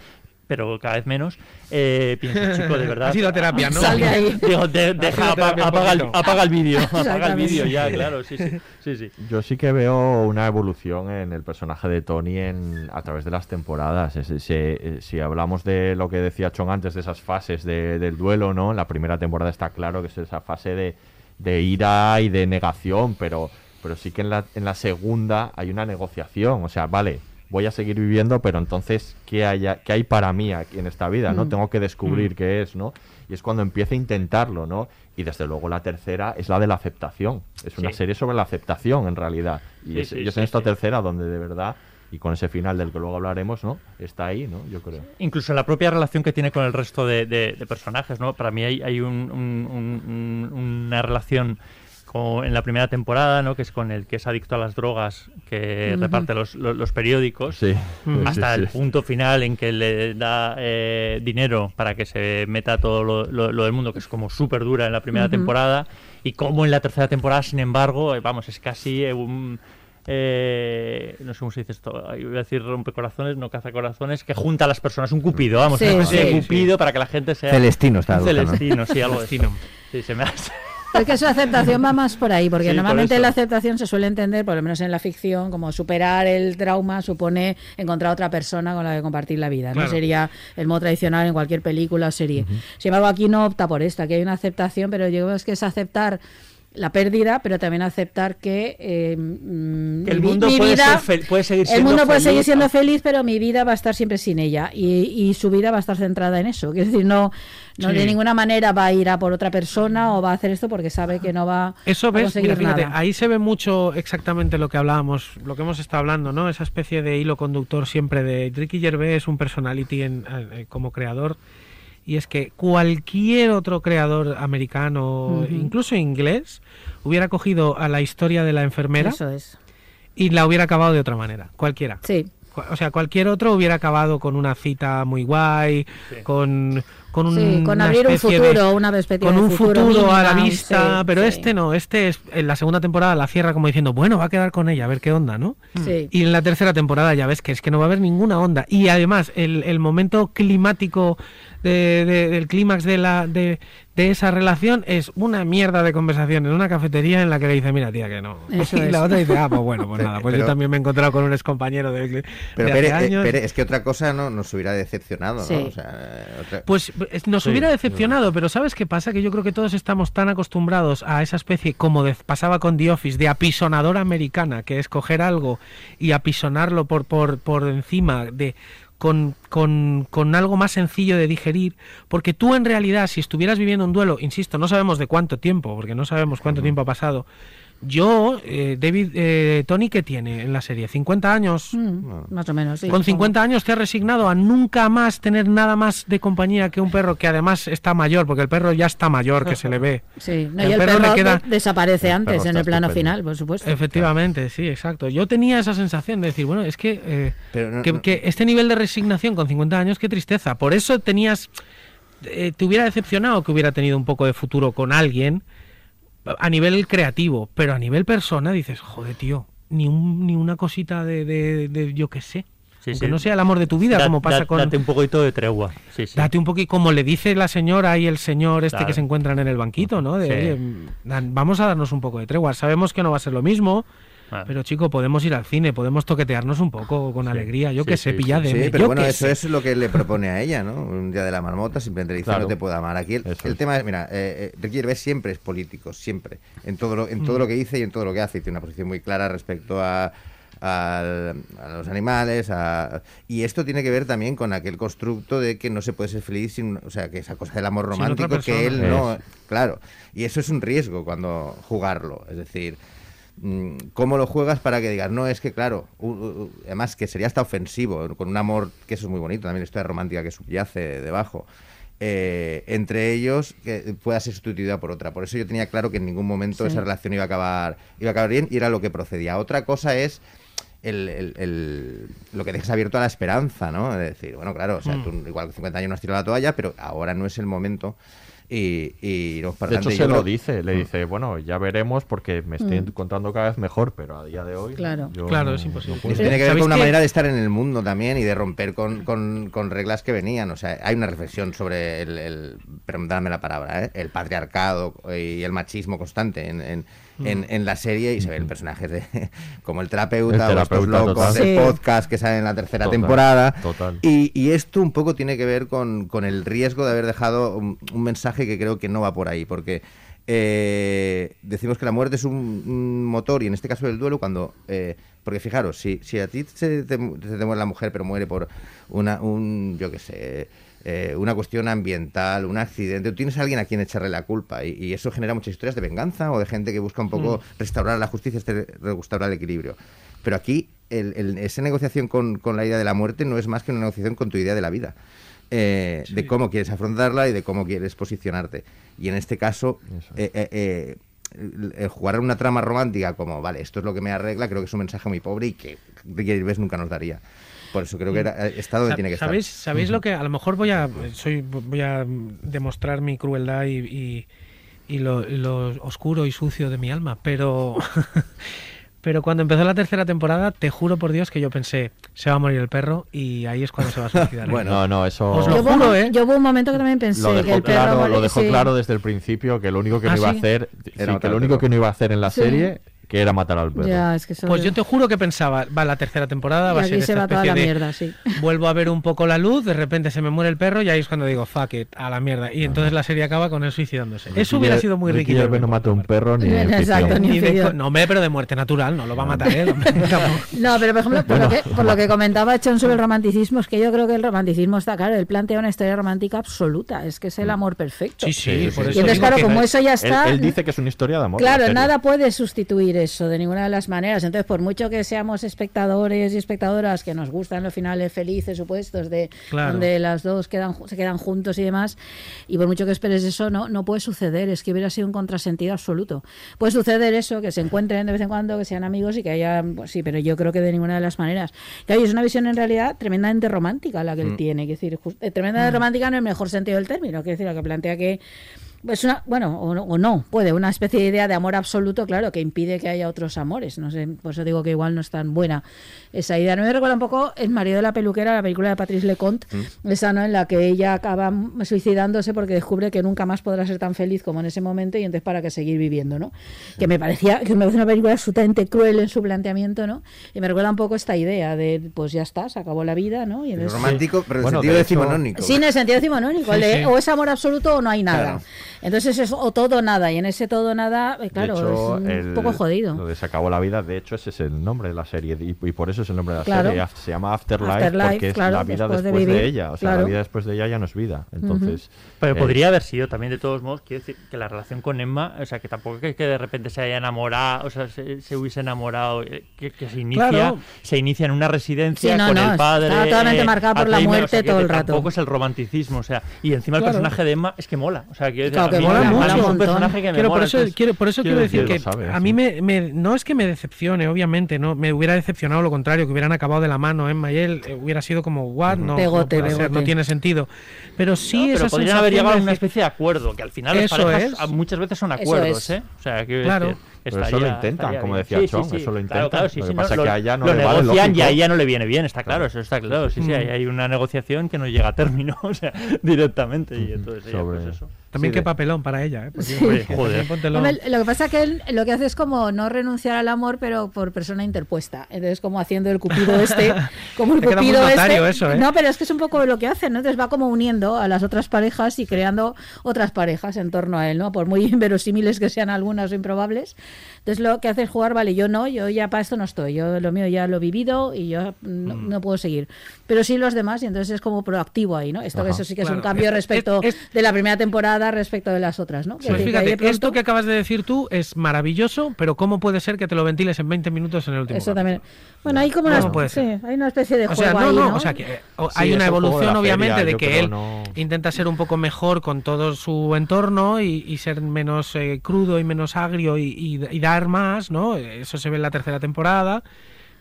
pero cada vez menos, eh, pienso, chico, de verdad. Has ido a terapia, ¿no? Sal de ahí. Digo, de- Has deja, ido a apa- terapia un apaga, el, apaga el vídeo, apaga el vídeo ya, claro, sí, sí, sí, sí. Yo sí que veo una evolución en el personaje de Tony en, a través de las temporadas. Es- es- eh, si hablamos de lo que decía Chong antes, de esas fases de- del duelo, ¿no? En la primera temporada está claro que es esa fase de, de ira y de negación, pero, pero sí que en la, en la segunda hay una negociación. O sea, vale, voy a seguir viviendo, pero entonces, ¿qué hay, qué hay para mí aquí en esta vida? ¿no? Mm. Tengo que descubrir qué es, ¿no? Y es cuando empieza a intentarlo, ¿no? Y desde luego la tercera es la de la aceptación. Es una Sí. serie sobre la aceptación, en realidad. Y Sí, es, sí, y es sí, en esta tercera donde de verdad, y con ese final del que luego hablaremos, ¿no? Está ahí, ¿no? Yo creo. Incluso la propia relación que tiene con el resto de, de- de personajes, ¿no? Para mí hay, hay un- un- un- un- una relación con- en la primera temporada, ¿no? Que es con el que es adicto a las drogas, que reparte los, los- los periódicos. Sí. Hasta sí, el sí. punto final en que le da eh, dinero para que se meta todo lo, lo- lo del mundo, que es como súper dura en la primera temporada, y como en la tercera temporada, sin embargo, eh, vamos, es casi eh, un... eh, no sé cómo se dice esto, voy a decir rompecorazones, no cazacorazones, que junta a las personas, un cupido, vamos, Sí, una especie sí. de cupido para que la gente sea... Celestino está. Celestino, sí, algo de Celestino. eso. Sí, se me hace... Es que su aceptación va más por ahí, porque Sí, normalmente la aceptación se suele entender, por lo menos en la ficción, como superar el trauma supone encontrar otra persona con la que compartir la vida. ¿no? Sería el modo tradicional en cualquier película o serie. Sin embargo, aquí no opta por esta, que hay una aceptación, pero yo creo que es aceptar la pérdida, pero también aceptar que, eh, mm, Que el mi- mundo mi puede vida- ser fel- puede seguir el siendo mundo puede seguir feliz, siendo ah. feliz, pero mi vida va a estar siempre sin ella y, y su vida va a estar centrada en eso. Es decir, no, no Sí. de ninguna manera va a ir a por otra persona o va a hacer esto porque sabe que no va Eso a ves, conseguir mira, fíjate, nada. ahí se ve mucho exactamente lo que hablábamos, lo que hemos estado hablando, ¿no? Esa especie de hilo conductor siempre de Ricky Gervais es un personality en- eh, como creador y es que cualquier otro creador americano, incluso inglés, hubiera cogido a la historia de la enfermera Eso es. y la hubiera acabado de otra manera, cualquiera. Sí. O sea, cualquier otro hubiera acabado con una cita muy guay, con, con un Sí, con abrir un especie de- futuro, una perspectiva con un futuro futuro a la vista, sí, pero sí. este no, este es en la segunda temporada la cierra como diciendo, bueno, va a quedar con ella, a ver qué onda, ¿no? Sí. Y en la tercera temporada ya ves que es que no va a haber ninguna onda. Y además, el, el momento climático de- de- del clímax de, la, de, de esa relación es una mierda de conversación en una cafetería en la que le dice, mira, tía, que no. Eso y es. la otra dice, ah, pues bueno, pues nada, pues yo también me he encontrado con un excompañero de, de Pero hace Pere, eh, años. Pere, es que otra cosa no nos hubiera decepcionado. O sea, eh, otra- Pues es- nos Sí, hubiera decepcionado, pero ¿sabes qué pasa? Que yo creo que todos estamos tan acostumbrados a esa especie, como de- pasaba con The Office, de apisonadora americana, que es coger algo y apisonarlo por, por, por encima de con, con, con algo más sencillo de digerir, porque tú en realidad, si estuvieras viviendo un duelo, insisto, no sabemos de cuánto tiempo, porque no sabemos cuánto tiempo ha pasado, yo, eh, David, eh, Tony, ¿qué tiene en la serie? ¿50 años? Mm, más o menos, sí. Con 50 años te has resignado a nunca más tener nada más de compañía que un perro que además está mayor, porque el perro ya está mayor, que se le ve. Sí, no, El y el perro perro, le queda- de- desaparece El antes perro en el plano estupendo. final, por supuesto. Efectivamente, sí, exacto. Yo tenía esa sensación de decir, bueno, es que, eh, Pero no- que, no- que este nivel de resignación con 50 años, qué tristeza. Por eso tenías, eh, te hubiera decepcionado que hubiera tenido un poco de futuro con alguien a nivel creativo, pero a nivel persona dices, joder, tío, ni, un, ni una cosita de, de- de yo qué sé. Sí, Aunque sí. no sea el amor de tu vida, Da- como pasa da- con... Date un poquito de tregua. Sí. Date un poquito, como le dice la señora y el señor este Claro. que se encuentran en el banquito, ¿no? De, oye, vamos a darnos un poco de tregua. Sabemos que no va a ser lo mismo, Pero chico, podemos ir al cine, podemos toquetearnos un poco con alegría. Yo Sí, que sé, sí, pillad sí. pero yo bueno, eso sé. es lo que le propone a ella, ¿no? Un día de la marmota, simplemente le dice Claro. no te puedo amar. Aquí el, Eso el es. tema es, mira, eh, eh, Ricky Gervais siempre es político, siempre. En todo lo, en todo Mm. lo que dice y en todo lo que hace. Y tiene una posición muy clara respecto a, al- a los animales. a- y esto tiene que ver también con aquel constructo de que no se puede ser feliz sin, o sea, que esa cosa del amor romántico que él no, claro. Y eso es un riesgo cuando jugarlo, es decir, ¿cómo lo juegas para que digas, no, es que claro, u- u- además que sería hasta ofensivo, con un amor, que eso es muy bonito, también la historia romántica que subyace debajo, eh, entre ellos que pueda ser sustituida por otra. Por eso yo tenía claro que en ningún momento Sí. esa relación iba a acabar iba a acabar bien y era lo que procedía. Otra cosa es el, el- el- lo que dejas abierto a la esperanza, ¿no? Es decir, bueno, claro, o sea, Mm. tú igual con 50 años no has tirado la toalla, pero ahora no es el momento y, y no para De hecho, se lo dice. Le Mm. dice, bueno, ya veremos porque me estoy Mm. encontrando cada vez mejor, pero a día de hoy. Claro. yo Claro, no- es imposible. no tiene que ver ¿Sabéis con una qué? manera de estar en el mundo también y de romper con, con- con reglas que venían. O sea, hay una reflexión sobre el, el perdóname la palabra, ¿eh? el patriarcado y el machismo constante en, en, en- en la serie y se ve el personaje de como el terapeuta, El o estos terapeuta, locos total. del Sí. podcast que salen en la tercera Total, temporada. total. Y, y esto un poco tiene que ver con, con el riesgo de haber dejado un, un mensaje que creo que no va por ahí, porque eh, decimos que la muerte es un, un motor y en este caso el duelo cuando... eh, porque fijaros, si, si a ti se te, se te muere la mujer pero muere por una, un, yo qué sé, eh, una cuestión ambiental, un accidente, tú tienes a alguien a quien echarle la culpa y, y eso genera muchas historias de venganza o de gente que busca un poco restaurar la justicia, este- restaurar el equilibrio. Pero aquí el- el- esa negociación con, con la idea de la muerte no es más que una negociación con tu idea de la vida. eh, De cómo quieres afrontarla y de cómo quieres posicionarte. Y en este caso, eh, eh, eh, el jugar una trama romántica como, vale, esto es lo que me arregla, creo que es un mensaje muy pobre y que Ricky Gervais nunca nos daría. Por eso creo que era, está donde tiene que estar. ¿Sabéis, ¿sabéis lo que a lo mejor voy a soy voy a demostrar mi crueldad y, y- y lo, lo oscuro y sucio de mi alma, pero pero cuando empezó la tercera temporada, te juro por Dios que yo pensé, se va a morir el perro y ahí es cuando se va a suicidar. Bueno, No, no, eso. Os Yo lo hubo, juro, un- ¿eh? yo hubo un momento que también pensé lo que dejó, el perro claro, lo moría- dejó sí. claro desde el principio que lo único que ¿Ah, no iba a hacer, sí, que lo único perro. que no iba a hacer en la Sí. serie que era matar al perro. Ya, es que eso Pues yo te juro que pensaba, va la tercera temporada, va a ser se esta va toda especie la de mierda, sí. vuelvo a ver un poco la luz, de repente se me muere el perro y ahí es cuando digo, fuck it, a la mierda. Y entonces la serie acaba con él suicidándose. Eso hubiera sido muy Ricky Ricky Gervais no a un perro ni Exacto, ni- de no, hombre, pero de muerte natural, no lo va a matar él. No, pero por ejemplo, por, lo que, por lo que comentaba Chon sobre el romanticismo, es que yo creo que el romanticismo está claro, él plantea una historia romántica absoluta, es que es el amor perfecto. Sí, sí, Sí, por sí, eso y entonces, claro, como eso ya está. él dice que es una historia de amor. la Claro, nada puede sustituir eso de ninguna de las maneras. Entonces, por mucho que seamos espectadores y espectadoras que nos gustan los finales felices, supuestos, de Claro. donde las dos quedan, se quedan juntos y demás, y por mucho que esperes eso, no, no puede suceder. Es que hubiera sido un contrasentido absoluto. Puede suceder eso, que se encuentren de vez en cuando, que sean amigos y que haya. pues sí, pero yo creo que de ninguna de las maneras. Claro, y es una visión en realidad tremendamente romántica la que él tiene. Quiero decir, just- eh, tremendamente romántica no en el mejor sentido del término. Quiero decir, la que plantea que es una, bueno, o no, o no, puede, una especie de idea de amor absoluto, claro, que impide que haya otros amores. No sé, por eso digo que igual no es tan buena esa idea. No me recuerda un poco El marido de la peluquera, la película de Patrice Leconte, esa, ¿no? En la que ella acaba suicidándose porque descubre que nunca más podrá ser tan feliz como en ese momento y entonces para que seguir viviendo, ¿no? Que me parecía, que me parece una película absolutamente cruel en su planteamiento, ¿no? Y me recuerda un poco esta idea de, pues ya está, se acabó la vida, ¿no? Y romántico, pero en el Bueno, sentido decimonónico. Sí, en el sentido decimonónico, el de Sí, sí. o es amor absoluto o no hay nada. Claro. Entonces es o todo o nada, y en ese todo o nada, eh, claro, hecho, es un el- poco jodido. Lo de se acabó la vida, de hecho, ese es el nombre de la serie. Y, y por eso es el nombre de la Claro. serie. Se llama Afterlife, Afterlife, porque es claro, la vida después después, de ella. O sea, claro. la vida después de ella ya no es vida. Entonces. Pero eh, podría haber sido también, de todos modos, quiero decir, que la relación con Emma, o sea, que tampoco es que de repente se haya enamorado, o sea, se, se hubiese enamorado, eh, que, que se inicia Claro. se inicia en una residencia Sí, no, con no, el padre. está totalmente marcada por la o muerte sea, todo el rato. Tampoco es el romanticismo, o sea, y encima Claro. el personaje de Emma es que mola, o sea, quiero decir, Claro, que mola mucho. un personaje que me Quiero, por mola, eso, entonces, quiero, por eso quiero decir decir, que a mí me, me- no es que me decepcione, obviamente, no me hubiera decepcionado lo contrario, que hubieran acabado de la mano Emma y él, eh, hubiera sido como, what, no, Pegote, no, puede ser, pegote. no tiene sentido. Pero sí No, pero esa podrían haber llegado a una especie de acuerdo, que al final las parejas es. muchas veces son Eso acuerdos, es. ¿eh? O sea, quiero Claro. decir, Pero eso lo intentan, como decía Sí, sí, Chon, sí, eso lo Claro, intentan. claro, sí, Lo sí, que no, pasa es que a ella no lo le vale negocian y a ella no le viene bien, está claro, Claro. eso está claro. Sí, sí, Mm. hay, hay una negociación que no llega a término, o sea, directamente. Y entonces ella, Sobre- pues eso. También Sí, qué de- papelón para ella, ¿eh? Porque, Sí. oye, Joder. también póntelo- Hombre, lo que pasa es que él lo que hace es como no renunciar al amor, pero por persona interpuesta. Entonces, como haciendo el cupido este, como el cupido notario este. eso, ¿eh? No, pero es que es un poco lo que hace, ¿no? Entonces va como uniendo a las otras parejas y creando otras parejas en torno a él, ¿no? Por muy inverosímiles que sean algunas o improbables. Entonces lo que hace es jugar, vale, yo no, yo ya para esto no estoy, yo lo mío ya lo he vivido y yo no, Mm. no puedo seguir. Pero sí los demás, y entonces es como proactivo ahí, ¿no? Esto que Ajá. eso sí que es Claro. un cambio Es- respecto es- de la primera temporada respecto de las otras, ¿no? Pues Es decir, que fíjate, de pronto- esto que acabas de decir tú es maravilloso, pero ¿cómo puede ser que te lo ventiles en 20 minutos en el último Eso capítulo? también. Bueno, hay como una, ¿Cómo puede sí, ser? hay una especie de O juego sea, no, ahí, no, ¿no? o sea, que eh, Sí, hay es una de evolución, obviamente, feria, de que él no- intenta ser un poco mejor con todo su entorno y, y ser menos eh, crudo y menos agrio y, y- y más, ¿no? Eso se ve en la tercera temporada.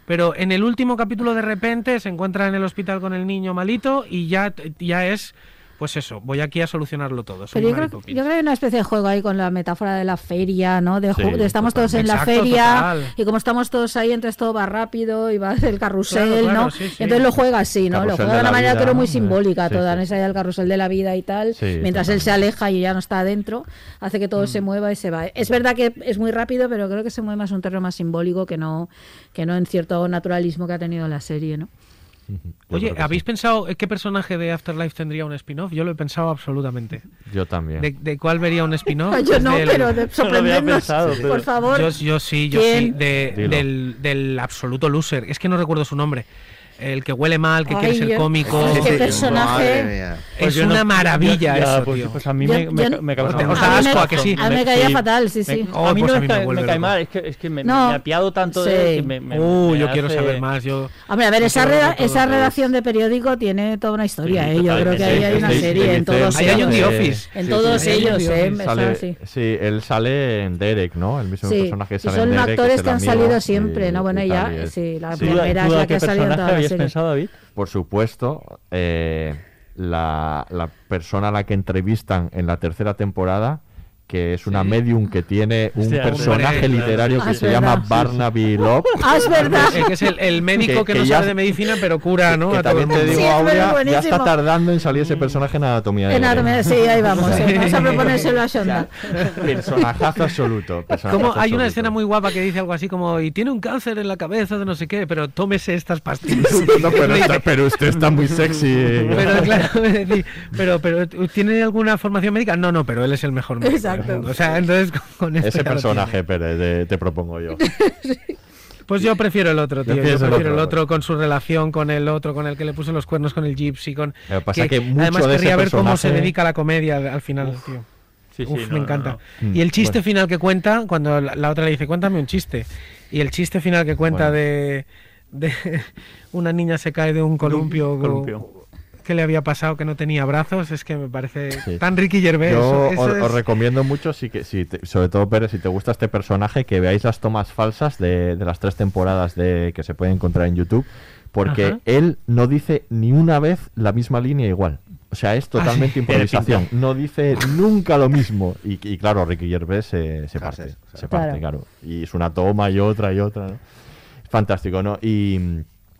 Pero en el último capítulo, de repente, se encuentra en el hospital con el niño malito y ya, ya es, pues eso, voy aquí a solucionarlo todo. soy Pero yo creo, Poppins. yo creo que hay una especie de juego ahí con la metáfora de la feria, ¿no? De, Sí, de estamos total. todos en la feria total. y como estamos todos ahí, entonces todo va rápido y va el carrusel, Claro, claro, ¿no? sí, sí. Y entonces lo juega así, ¿no? Lo juega de de una manera vida, creo muy simbólica Sí, toda, sí. ¿no? Esa idea del carrusel de la vida y tal. Sí, Mientras él se aleja y ya no está adentro, hace que todo Mm. se mueva y se va. Es verdad que es muy rápido, pero creo que se mueve más un terreno más simbólico que no, que no en cierto naturalismo que ha tenido la serie, ¿no? Oye, ¿habéis pensado qué personaje de Afterlife tendría un spin-off? Yo lo he pensado absolutamente. Yo también. ¿De, de cuál vería un spin-off? Yo no, Del- pero de sorprendernos, pensado, pero- por favor. Yo, yo sí, yo ¿Quién? sí. de- del, del absoluto loser. Es que no recuerdo su nombre. El que huele mal, que Ay, quiere ser cómico. Madre personaje... Es yo no- una maravilla ya, eso, pues, tío. pues a mí Yo- me, me, asco. ¿a que sí? A mí me caía fatal, sí, sí. Oh, a mí pues no a me, mí me cae, mal, es que, es que me, No. me ha piado tanto de Sí. él que me, me- Uh, me yo quiero saber más. Yo, Hombre, a ver, esa, redacción de periódico tiene toda una historia, Sí, ¿eh? Yo creo que ahí hay una serie en todos Ahí hay un ellos. The Office. En todos ellos, Sí, ¿eh? sí, él sale en Derek, ¿no? El mismo personaje sale son en Derek. actores es que han salido siempre, ¿no? Bueno, ya, sí, la sí. ¿Tú, primera es la que qué ha salido en personaje toda la habías serie. pensado, David? Por supuesto, eh, la, la persona a la que entrevistan en la tercera temporada, que es una medium que tiene un Hostia, personaje hombre, literario Ah, que es se verdad. llama Barnaby Love. Ah, es verdad. Que es el, el médico Que- que, que no ya- sabe de medicina, pero cura, ¿no? que también te digo, Sí, es Aurea, ya está tardando en salir ese personaje en Anatomía de En Grey. Anatomía- sí, ahí vamos. eh, Vamos a proponérselo a Shonda. Personajazo absoluto. personajazo Como hay una escena muy guapa que dice algo así como y tiene un cáncer en la cabeza de no sé qué, pero tómese estas pastillas. No, pero, está- pero usted está muy sexy. Pero claro, pero, pero ¿tiene alguna formación médica? No, no, pero él es el mejor médico del Exacto. O sea, entonces con, Ese personaje. Pérez, de- te propongo yo. Pues yo prefiero el otro, tío. Yo el prefiero el otro. otro con su relación con el otro, con el que le puso los cuernos con el gypsy, con pasa que mucho además de ese querría ver cómo se dedica a la comedia al, al final, tío. Sí, Uf, me no, encanta. no. Y el chiste Bueno. final que cuenta, cuando la, la otra le dice, cuéntame un chiste. Y el chiste final que cuenta Bueno. de, de una niña se cae de un columpio, columpio. Que le había pasado que no tenía brazos, es que me parece Sí. tan Ricky Gervais. Yo eso- eso os, es- os recomiendo mucho, si que, si te- sobre todo Pérez, si te gusta este personaje, que veáis las tomas falsas de, de las tres temporadas de que se puede encontrar en YouTube, porque Ajá. él no dice ni una vez la misma línea igual. O sea, es totalmente sí. improvisación. No dice nunca lo mismo. Y, y claro, Ricky Gervais se, se parte. Se parte, claro. Y es una toma y otra y otra. ¿no? Fantástico, ¿no? Y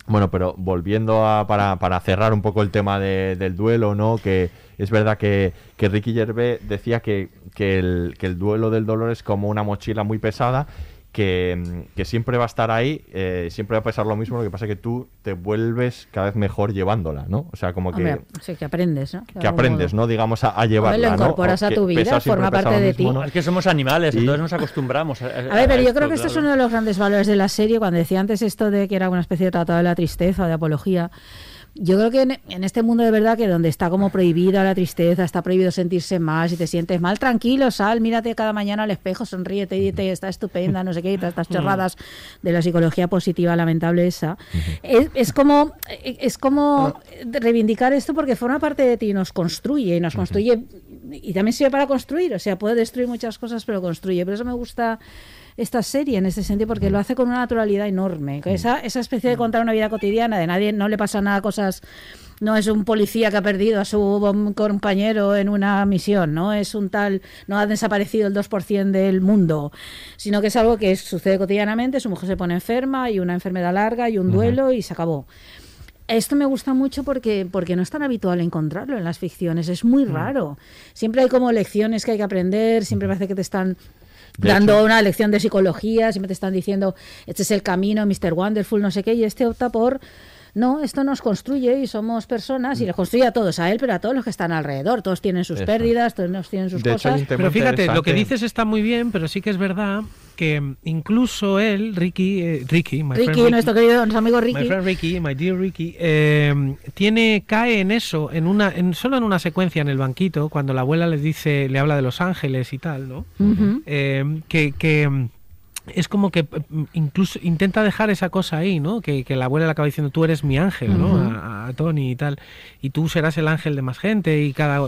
bueno, pero volviendo a, para, para cerrar un poco el tema de- del duelo, ¿no? Que es verdad que, que Ricky Gervais decía que, que, el, que el duelo del dolor es como una mochila muy pesada. Que, que siempre va a estar ahí, eh, siempre va a pesar lo mismo, lo que pasa es que tú te vuelves cada vez mejor llevándola, ¿no? O sea, como que, Hombre, sí, que aprendes, ¿no? De que aprendes, modo. ¿no? Digamos, a, a llevarla, lo ¿no? incorporas a tu vida, forma parte lo de ti. ¿no? Es que somos animales, Y- entonces nos acostumbramos. A, A ver, pero yo creo que esto es uno de los grandes valores de la serie. Cuando decía antes esto de que era una especie de tratado de la tristeza o de apología, yo creo que en, en este mundo de verdad que donde está como prohibida la tristeza, está prohibido sentirse mal, si te sientes mal, tranquilo, sal, mírate cada mañana al espejo, sonríete y te está estupenda, no sé qué, y todas estas chorradas de la psicología positiva lamentable esa. Es, es como es como reivindicar esto porque forma parte de ti y nos construye, y nos construye y también sirve para construir, o sea, puede destruir muchas cosas, pero construye. Por eso me gusta esta serie en ese sentido porque lo hace con una naturalidad enorme. que Esa, esa especie de contar una vida cotidiana, de nadie, no le pasa nada, cosas. No es un policía que ha perdido a su compañero en una misión, no es un tal, no ha desaparecido el 2% del mundo, sino que es algo que sucede cotidianamente, su mujer se pone enferma y una enfermedad larga y un duelo y se acabó. Esto me gusta mucho porque, porque no es tan habitual encontrarlo en las ficciones, es muy raro. Siempre hay como lecciones que hay que aprender, siempre parece que te están De dando hecho- una lección de psicología, siempre te están diciendo, este es el camino, Mr. Wonderful, no sé qué, y este opta por... No, esto nos construye y somos personas y les construye a todos, a él, pero a todos los que están alrededor. Todos tienen sus Eso. pérdidas, todos tienen sus De cosas. Pero fíjate, lo que dices está muy bien, pero sí que es verdad que incluso él, Ricky, eh, Ricky, my friend Ricky, nuestro querido nuestro amigo My Ricky, friend Ricky, my dear Ricky, eh, tiene, cae en eso, en una, en, solo en una secuencia en el banquito, cuando la abuela le dice, le habla de los ángeles y tal, ¿no? Eh, que, que, es como que incluso intenta dejar esa cosa ahí, ¿no? Que, que la abuela le acaba diciendo, tú eres mi ángel, ¿no? A, a Tony y tal. Y tú serás el ángel de más gente y cada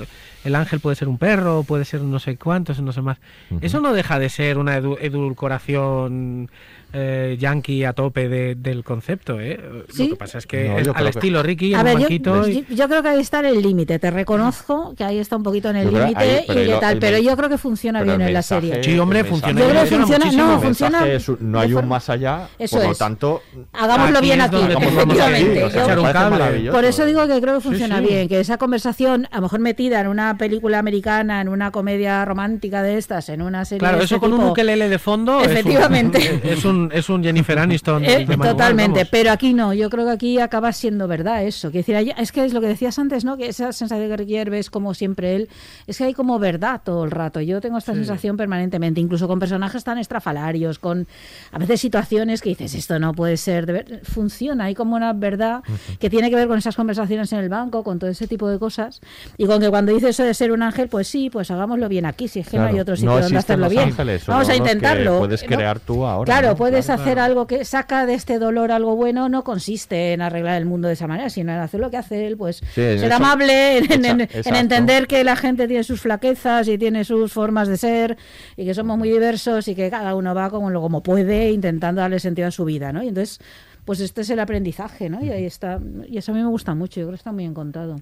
el ángel puede ser un perro, puede ser no sé cuántos, no sé más. Eso no deja de ser una edu- edulcoración eh, yankee a tope de- del concepto, ¿eh? Sí. Lo que pasa es que No, es yo al creo que- estilo Ricky, en A un ver, yo, y- yo- yo creo que ahí está el límite. Te reconozco que ahí está un poquito en el límite y tal, el pero yo creo que funciona bien en la serie. Sí, hombre, funciona Yo creo que funciona funciona, no, funciona. mensaje es un- no hay un más allá, Eso por lo es. tanto, Hagámoslo Aquí bien aquí, efectivamente. o sea, un. Por eso digo que creo que funciona sí. bien, que esa conversación, a lo mejor metida en una película americana, en una comedia romántica de estas, en una serie Claro, de eso este con un tipo, ukelele de fondo es un- Efectivamente. es un, es un Jennifer Aniston. Eh, totalmente, pero aquí no, yo creo que aquí acaba siendo verdad eso. Decir, es que es lo que decías antes, ¿no? Que esa sensación que Gervais, como siempre él, es que hay como verdad todo el rato. Yo tengo esta sensación permanentemente, incluso con personajes tan estrafalarios, con a veces situaciones que dices, esto no puede ser, de ver-". funciona, hay como una verdad que tiene que ver con esas conversaciones en el banco, con todo ese tipo de cosas, y con que cuando dice eso de ser un ángel, pues sí, pues hagámoslo bien aquí, si es que no hay otro sitio no donde hacerlo bien. ángeles, Vamos a intentarlo. puedes ¿no? crear tú ahora, Claro, ¿no? puedes Claro, hacer claro. algo que saca de este dolor algo bueno, no consiste en arreglar el mundo de esa manera, sino en hacer lo que hace él, pues Sí, ser eso- amable, en, en- entender que la gente tiene sus flaquezas y tiene sus formas de ser y que somos muy diversos y que cada uno va como, lo- como puede intentando darle sentido a su vida, ¿no? Y entonces, pues este es el aprendizaje, ¿no? Y ahí está, y eso a mí me gusta mucho, yo creo que está muy encontrado.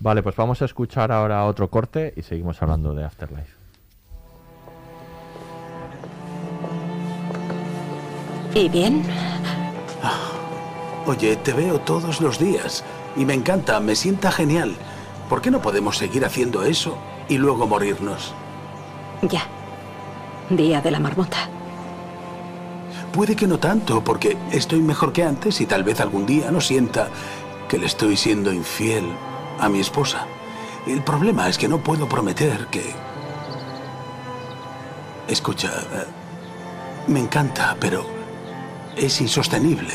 Vale, pues vamos a escuchar ahora otro corte y seguimos hablando de Afterlife. ¿Y bien? Oye, te veo todos los días y me encanta, me sienta genial. ¿Por qué no podemos seguir haciendo eso y luego morirnos? Ya. Día de la marmota. Puede que no tanto, porque estoy mejor que antes y tal vez algún día no sienta que le estoy siendo infiel a mi esposa. El problema es que no puedo prometer que... Escucha, eh, me encanta, pero es insostenible.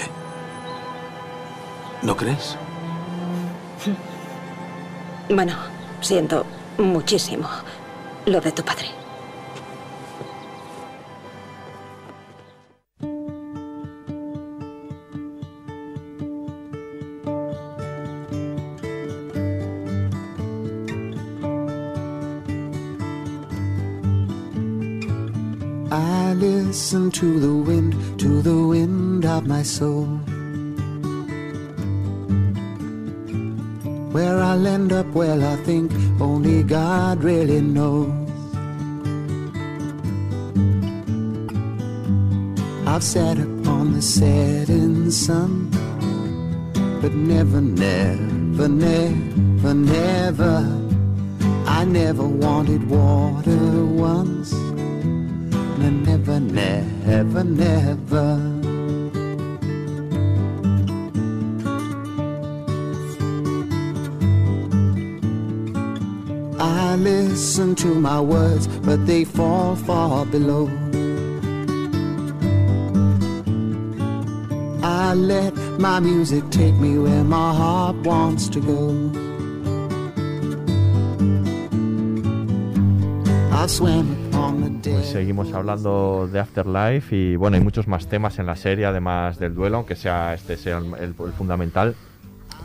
¿No crees? Bueno, siento muchísimo lo de tu padre. Listen to the wind, to the wind of my soul. Where I'll end up, well, I think only God really knows. I've sat upon the setting sun, but never, never, never, never. I never wanted water once. No, never, never, never. never. I listen to my words, but they fall far below. I let my music take me where my heart wants to go. I dead. Pues seguimos hablando de Afterlife y bueno, hay muchos más temas en la serie, además del duelo, aunque sea este sea el, el- el fundamental.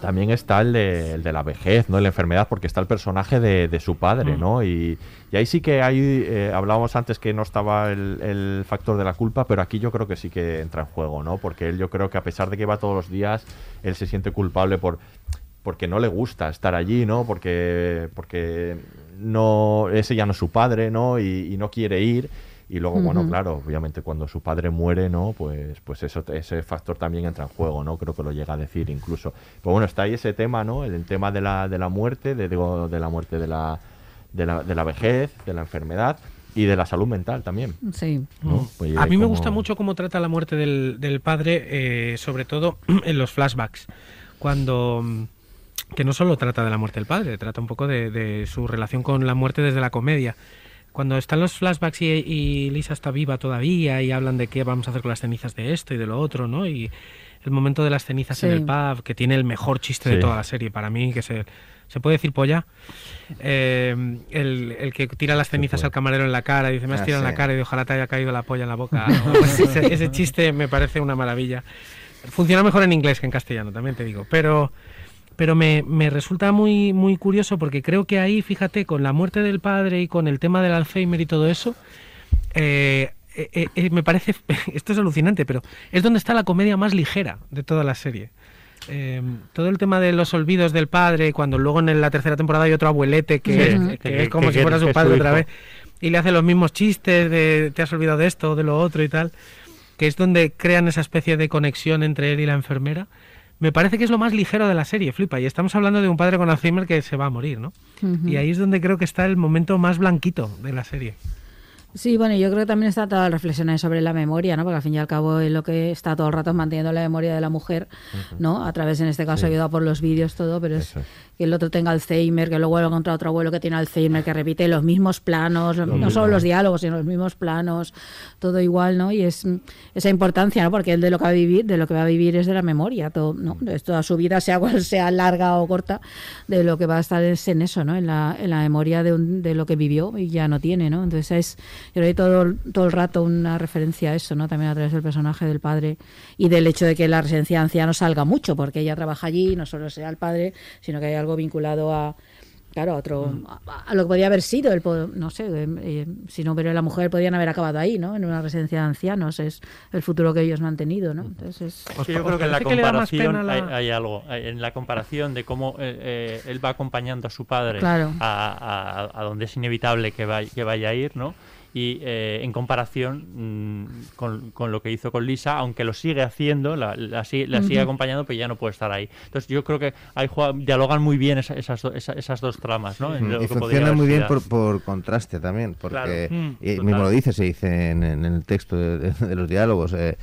También está el de, el de la vejez, ¿no? La enfermedad, porque está el personaje de, de su padre, Mm. ¿no? Y, y ahí sí que hay, eh, hablábamos antes que no estaba el, el factor de la culpa, pero aquí yo creo que sí que entra en juego, ¿no? Porque él yo creo que a pesar de que va todos los días, él se siente culpable por porque no le gusta estar allí, ¿no? Porque, porque no, ese ya no es su padre, ¿no? Y, y no quiere ir. Y luego, bueno, Ujú. claro, obviamente cuando su padre muere, ¿no? Pues, pues eso, ese factor también entra en juego, ¿no? Creo que lo llega a decir incluso. Pero bueno, está ahí ese tema, ¿no? El, el tema de la, de la muerte, de, digo, de la muerte de la, de la, de la vejez, de la enfermedad y de la salud mental también. Sí. ¿no? Pues, A mí me como- gusta mucho cómo trata la muerte del, del padre, eh, sobre todo en los flashbacks, cuando mm, que no solo trata de la muerte del padre, trata un poco de, de su relación con la muerte desde la comedia. Cuando están los flashbacks y, y Lisa está viva todavía y hablan de qué vamos a hacer con las cenizas de esto y de lo otro, ¿no? Y el momento de las cenizas en el pub, que tiene el mejor chiste de toda la serie, para mí, que se, se puede decir polla. Eh, el, el que tira las cenizas al camarero en la cara y dice, me has Ah, tirado en la cara y ojalá te haya caído la polla en la boca. algo así. ese, ese chiste me parece una maravilla. Funciona mejor en inglés que en castellano, también te digo. Pero, pero me, me resulta muy, muy curioso porque creo que ahí, fíjate, con la muerte del padre y con el tema del Alzheimer y todo eso, eh, eh, eh, eh, me parece, esto es alucinante, pero es donde está la comedia más ligera de toda la serie. Todo el tema de los olvidos del padre, cuando luego en la tercera temporada hay otro abuelete que, Sí, es, que- que que- es como si fuera su padre su otra vez, y le hace los mismos chistes de te has olvidado de esto o de lo otro y tal, que es donde crean esa especie de conexión entre él y la enfermera. Me parece que es lo más ligero de la serie, flipa. Y estamos hablando de un padre con Alzheimer que se va a morir, ¿no? Y ahí es donde creo que está el momento más blanquito de la serie. Sí, bueno, yo creo que también está toda la reflexión ahí sobre la memoria, ¿no? Porque al fin y al cabo es lo que está todo el rato manteniendo la memoria de la mujer, ¿no? A través, en este caso, Sí. ayudado por los vídeos, todo, pero es. Que el otro tenga Alzheimer, que luego lo encuentra otro abuelo que tiene Alzheimer, que repite los mismos planos, no solo los diálogos, sino los mismos planos, todo igual, ¿no? Y es esa importancia, ¿no? Porque él de lo que va a vivir, de lo que va a vivir es de la memoria, todo, ¿no? Es toda su vida, sea cual sea larga o corta, de lo que va a estar es en eso, ¿no? En la, en la memoria de, un- de lo que vivió y ya no tiene, ¿no? Entonces es, yo creo que todo, todo el rato una referencia a eso, ¿no? También a través del personaje del padre y del hecho de que la residencia de ancianos salga mucho, porque ella trabaja allí, no solo sea el padre, sino que hay algo vinculado a claro, a otro, a, a lo que podía haber sido, el, no sé, eh, eh, si no hubiera la mujer podían haber acabado ahí, ¿no? En una residencia de ancianos, es el futuro que ellos no han tenido, ¿no? Entonces es... Sí, yo creo que en la comparación la- hay, hay algo. En la comparación de cómo eh, eh, él va acompañando a su padre Claro. a, a- a donde es inevitable que vaya, que vaya a ir, ¿no? Y eh, en comparación mm, con, con lo que hizo con Lisa, aunque lo sigue haciendo, la, la sigue, la sigue Ujú. acompañando, pero ya no puede estar ahí. Entonces yo creo que ahí dialogan muy bien esa- esas, do- esa- esas dos tramas, ¿no? En lo Y que funciona muy bien por, por contraste también, porque Claro. Mm, mismo lo dice, se dice en, en el texto de, de- de los diálogos, eh,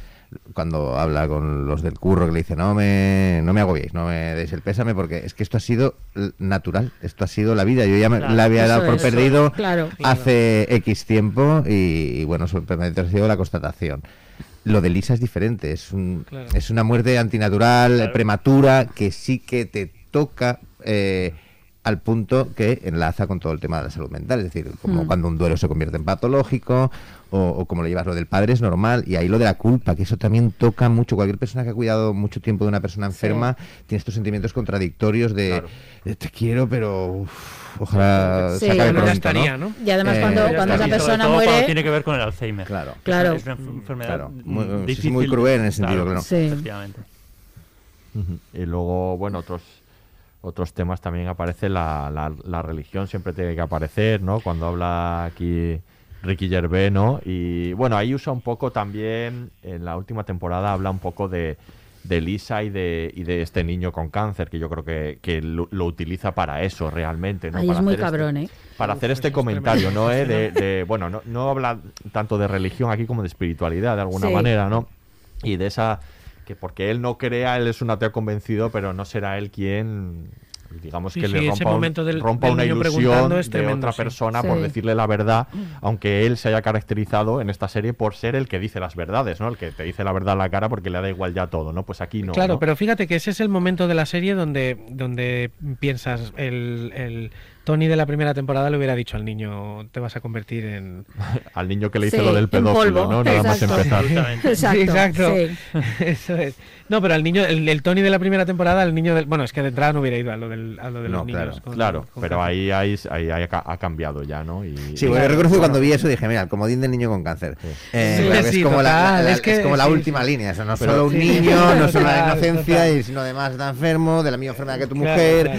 cuando habla con los del curro, que le dice, no me, no me agobiéis, no me deis el pésame, porque es que esto ha sido natural, esto ha sido la vida, yo ya me, Claro, la había dado por perdido claro. hace X tiempo y, y bueno, simplemente ha sido la constatación. Lo de Lisa es diferente, es, un, Claro. es una muerte antinatural, prematura, que sí que te toca eh, al punto que enlaza con todo el tema de la salud mental, es decir, como Mm. cuando un duelo se convierte en patológico o, o como lo llevas lo del padre es normal y ahí lo de la culpa, que eso también toca mucho. Cualquier persona que ha cuidado mucho tiempo de una persona enferma tiene estos sentimientos contradictorios de, Claro. de te quiero, pero uf, ojalá Sí, se acabe ya pronto, estaría, ¿no? ¿no? Y además Eh, cuando, cuando esa persona todo muere... tiene que ver con el Alzheimer. Claro. Es una- Claro. Es una enf- enfermedad Claro, muy- es muy cruel en ese sentido, claro. Sí. Efectivamente. Ujú. Y luego, bueno, otros otros temas también aparece la, la, la religión, siempre tiene que aparecer, ¿no? Cuando habla aquí Ricky Gervais, ¿no? Y bueno, ahí usa un poco también, en la última temporada habla un poco de, de Lisa y de, y de este niño con cáncer, que yo creo que, que lo, lo utiliza para eso realmente, ¿no? Ahí para es muy hacer este- cabrón, ¿eh? para Uf, hacer este es comentario, tremendo. ¿no? eh? De, de- bueno, no, no habla tanto de religión aquí como de espiritualidad, de alguna Sí. manera, ¿no? Y de esa que porque él no crea, él es un ateo convencido, pero no será él quien digamos Sí, que sí, le ese rompa, un- momento del- rompa del una ilusión preguntando es de tremendo, otra sí. persona por Sí. decirle la verdad, aunque él se haya caracterizado en esta serie por ser el que dice las verdades, ¿no? El que te dice la verdad a la cara porque le da igual ya todo, ¿no? Pues aquí no. Claro, ¿no? pero fíjate que ese es el momento de la serie donde, donde piensas, el, el Tony de la primera temporada le hubiera dicho al niño, te vas a convertir en... al niño que le Sí, lo del pedófilo, ¿no? Nada más empezar. Exacto, Sí, exacto. sí. Eso es. No, pero al niño, el, el Tony de la primera temporada, el niño del... Bueno, es que de entrada no hubiera ido a lo, del, a lo de No, los niños. claro, con- Claro, con pero ahí, ahí, ahí, ahí ha, ca- ha cambiado ya, ¿no? Y, Sí, y- bueno, yo reconozco que cuando vi eso dije, mira, el comodín del niño con cáncer. Eh, claro, es, como la, total, la- la- es que- es como la sí, última sí. línea, o sea, no Pero- solo un Sí. niño, no solo la inocencia, sino además está enfermo, de la misma enfermedad que tu mujer.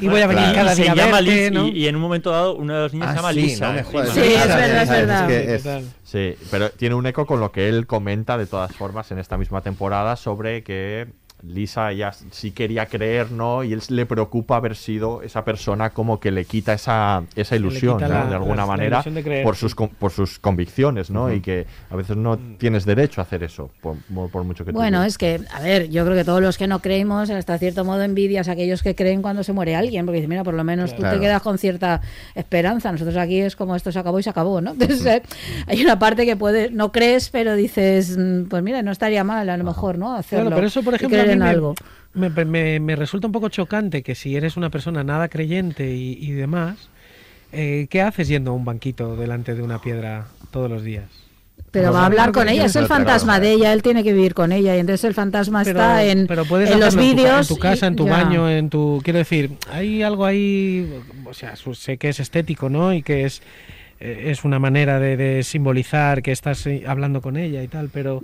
y voy a venir cada día llama verte, Liz ¿no? y, y en un momento dado una de los niños Ah, se llama sí, Lisa. no me jodas. Sí, es verdad, es verdad. que es- Total. Sí, pero tiene un eco con lo que él comenta de todas formas en esta misma temporada sobre que Lisa ya sí quería creer, ¿no? Y él le preocupa haber sido esa persona como que le quita esa, esa ilusión, quita ¿no? la- de alguna la- manera, ilusión de creer, por, sí. sus, con- por sus convicciones, ¿no? Y que a veces no tienes derecho a hacer eso, por, por mucho que tú Bueno, es que, a ver, yo creo que todos los que no creemos, hasta cierto modo envidias a aquellos que creen cuando se muere alguien, porque dices, mira, por lo menos tú te quedas con cierta esperanza. Nosotros aquí es como esto se acabó y se acabó, ¿no? Entonces, eh, hay una parte que puede, no crees, pero dices, mm, pues mira, no estaría mal a lo mejor, ¿no? Hacerlo. Claro, pero eso, por ejemplo, en me, algo. me, me- me resulta un poco chocante que si eres una persona nada creyente y, y demás, eh, ¿qué haces yendo a un banquito delante de una piedra todos los días? Pero va a hablar con ella, es el fantasma de ella, él tiene que vivir con ella y entonces el fantasma Pero, está en, pero puedes en los vídeos. en tu casa, en tu ya. baño, en tu... Quiero decir, hay algo ahí, o sea, sé que es estético, ¿no? Y que es, eh, es una manera de, de simbolizar que estás eh, hablando con ella y tal, pero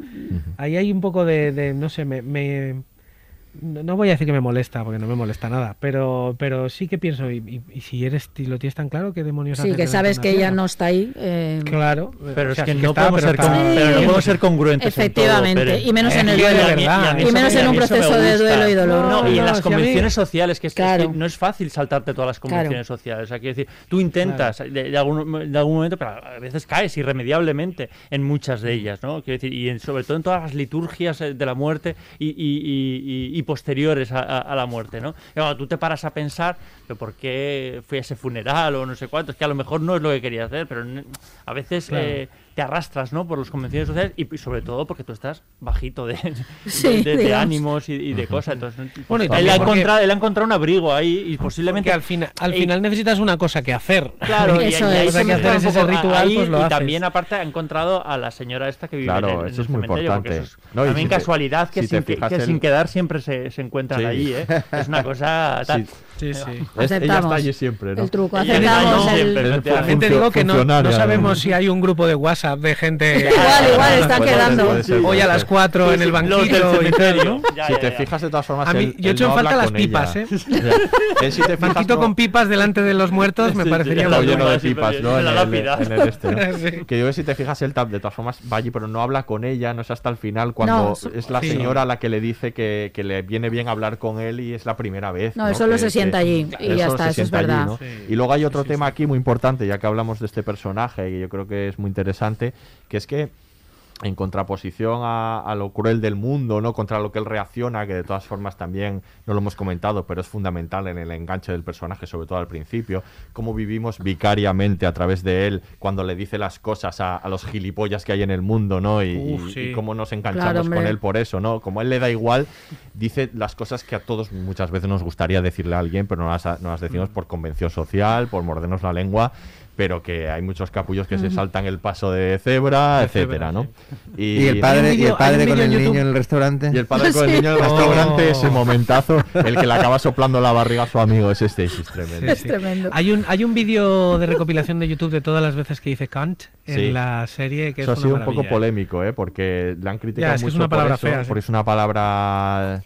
ahí hay un poco de, de, no sé, me... me- no voy a decir que me molesta, porque no me molesta nada, pero, pero sí que pienso, y, y- y si eres lo tienes tan claro, ¿qué demonios Sí, que sabes que ella no está ahí. eh, Claro, Pero o sea, es que no está, podemos pero ser, está- pero no podemos ser congruentes en todo, Efectivamente, pero- y menos en el Es duelo. Y menos me- en un proceso de duelo y dolor. No, y en No, las si a mí- convenciones sociales, que es, es Claro. que no es fácil saltarte todas las convenciones sociales. O sea, quiero decir, tú intentas de, de algún, de algún momento, pero a veces caes irremediablemente en muchas de ellas, ¿no? Quiero decir, y en- sobre todo en todas las liturgias eh, de la muerte y, y- posteriores a, a- a la muerte, ¿no? Y cuando tú te paras a pensar, ¿pero ¿por qué fui a ese funeral o no sé cuánto? Es que a lo mejor no es lo que quería hacer, pero a veces Claro. eh, te arrastras, ¿no? Por las convenciones sociales y, y sobre todo porque tú estás bajito de, de- Sí, de- de digamos. ánimos y, y de cosas. Entonces, Bueno, y él, ha encontrado, él ha encontrado un abrigo ahí y posiblemente... Al, final al y- final necesitas una cosa que hacer. Claro, y, Eso es. que hacer ese ritual, ahí, pues lo y haces. también aparte ha encontrado a la señora esta que vive Claro, en, el- en eso el es muy importante. eso es No, también si te- casualidad que, si sin, que, fijas que el- sin quedar siempre se, se encuentran Sí. allí, ¿eh? Es una cosa tal. Sí. Sí, sí. Es- ella está Aceptamos allí siempre, ¿no? el truco, aceptamos está allí el... siempre, efectivamente. También te digo que no, no sabemos si hay un grupo de WhatsApp de gente Igual, igual, está quedando. ser, hoy a las ser. 4 en el banquillo y tal, cementerio. ¿no? Ya, si te ya. fijas de todas formas A mí- él- yo él echo en no falta las pipas, ella. ¿eh? Si te fijas Banquito no- con pipas delante de los muertos me parecería sí, Está la lleno de pipas, ¿no? En la el, el este. Que yo si te fijas, él tam- de todas formas va allí, pero no habla con ella, no es hasta el final cuando es la señora la que le dice que, que le viene bien hablar con él y es la primera vez. No, solo Que- se sienta allí y ya está, eso es allí, verdad. ¿no? Sí. Y luego hay otro Sí, tema aquí muy importante, ya que hablamos de este personaje, y yo creo que es muy interesante, que es que en contraposición a, a lo cruel del mundo, ¿no? Contra lo que él reacciona, que de todas formas también no lo hemos comentado, pero es fundamental en el enganche del personaje, sobre todo al principio, cómo vivimos vicariamente a través de él cuando le dice las cosas a, a los gilipollas que hay en el mundo, ¿no? Y, y- Uf, sí. y cómo nos enganchamos Claro, con él por eso, ¿no? Como a él le da igual, dice las cosas que a todos muchas veces nos gustaría decirle a alguien, pero no las, no las Mm. decimos por convención social, por mordernos la lengua pero que hay muchos capullos que se saltan el paso de cebra, De etcétera, cebra, ¿no? Y el padre, y el padre con el niño en el restaurante. Y el padre con el niño en el Oh. restaurante, ese momentazo, el que le acaba soplando la barriga a su amigo, es este, es tremendo. Sí, Es sí. tremendo. Hay un, hay un vídeo de recopilación de YouTube de todas las veces que dice Kant en Sí. la serie que Eso ha sido una un poco ¿eh? polémico, ¿eh? Porque le han criticado Ya, es que es mucho una palabra por eso, fea, sí. porque es una palabra...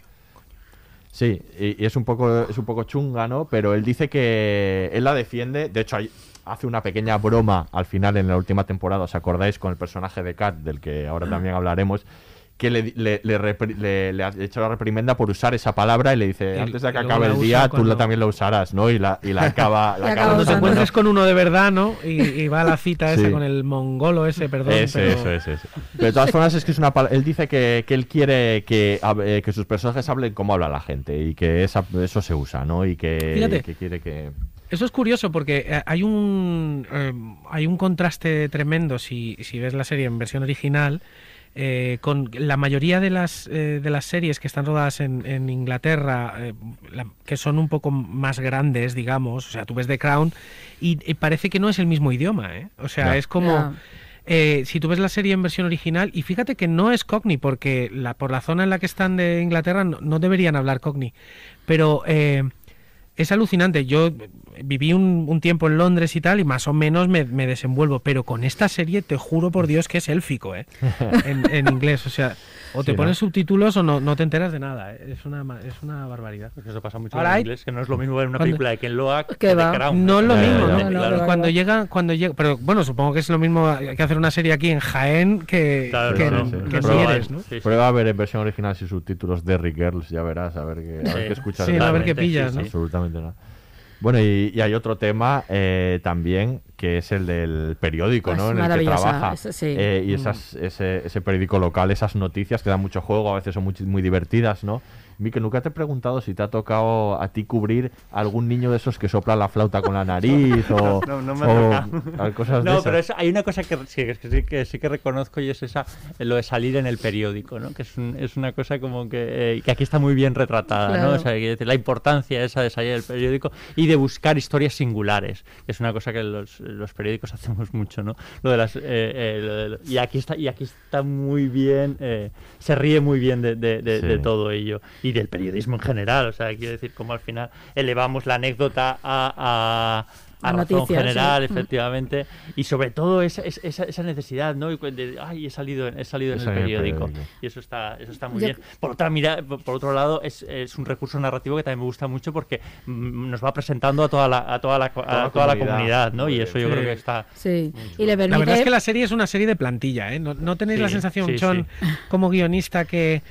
Sí, y, y es un poco es un poco chunga, ¿no? Pero él dice que él la defiende, de hecho hay- hace una pequeña broma al final en la última temporada, ¿os acordáis? Con el personaje de Kat, del que ahora también hablaremos, que le, le, le repri- le- le ha hecho la reprimenda por usar esa palabra y le dice, antes de que acabe el día, tú la, también la usarás, ¿no? Y la, y la acaba, la Y acaba Cuando te encuentres con uno de verdad, ¿no? Y, y va a la cita esa Sí. con el mongolo ese, perdón. Ese, pero- eso, ese, ese. Pero de todas formas es que es una pal- él dice que, que él quiere que, eh, que sus personajes hablen como habla la gente y que esa- eso se usa, ¿no? Y que, Fíjate. y que quiere que... Eso es curioso porque eh, hay un eh, hay un contraste tremendo si, si ves la serie en versión original eh, con la mayoría de las eh, de las series que están rodadas en, en Inglaterra eh, la- que son un poco más grandes digamos o sea tú ves The Crown y, y parece que no es el mismo idioma ¿eh? o sea es como eh, si tú ves la serie en versión original, y fíjate que no es Cockney, porque la, por la zona en la que están de Inglaterra no, no deberían hablar Cockney, pero eh, es alucinante. Yo, viví un, un tiempo en Londres y tal, y más o menos me, me desenvuelvo. Pero con esta serie te juro por Dios que es élfico, ¿eh? en, en inglés. O sea, o te Sí, ¿no? pones subtítulos o no, no te enteras de nada. Es una, es una barbaridad. Eso pasa mucho Ahora en hay- inglés, que no es lo mismo ver una Cuando- película de Ken Loach Que de va. Crown. No es lo Eh, mismo, ¿no? claro. Cuando llega, cuando llega, pero bueno, supongo que es lo mismo que hacer una serie aquí en Jaén que, Claro, que, no, en- que. Sí, sí. Prueba a ver en versión original sin subtítulos de Rick Girls, ya verás, a ver qué, a ver qué escuchas. Sí, a ver qué pillas, ¿no? Absolutamente nada. Bueno, y, y hay otro tema eh, también que es el del periódico, Ah, ¿no? En el que trabaja. eso sí. Eh, y Mm. esas, ese, ese periódico local, esas noticias que dan mucho juego, a veces son muy, muy divertidas, ¿no? Mikel, nunca te he preguntado si te ha tocado a ti cubrir algún niño de esos que sopla la flauta con la nariz o, No, no me o ha tocado. al- cosas de No, pero es- hay una cosa que sí, que sí que sí que reconozco y es esa lo de salir en el periódico, ¿no? Que es, un- es una cosa como que, eh, que aquí está muy bien retratada, ¿no? O sea, la importancia esa de salir en el periódico y de buscar historias singulares, que es una cosa que los, los periódicos hacemos mucho, ¿no? Lo de las eh, eh, lo de lo- y aquí está y aquí está muy bien, eh, se ríe muy bien de, de- de- Sí. de todo ello y del periodismo en general, o sea, quiero decir, como al final elevamos la anécdota a, a, A razón noticias, general, sí. Mm. efectivamente, y sobre todo esa, esa- esa, necesidad, ¿no? De, ay, he salido, en- he salido en el periódico. periódico. Y eso está, eso está muy Yo- bien. Por otra mira, por otro lado, es, es un recurso narrativo que también me gusta mucho porque mm, nos va presentando a toda la, a toda la, a Toda la toda la comunidad. ¿no? Y eso yo Sí. creo que está. Sí, y le permite... La verdad es que la serie es una serie de plantilla, ¿eh? No, no tenéis la Sí, sensación, sí, John, como guionista, que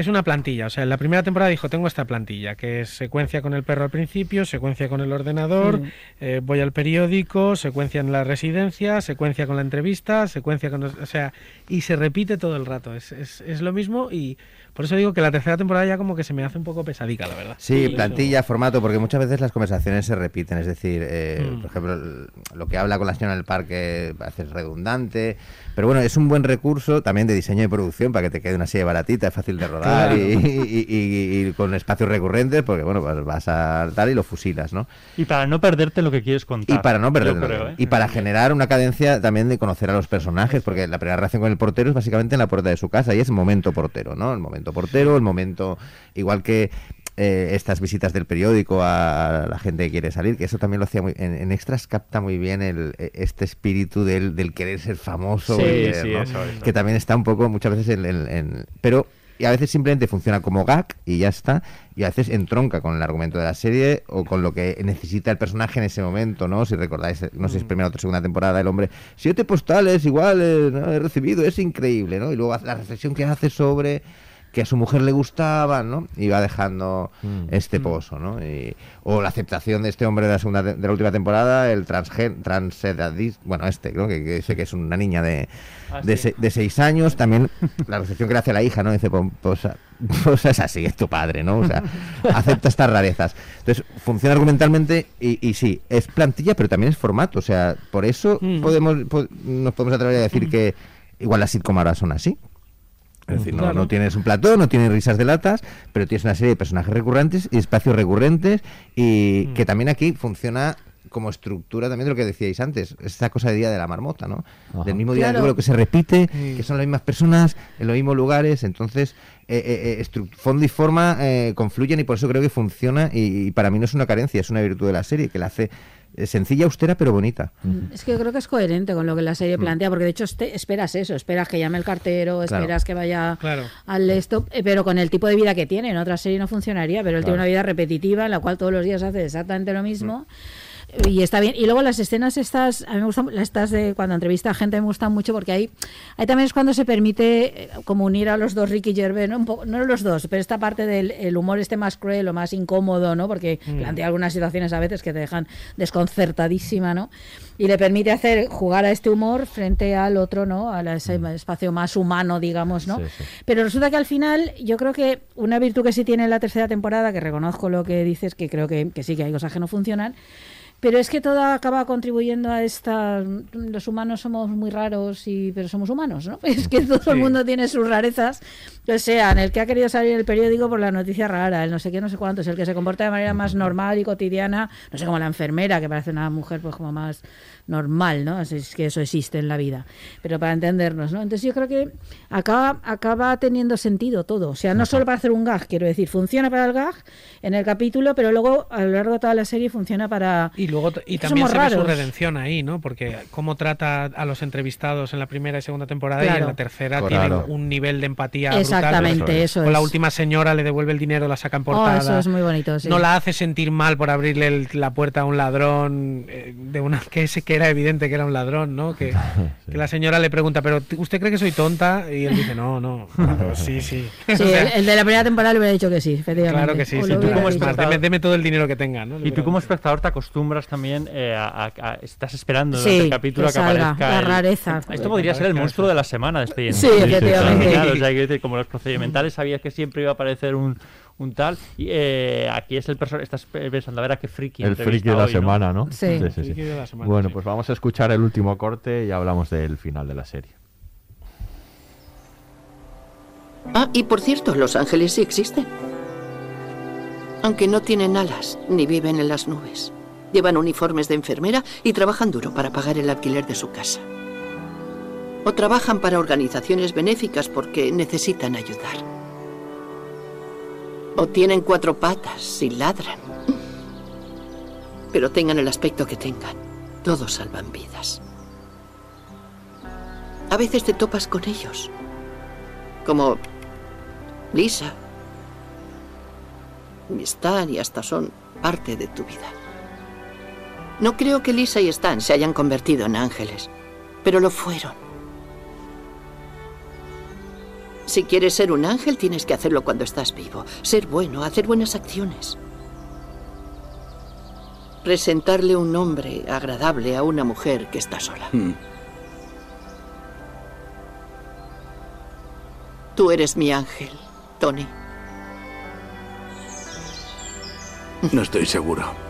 es una plantilla. O sea, en la primera temporada dijo, tengo esta plantilla, que es secuencia con el perro al principio, secuencia con el ordenador, Sí. eh, voy al periódico, secuencia en la residencia, secuencia con la entrevista, secuencia con... O sea, y se repite todo el rato. Es, es, es lo mismo y por eso digo que la tercera temporada ya como que se me hace un poco pesadica, la verdad. Sí, plantilla, formato, porque muchas veces las conversaciones se repiten. Es decir, eh, Mm. por ejemplo, el- lo que habla con la señora del parque a veces es redundante. Pero bueno, es un buen recurso también de diseño y producción para que te quede una serie baratita, es fácil de rodar Claro. y, y- y- y con espacios recurrentes, porque bueno, pues vas a tal y lo fusilas, ¿no? Y para no perderte lo que quieres contar. Y para no yo perder creo, ¿eh? y para generar una cadencia también de conocer a los personajes, porque la primera relación con el portero es básicamente en la puerta de su casa y es momento portero, ¿no? El momento portero, el momento igual que eh, estas visitas del periódico a la gente que quiere salir, que eso también lo hacía muy en, en extras capta muy bien el, eh, este espíritu del, del querer ser famoso, Sí, querer, sí, ¿no? eso, eso. que también está un poco muchas veces en, en- en- pero y a veces simplemente funciona como gag y ya está y a veces entronca con el argumento de la serie o con lo que necesita el personaje en ese momento no si recordáis no sé si es primera o segunda temporada el hombre siete postales iguales ¿no? he recibido es increíble no y luego la reflexión que hace sobre que a su mujer le gustaba, ¿no? Y va dejando Mm. este pozo, ¿no? Y- o la aceptación de este hombre de la segunda de la última temporada, el transgen, transedadis, bueno, este, ¿no? Que, que dice que es una niña de, Ah, de, sí. se- de seis años, también la recepción que le hace la hija, ¿no? Dice, pues, pues, es así, es tu padre, ¿no? O sea, acepta estas rarezas. Entonces, funciona argumentalmente y, y sí, es plantilla, pero también es formato. O sea, por eso Mm. podemos, po- nos podemos atrever a decir que igual las sitcom ahora son así. Es decir, no, Claro. no tienes un plató, no tienes risas de latas, pero tienes una serie de personajes recurrentes y espacios recurrentes y Mm. que también aquí funciona como estructura también de lo que decíais antes, esta cosa de día de la marmota, ¿no? Ajá. Del mismo día del Claro. duelo que se repite, Mm. que son las mismas personas, en los mismos lugares, entonces eh, eh, eh, fondo y forma eh, confluyen y por eso creo que funciona y, y para mí no es una carencia, es una virtud de la serie que la hace sencilla, austera, pero bonita. Es que yo creo que es coherente con lo que la serie plantea, porque de hecho este- esperas eso, esperas que llame el cartero, Claro. esperas que vaya Claro. al esto, eh, pero con el tipo de vida que tiene. En otra serie no funcionaría, pero él tiene Claro. una vida repetitiva en la cual todos los días hace exactamente lo mismo. Y está bien. Y luego las escenas estas, a mí me gustan, estas de cuando entrevista a gente me gustan mucho porque ahí, ahí también es cuando se permite eh, como unir a los dos Ricky Gervais, ¿no? Poco- no los dos, pero esta parte del el humor este más cruel o más incómodo, ¿no? Porque plantea algunas situaciones a veces que te dejan desconcertadísima, ¿no? Y le permite hacer jugar a este humor frente al otro, ¿no? A ese espacio más humano, digamos, ¿no? Sí, sí. Pero resulta que al final, yo creo que una virtud que sí tiene la tercera temporada, que reconozco lo que dices, que creo que, que sí, que hay cosas que no funcionan, pero es que todo acaba contribuyendo a esta. Los humanos somos muy raros, y pero somos humanos, ¿no? Es que todo el mundo tiene sus rarezas, o sea, en el que ha querido salir en el periódico por la noticia rara, el no sé qué, no sé cuántos, el que se comporta de manera más normal y cotidiana, no sé, como la enfermera, que parece una mujer pues como más normal, ¿no? Así Es que eso existe en la vida, pero para entendernos, ¿no? Entonces yo creo que acaba, acaba teniendo sentido todo, o sea, no solo para hacer un gag, quiero decir, funciona para el gag en el capítulo, pero luego a lo largo de toda la serie funciona para Y luego y Es también se ve su redención ahí, ¿no? Porque cómo trata a los entrevistados en la primera y segunda temporada y en la tercera Claro. tiene un nivel de empatía brutal. Exactamente, eso Con la es. última señora le devuelve el dinero, la saca en Oh, portada. eso es muy bonito, sí. No la hace sentir mal por abrirle el- la puerta a un ladrón eh, de una que ese que era evidente que era un ladrón, ¿no? Que, que la señora le pregunta, pero ¿usted cree que soy tonta? Y él dice, no, no, claro, sí, sí. Sí, O sea, el, el de la primera temporada le hubiera dicho que sí, efectivamente. Claro que sí, O Tú como espectador, deme, deme todo el dinero que tenga, ¿no? Y tú como espectador te acostumbras también eh, a, a- a- Estás esperando Sí, el capítulo que que, salga, aparezca la el- rareza. Esto podría ser el monstruo de la semana de Expediente. Sí, efectivamente. Claro, o sea, quiero decir, como los procedimentales sabías que siempre iba a aparecer un, un tal. Y eh, aquí es el personaje. Estás pensando, a ver a qué friki. El friki de la semana, ¿no? Sí. Friki de la semana, Bueno, sí. pues vamos a escuchar el último corte y hablamos del final de la serie. Ah, y por cierto, los ángeles sí existen. Aunque no tienen alas ni viven en las nubes. Llevan uniformes de enfermera y trabajan duro para pagar el alquiler de su casa. O trabajan para organizaciones benéficas porque necesitan ayudar. O tienen cuatro patas y ladran. Pero tengan el aspecto que tengan, todos salvan vidas. A veces te topas con ellos. Como Lisa. Y Stan y hasta son parte de tu vida. No creo que Lisa y Stan se hayan convertido en ángeles, pero lo fueron. Si quieres ser un ángel, tienes que hacerlo cuando estás vivo. Ser bueno, hacer buenas acciones. Presentarle un nombre agradable a una mujer que está sola. Mm. Tú eres mi ángel, Tony. No estoy seguro.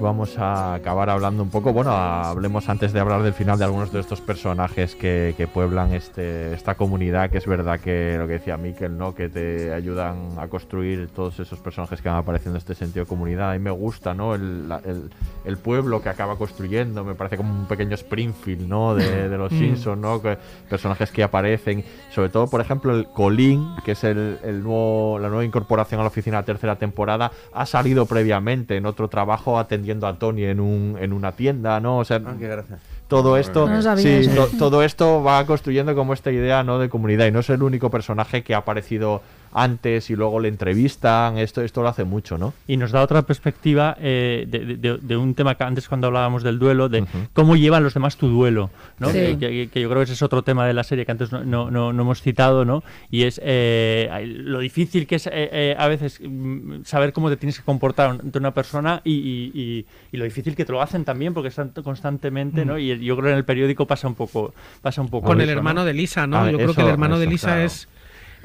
Vamos a acabar hablando un poco. Bueno, hablemos antes de hablar del final de algunos de estos personajes que, que pueblan este, esta comunidad, que es verdad que lo que decía Miquel, ¿no? Que te ayudan a construir todos esos personajes que van apareciendo en este sentido de comunidad. A mí me gusta, ¿no? El, el- el pueblo que acaba construyendo, me parece como un pequeño Springfield, ¿no? De, de los Mm. Simpsons, ¿no? Que- personajes que aparecen. Sobre todo, por ejemplo, el Colin, que es el, el nuevo, la nueva incorporación a la oficina de la tercera temporada, ha salido previamente en otro trabajo atendiendo a Tony en, un, en una tienda, ¿no? O sea, Ah, qué gracia. todo esto, No sabía sí, eso. to- todo esto va construyendo como esta idea, ¿no? De comunidad y no es el único personaje que ha aparecido antes y luego le entrevistan. Esto, esto lo hace mucho, ¿no? Y nos da otra perspectiva eh, de, de- de un tema que antes cuando hablábamos del duelo, de cómo llevan los demás tu duelo, ¿no? Sí. Que, que- que yo creo que ese es otro tema de la serie que antes no, no- no- no hemos citado, ¿no? Y es eh, lo difícil que es eh, eh, a veces mm, saber cómo te tienes que comportar ante una persona y, y- y- y lo difícil que te lo hacen también porque están constantemente, ¿no? Mm. Y yo creo que en el periódico pasa un poco, pasa un poco Con el hermano de Lisa, ¿no? Ah, Yo creo que el hermano de Lisa claro. es,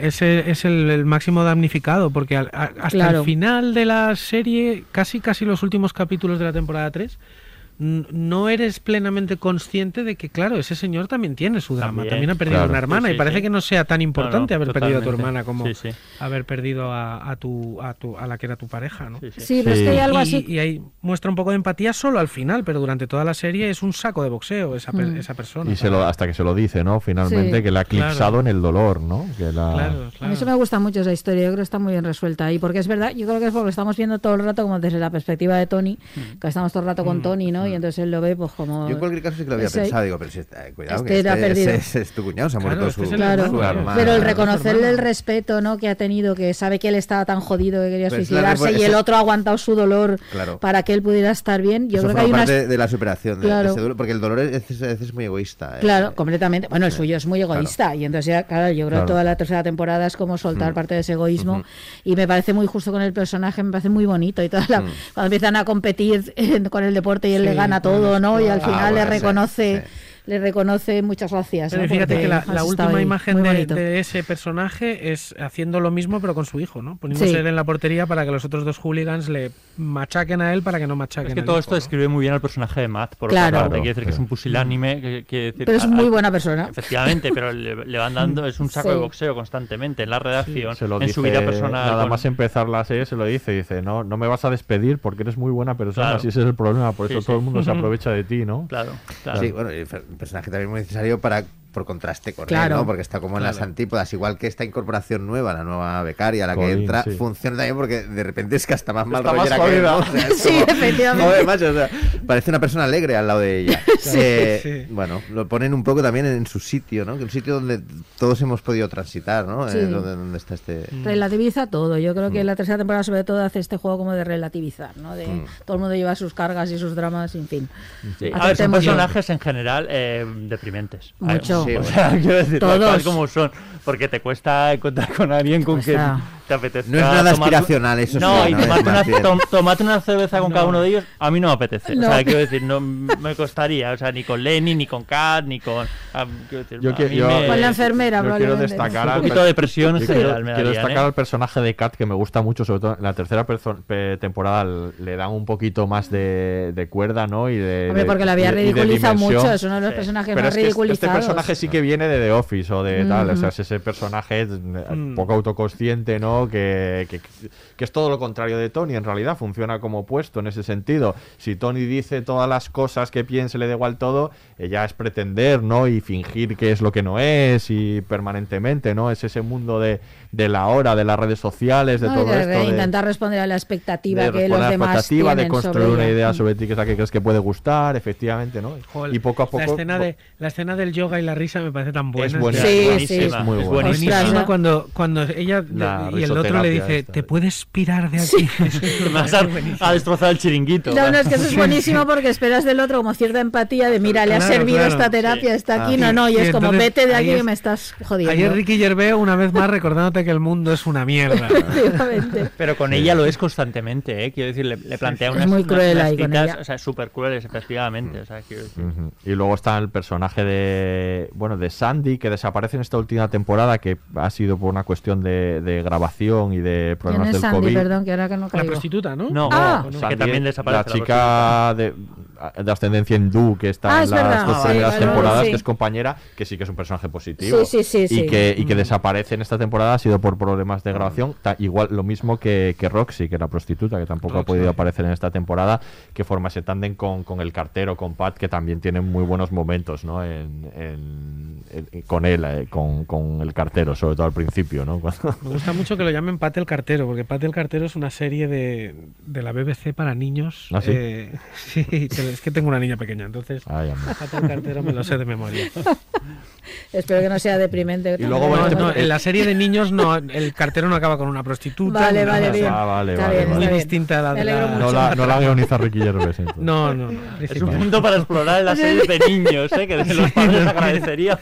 es, el, es el- el máximo damnificado, porque al- a- hasta Claro. el final de la serie, casi casi los últimos capítulos de la temporada 3, n- no eres plenamente consciente de que, claro, ese señor también tiene su drama, También, también, ha perdido claro. una hermana Sí, y parece sí. que no sea tan importante No, no, haber perdido a tu hermana como Sí, sí. haber perdido a, a tu, a tu a la que era tu pareja, ¿no? Sí, pero es que hay algo Y- así- Y, ahí muestra un poco de empatía solo al final, pero durante toda la serie es un saco de boxeo esa, per- Mm. esa persona. Y se lo, hasta que se lo dice, ¿no? Finalmente, Sí. que le ha eclipsado Claro. en el dolor, ¿no? Que la... A mí eso me gusta mucho esa historia, yo creo que está muy bien resuelta. Y porque es verdad, yo creo que es porque estamos viendo todo el rato como desde la perspectiva de Tony, que estamos todo el rato con Tony, ¿no? Y entonces él lo ve pues como... Yo en cualquier caso sí que lo había ese- pensado, digo, pero si está, eh, cuidado, este que este, perdido. ese- es tu cuñado, se ha Claro, muerto su, el Claro, su hermana. pero el hermano. reconocerle el respeto ¿no? que ha tenido, que sabe que él estaba tan jodido que quería Pues suicidarse revo- y el otro ha aguantado su dolor Claro. para que él pudiera estar bien. Yo Eso creo que hay una... parte de la superación de, de Claro. ese dolor, porque el dolor es, es- es muy egoísta. eh. Claro, completamente. Bueno, el suyo es muy egoísta y entonces ya, claro, yo creo Claro. que toda la tercera temporada es como soltar Mm. parte de ese egoísmo y me parece muy justo con el personaje, me parece muy bonito y toda la- Mm. cuando empiezan a competir eh, con el deporte y él le gana todo, ¿no? Y al final Ah, le reconoce. Le reconoce muchas gracias. Pero ¿no? fíjate Porque que la, última imagen de, ese personaje es haciendo lo mismo pero con su hijo, ¿no? Poniéndose Sí. él en la portería para que los otros dos hooligans le machaquen a él para que no machaquen Es que todo hijo, esto ¿no? describe muy bien al personaje de Matt, por Claro. otra parte. Claro, Quiere decir que es un pusilánime. Que, que decir, Pero es a- muy buena persona. Efectivamente, pero le, le van dando. Es un saco Sí. de boxeo constantemente en la redacción, Se lo en dice, su vida personal. Nada con- más empezar la serie se lo dice, dice, no, no me vas a despedir porque eres muy buena persona, Claro. si ese es el problema, por eso sí. todo el mundo se aprovecha de ti, ¿no? Claro, claro. Sí, bueno, personaje también muy necesario para por contraste con Claro. él, ¿no? Porque está como en las antípodas, igual que esta incorporación nueva, la nueva becaria, la que entra, sí. funciona también porque de repente es que hasta más mal Está más rollera que él, jodida. ¿no? O sea, es Sí, como, efectivamente. Joder, macho, o sea, parece una persona alegre al lado de ella. Sí. Eh, Sí. Bueno, lo ponen un poco también en su sitio, ¿no? Que un sitio donde todos hemos podido transitar, ¿no? Sí. Eh, donde, donde está este... Relativiza todo. Yo creo Mm. que la tercera temporada, sobre todo, hace este juego como de relativizar, ¿no? De Mm. todo el mundo lleva sus cargas y sus dramas, en fin. Sí, A ver, son personajes en general eh, deprimentes. Mucho. Ay, o sea, quiero decir, Todos. tal como son. Porque te cuesta encontrar con alguien con quien Cuesta. Te apetezca. No es nada tomar- aspiracional, eso No, sí, y ¿no? Tomarte una, tom- tomarte una cerveza con cada uno de ellos, a mí no me apetece. No. O sea, quiero decir, no me costaría. O sea, ni con Lenny, ni con Kat, ni con. ah, quiero decir, Yo a que- mí yo- me- Con la enfermera, Yo quiero destacar Un al poquito de depresión en quiero- general me Quiero darían, destacar ¿eh? al personaje de Kat que me gusta mucho, sobre todo en la tercera temporada le dan un poquito más de, de cuerda, ¿no? Y de, Hombre, porque la había ridiculizado mucho. Es uno de los Sí. personajes Pero más es que este- este personaje sí que viene de The Office o de tal, o sea, es ese personaje eh, Mm. poco autoconsciente, ¿no? Que, que, es todo lo contrario de Tony, en realidad funciona como opuesto en ese sentido. Si Tony dice todas las cosas que piense, le da igual todo, ella es pretender, ¿no? Y fingir que es lo que no es y permanentemente, ¿no? Es ese mundo de, de la hora, de las redes sociales, de No, todo de- esto. de de- intentar responder a la expectativa de que los a la demás expectativa, de tienen construir sobre una ella. idea sobre ti que es la que crees que puede gustar, efectivamente, ¿no? Joder, Y poco a poco... La escena, de, la escena del yoga y la risa me parece tan buena. Es buena, Sí, es sí. buenísima, es muy Es buena. buenísima. Ostras, Buenísima cuando, cuando ella La y el otro le dice, esta. ¿te puedes pirar de aquí? Me vas a, a destrozar el chiringuito. No, no, es que eso es buenísimo porque esperas del otro como cierta empatía de mira, le ha Claro, servido claro. esta terapia, está aquí, Ah. no, no, y Y es como entonces, vete de aquí que es- me estás jodiendo. Ayer Ricky Gervais una vez más recordándote que el mundo es una mierda. Pero con ella lo es constantemente, ¿eh? Quiero decir, le, le plantea Es unas, muy unas- cruel unas ahí con citas, ella. o sea, súper crueles, efectivamente. O sea, quiero decir. Ujú. Y luego está el personaje de bueno de Sandy que desaparece en esta última temporada que ha sido por una cuestión de, de grabación y de ¿Quién problemas es del Sandy? COVID. Perdón, que ahora que no La caigo. prostituta, ¿no? No, Ah. no, que Sandy, también desaparece. la chica de, de ascendencia hindú que está Ah, en es las verdad. dos Ah, primeras vale, vale, temporadas, sí. que es compañera, que sí que es un personaje positivo. Sí, sí, sí, y sí. que, y que desaparece en esta temporada ha sido por problemas de grabación. Ta- igual lo mismo que, que Roxy, que era prostituta, que tampoco ha podido aparecer en esta temporada, que forma ese tándem con, con el cartero, con Pat, que también tiene muy buenos momentos ¿no? en, en- en- con él, eh, con, con el cartero, sobre todo al principio. ¿no? Cuando- Me gusta mucho que lo llamen Pate el Cartero, porque Pate el Cartero es una serie de, de la BBC para niños. ¿Ah, sí? Eh, sí, es que tengo una niña pequeña, entonces Ay. Pate el Cartero me lo sé de memoria. Espero que no sea deprimente. Y luego, No, bueno, no, este- en la serie de niños no, el cartero no acaba con una prostituta. Vale, ni vale, bien. Ah, vale, Está vale, bien, vale. Muy está bien. distinta a la de la-. No la, no la guioniza Ricky Gervais. entonces. No, no. Es un punto para explorar en las series de niños, ¿eh? que desde los padres agradeceríamos.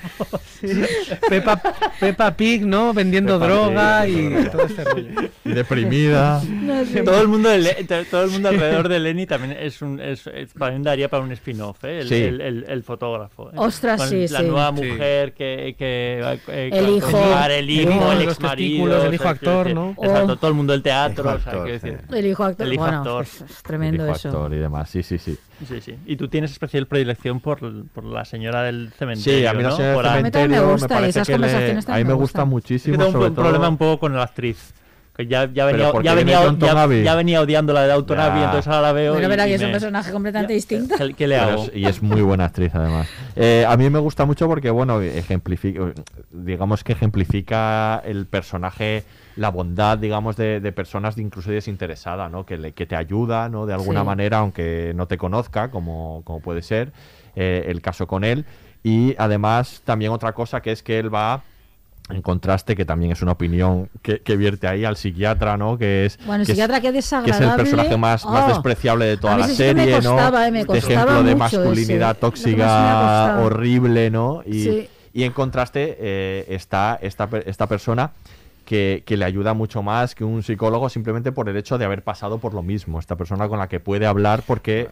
Peppa, Peppa Pig, ¿no? Vendiendo Peppa droga Pig, y todo este rollo. Y deprimida. No sé. Todo el mundo de Le- to- todo el mundo alrededor de Lenny también es un es, es- también daría para un spin-off, ¿eh? el, Sí. el, el- el fotógrafo. ¿eh? Ostras, Con sí, la sí. nueva Sí. Mujer que, que eh, El hijo. el hijo, El hijo, el ex marido, el hijo actor, ¿no? Exacto, Oh. todo el mundo del teatro, Hijo o sea, actor, quiero decir, sí. El hijo actor. El hijo bueno, actor. Es, es tremendo Dijo eso. actor y demás. Sí, sí, sí. Sí, sí. Y tú tienes especial predilección por, por la señora del cementerio, Sí, a mí la ¿no? señora Por del Ana. A mí me cementerio gusta, parece esas que le- conversaciones a mí me me gusta gustan. Es muchísimo. que tengo un, sobre un problema todo- un poco con la actriz. Que ya, ya, Pero venía, ya, venía, ya, venía odiando la de. Abbey, entonces ahora la veo. Bueno, y- verá y que es un personaje completamente distinto. ¿Qué, qué le Pero hago? es- y es muy buena actriz además. Eh, a mí me gusta mucho porque, bueno, ejemplifica, digamos que ejemplifica el personaje, la bondad, digamos, de, de personas de incluso desinteresada, ¿no? Que, le- que te ayuda, ¿no? De alguna Sí. manera, aunque no te conozca, como, como puede ser eh, el caso con él. Y además, también otra cosa que es que él va en contraste, que también es una opinión que, que vierte ahí al psiquiatra, ¿no? Que es, Bueno, el que es- psiquiatra, qué que es desagradable. el personaje más, más Oh. despreciable de toda la sí que me serie, costaba, ¿no? eh, me ejemplo de masculinidad ese. Que tóxica, horrible, ¿no? Y, Sí. y en contraste eh, está esta, esta persona que, que le ayuda mucho más que un psicólogo simplemente por el hecho de haber pasado por lo mismo. Esta persona con la que puede hablar porque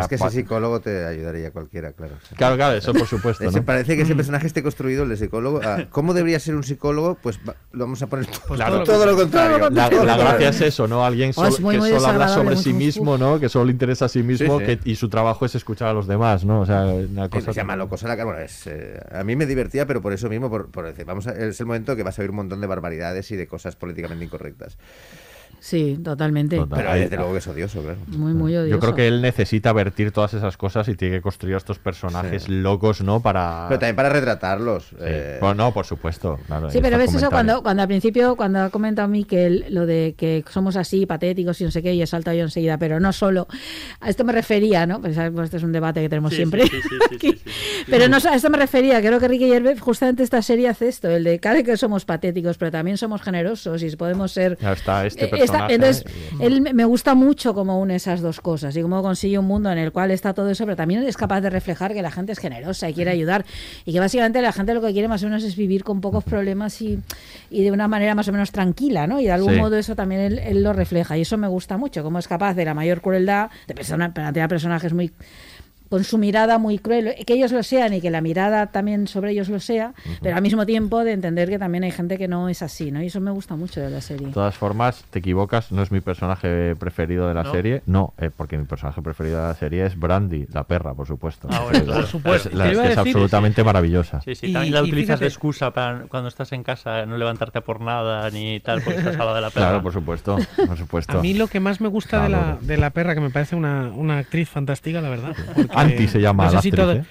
Es que ese psicólogo te ayudaría cualquiera, claro. Claro, claro, eso por supuesto, ¿no? Parece que ese personaje esté construido, el de psicólogo. ah, ¿Cómo debería ser un psicólogo? Pues lo vamos a poner todo, Claro. todo lo contrario. La, la gracia es eso, ¿no? Alguien Oh, solo- es muy, que muy solo habla sobre sí mismo, ¿no? Que solo le interesa a sí mismo Sí, sí. que- y su trabajo es escuchar a los demás, ¿no? O sea, una Que cosa... se llama locos a la cara. Bueno, es, eh, a mí me divertía, pero por eso mismo, por, por decir, vamos a- es el momento que vas a oír un montón de barbaridades y de cosas políticamente incorrectas. Sí, totalmente. Pero desde luego que es odioso, claro. Muy, muy odioso. Yo creo que él necesita vertir todas esas cosas y tiene que construir a estos personajes locos, ¿no? Para... Pero también para retratarlos. Sí. eh, Bueno, no, por supuesto. claro, Sí, pero ves eso cuando, cuando al principio, cuando ha comentado Miquel lo de que somos así, patéticos y no sé qué, y he saltado yo enseguida, pero no solo. A esto me refería, ¿no? Pues, pues este es un debate que tenemos Sí, siempre. sí, sí, sí, sí, sí, sí. Pero no, a esto me refería, creo que Ricky Gervais justamente esta serie hace esto, el de cada que somos patéticos, pero también somos generosos y podemos ser... Ya está este Eh, entonces, él me- me gusta mucho cómo une esas dos cosas y cómo consigue un mundo en el cual está todo eso, pero también es capaz de reflejar que la gente es generosa y quiere ayudar y que básicamente la gente lo que quiere más o menos es vivir con pocos problemas y, y de una manera más o menos tranquila, ¿no? Y de algún Sí. modo eso también él, él lo refleja y eso me gusta mucho, cómo es capaz de la mayor crueldad, de persona, plantear personajes muy con su mirada muy cruel, que ellos lo sean y que la mirada también sobre ellos lo sea, pero al mismo tiempo de entender que también hay gente que no es así, ¿no? Y eso me gusta mucho de la serie. De todas formas, te equivocas, no es mi personaje preferido de la ¿No? serie. No, eh, porque mi personaje preferido de la serie es Brandy, la perra, por supuesto. Ah, bueno, es- supuesto. es, la- es decir- absolutamente maravillosa. Sí, sí, Y- también la utilizas de excusa para cuando estás en casa, no levantarte por nada ni tal, porque estás al lado de la perra. Claro, por supuesto, por supuesto. A mí lo que más me gusta de la, de la perra, que me parece una, una actriz fantástica, la verdad. porque Anti se llama no sé la si actriz, todo- ¿eh?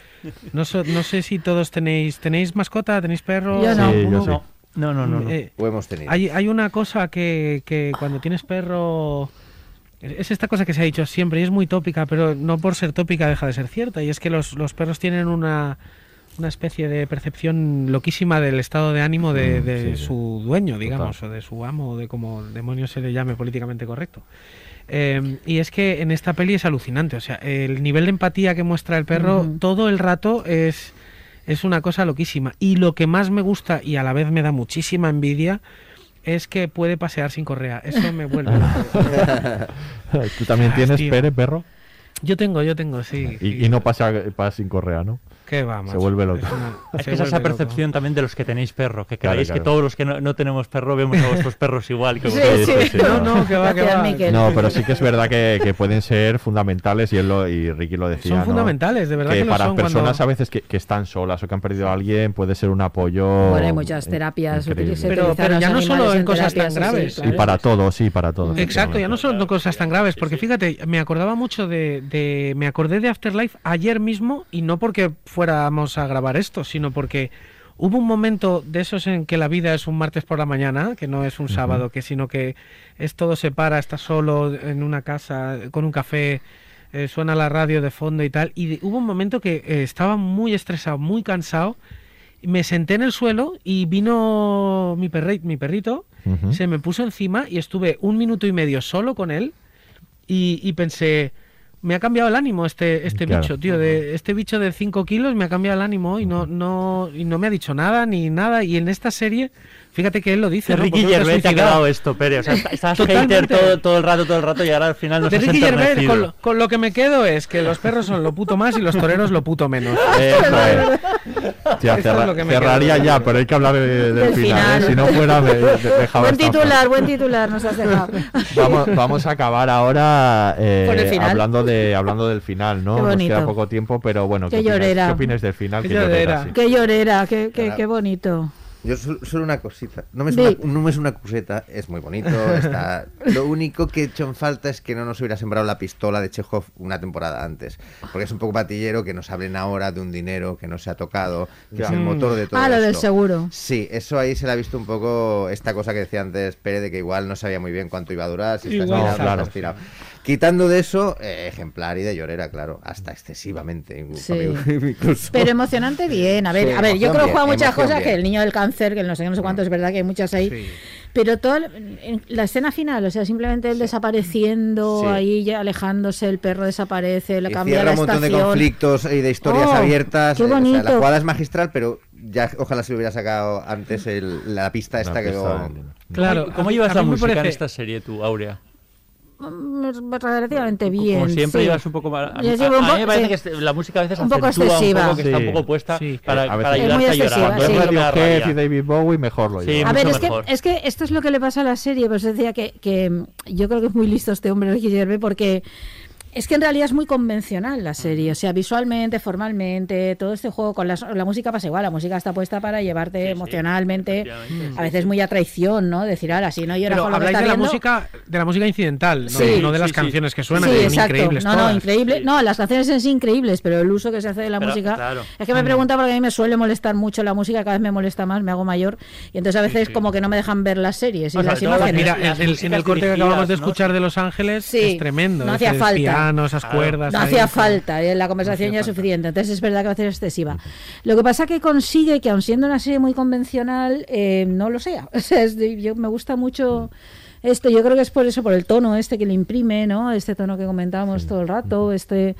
no, so- no sé si todos tenéis tenéis mascota, tenéis perro. Yo no. Sí, yo ¿Uno? sí. No, no, no. no. Eh, o hemos tenido. hay, hay una cosa que, que cuando tienes perro... Es esta cosa que se ha dicho siempre y es muy tópica, pero no por ser tópica deja de ser cierta. Y es que los, los perros tienen una, una especie de percepción loquísima del estado de ánimo de, Mm, de sí, su dueño, digamos, o de su amo, o de como demonios se le llame políticamente correcto. Eh, y es que en esta peli es alucinante. O sea, el nivel de empatía que muestra el perro todo el rato es, es una cosa loquísima. Y lo que más me gusta y a la vez me da muchísima envidia es que puede pasear sin correa. Eso me vuelve. ¿Tú también Ah, tienes. Pere, perro? yo tengo, yo tengo, sí. Y, y no pasa, pasa sin correa, ¿no? ¿Qué va, Se vuelve loco. Es una- Es se que es esa loco. percepción también de los que tenéis perro, que creéis claro. que todos los que no, no tenemos perro vemos a vuestros perros igual que Sí, vosotros. sí. sí, No, no, que va, que va. Miquel. No, pero sí que es verdad que, que pueden ser fundamentales y él lo, y Ricky lo decía. Son ¿no? fundamentales, de verdad que para son personas cuando- a veces que, que están solas o que han perdido a alguien puede ser un apoyo. Bueno, hay muchas terapias Pero- pero ya no solo en cosas tan graves. claro. Y para todo, sí, para todo. Exacto, ya no efectivamente. son cosas tan graves, porque fíjate, me acordaba mucho de, de- Me acordé de Afterlife ayer mismo, y no porque fuéramos a grabar esto, sino porque hubo un momento de esos en que la vida es un martes por la mañana, que no es un sábado, que sino que es todo se para, estás solo en una casa, con un café, eh, suena la radio de fondo y tal, y de- hubo un momento que eh, estaba muy estresado, muy cansado, y me senté en el suelo y vino mi, perri- mi perrito, se me puso encima y estuve un minuto y medio solo con él y, y pensé, me ha cambiado el ánimo este, este Claro. bicho, tío, de este bicho de 5 kilos me ha cambiado el ánimo y no, no, y no me ha dicho nada ni nada y en esta serie, fíjate que él lo dice, De ¿no? Ricky Gervais te ha quedado esto, Pere. O sea, estás hater todo, todo el rato, todo el rato y ahora al final nos De has Ricky Gervais, con lo, con lo que me quedo es que los perros son lo puto más y los toreros lo puto menos. Eso es. Tía, Eso es cerra- lo que me cerraría quedo. ya, pero hay que hablar de- del, Del final. final. ¿eh? Si no fuera, me, me dejaba Buen esta titular, buen titular nos has dejado. Vamos, vamos a acabar ahora eh, Por el final. hablando de hablando del final, ¿no? Qué Nos queda poco tiempo, pero bueno, Qué ¿qué, opinas, llorera. ¿qué opinas del final? Qué Qué llorera, llorera. sí. Qué llorera, qué, qué, Claro. qué bonito. Yo sol- solo una cosita. No me, es una, no me es una coseta, es muy bonito. Está... Lo único que he hecho en falta es que no nos hubiera sembrado la pistola de Chekhov una temporada antes. Porque es un poco patillero que nos hablen ahora de un dinero que no se ha tocado, que es el motor de todo Ah, lo del esto. seguro. Sí, eso ahí se le ha visto un poco esta cosa que decía antes Pérez de que igual no sabía muy bien cuánto iba a durar, si estás Igual, tirado, si claro. estás tirado. Quitando de eso, eh, ejemplar y de llorera, claro, hasta excesivamente. incluso. Sí. Incluso. Pero emocionante bien. A ver, Sí, a ver, yo creo que juega muchas cosas, bien. que el niño del cáncer, que no sé qué, no sé cuánto, es verdad que hay muchas ahí. Sí. Pero en la escena final, o sea, simplemente él desapareciendo, Sí. ahí ya alejándose, el perro desaparece, le Y cambia cierra la un montón de conflictos y de historias Oh, abiertas. qué eh, o sea, la bonito. jugada es magistral, pero ya ojalá se hubiera sacado antes el- la pista esta La que pista Claro, ¿Cómo llevas a la música en parece- esta serie tú, Aurea? Mm, relativamente bien. Como siempre sí. ibas un poco más... A, mí me parece sí. que este- la música a veces Un poco excesiva. un poco, que está Sí. un poco puesta Sí. para, A para ayudarte a llorar. Cuando es y David Bowie mejor lo Sí, llevan. A ver, es que, es que esto es lo que le pasa a la serie, pues decía que, que yo creo que es muy listo este hombre, Gervais, porque es que en realidad es muy convencional la serie, o sea, visualmente, formalmente, todo este juego con las- la música pasa igual, la música está puesta para llevarte emocionalmente, a veces muy a traición, ¿no? Decir, ahora, si no lloras Pero con lo que habláis está de la música, de la música incidental, no, Sí, no de las sí, sí. canciones que suenan, Sí, que son exacto. increíbles No, no, todas. increíble. No, las canciones en sí increíbles, pero el uso que se hace de la Pero, música. claro. Es que me pregunta porque a mí me suele molestar mucho la música, cada vez me molesta más, me hago mayor. Y entonces a veces como que no me dejan ver las series y las imágenes. Mira, en, el- en el corte que acabamos de escuchar de Los Ángeles Sí, es tremendo. no hacía falta. Piano, esas Claro. cuerdas. No ahí, hacía falta, eh, la conversación ya es suficiente. Entonces es verdad que va a ser excesiva. Lo que pasa que consigue que, aun siendo una serie muy convencional, eh, no lo sea. O sea, es de- yo, me gusta mucho esto. Yo creo que es por eso, por el tono este que le imprime, ¿no? Este tono que comentábamos todo el rato, este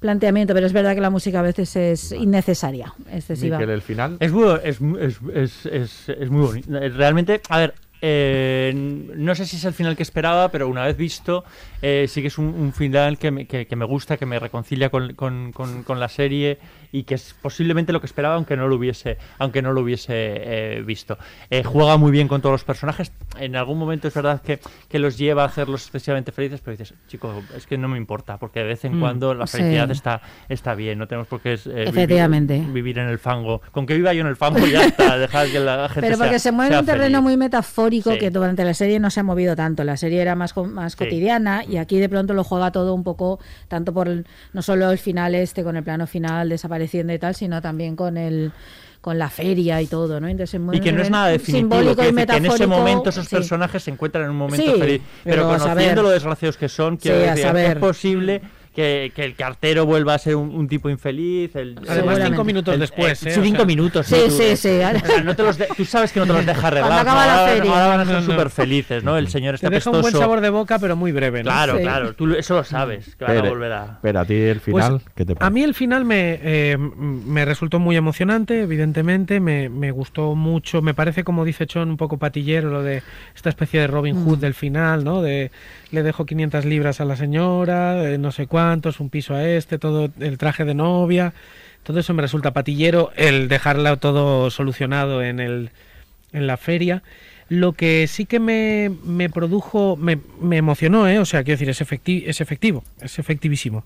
planteamiento. Pero es verdad que la música a veces es innecesaria, excesiva. Miquel, el final. Es muy, es, mu- es, es, es, es muy bonito. Realmente, a ver, eh, no sé si es el final que esperaba, pero una vez visto, eh, sí que es un, un final que me, que, que me gusta, que me reconcilia con, con- con- con la serie y que es posiblemente lo que esperaba, aunque no lo hubiese, aunque no lo hubiese eh, visto. Juega muy bien con todos los personajes. En algún momento es verdad que, que los lleva a hacerlos excesivamente felices, pero dices, chico, es que no me importa, porque de vez en Mm, cuando la sí. felicidad está, está bien, no tenemos por qué vivir- en el fango. Con que viva yo en el fango ya está, dejar que la gente Pero porque sea- se mueve en un terreno feliz. muy metafórico Sí. que durante la serie no se ha movido tanto. La serie era más, más Sí. cotidiana y aquí de pronto lo juega todo un poco, tanto por el- no solo el final este con el plano final desapareciendo y tal, sino también con el con la feria y todo, ¿no? Entonces Y que no es nada definitivo, simbólico quiero y decir que en ese momento esos sí. personajes se encuentran en un momento feliz. Pero, conociendo lo desgraciados que son, quiero decir, es posible que, que el cartero vuelva a ser un, un tipo infeliz. el- Además, cinco minutos el- después. eh, ¿eh? O cinco sea, minutos. Sí, sí, sí. o sea, no te los de- tú sabes que no te los deja arreglar. acaba ¿no? la ahora, feria. ahora van a ser No, no. súper felices, ¿no? El señor está Te deja un buen sabor de boca, pero muy breve. ¿no? Claro, Sí. claro. Tú eso lo sabes. Que van a Espera, volver a... espera, a ti el final, ¿qué te A parece? mí el final me, eh, me resultó muy emocionante, evidentemente, me, me gustó mucho, me parece como dice Chon un poco patillero lo de esta especie de Robin Hood del final, ¿no? De le dejo 500 libras a la señora, eh, no sé cuántos, un piso a este, todo el traje de novia, todo eso me resulta patillero, el dejarla todo solucionado en, el, en la feria. Lo que sí que me, me produjo, me, me emocionó, ¿eh? o sea, quiero decir, es, es efectivo, es efectivísimo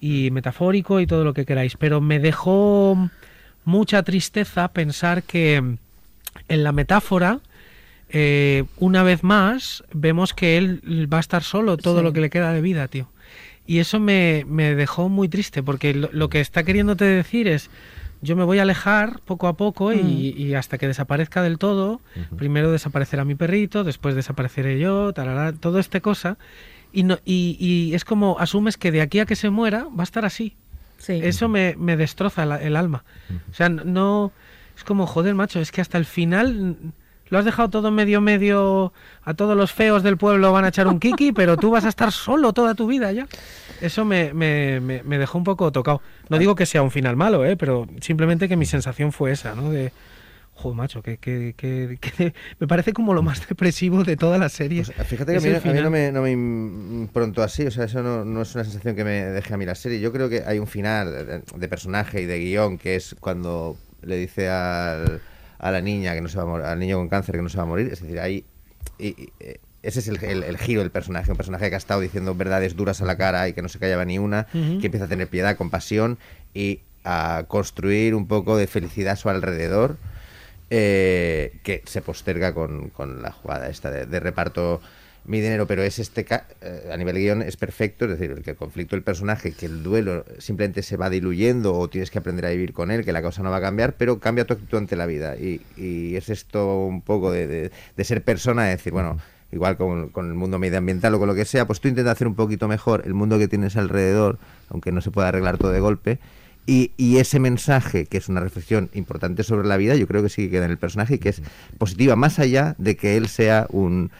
y metafórico y todo lo que queráis, pero me dejó mucha tristeza pensar que en la metáfora, eh, una vez más, vemos que él va a estar solo todo Sí. lo que le queda de vida, tío. Y eso me, me dejó muy triste, porque lo, lo que está queriéndote decir es, yo me voy a alejar poco a poco y, y hasta que desaparezca del todo, primero desaparecerá mi perrito, después desapareceré yo, tarará, todo este cosa, y, no, y, y es como asumes que de aquí a que se muera va a estar así. Sí. Eso me, me destroza la- el alma. O sea, no. Es como, joder, macho, es que hasta el final mm, lo has dejado todo medio, medio. A todos los feos del pueblo van a echar un kiki, pero tú vas a estar solo toda tu vida ya. Eso me, me, me, me dejó un poco tocado. No digo que sea un final malo, ¿eh? pero simplemente que mi sensación fue esa, ¿no? De. Joder, macho, que, que, que- que me parece como lo más depresivo de toda la serie. Pues, fíjate que a mí, a no me, no me impronto así, o sea, eso no, no es una sensación que me deje a mí la serie. Yo creo que hay un final de, de personaje y de guion que es cuando le dice al- a la niña que no se va a morir, al niño con cáncer que no se va a morir, es decir, ahí y- y, eh, ese es el, el- el giro del personaje, un personaje que ha estado diciendo verdades duras a la cara y que no se callaba ni una, que empieza a tener piedad, compasión y a construir un poco de felicidad a su alrededor eh, que se posterga con, con la jugada esta de, de reparto mi dinero, pero es este ca- eh, a nivel guion es perfecto, es decir, que el conflicto del personaje, que el duelo simplemente se va diluyendo o tienes que aprender a vivir con él, que la cosa no va a cambiar, pero cambia tu actitud ante la vida. Y, y es esto un poco de, de- de ser persona, de decir, bueno, igual con, con el mundo medioambiental o con lo que sea, pues tú intentas hacer un poquito mejor el mundo que tienes alrededor, aunque no se pueda arreglar todo de golpe, y, y ese mensaje, que es una reflexión importante sobre la vida, yo creo que sí que queda en el personaje y que es positiva, más allá de que él sea un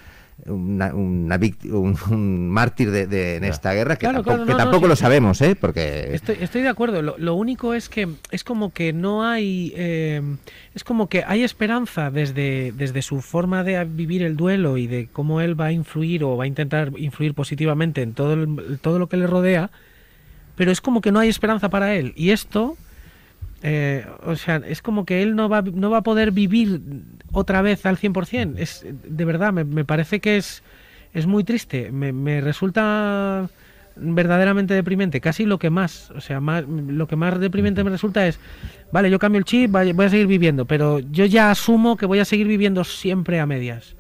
una- una un, un mártir de, de- en esta guerra, que Claro, tampoco, claro, que no, no, tampoco sí. lo sabemos, ¿eh? Porque... Estoy, estoy de acuerdo. Lo, lo único es que es como que no hay. eh, es como que hay esperanza desde, desde su forma de vivir el duelo y de cómo él va a influir o va a intentar influir positivamente en todo, el- todo lo que le rodea. Pero es como que no hay esperanza para él. Y esto. eh, o sea, es como que él no va, no va a poder vivir otra vez al 100%. Es, de verdad, me, parece que es, es muy triste. Me, resulta verdaderamente deprimente, casi lo que más, o sea, lo que más deprimente me resulta es, vale, yo cambio el chip, voy a seguir viviendo, pero yo ya asumo que voy a seguir viviendo siempre a medias.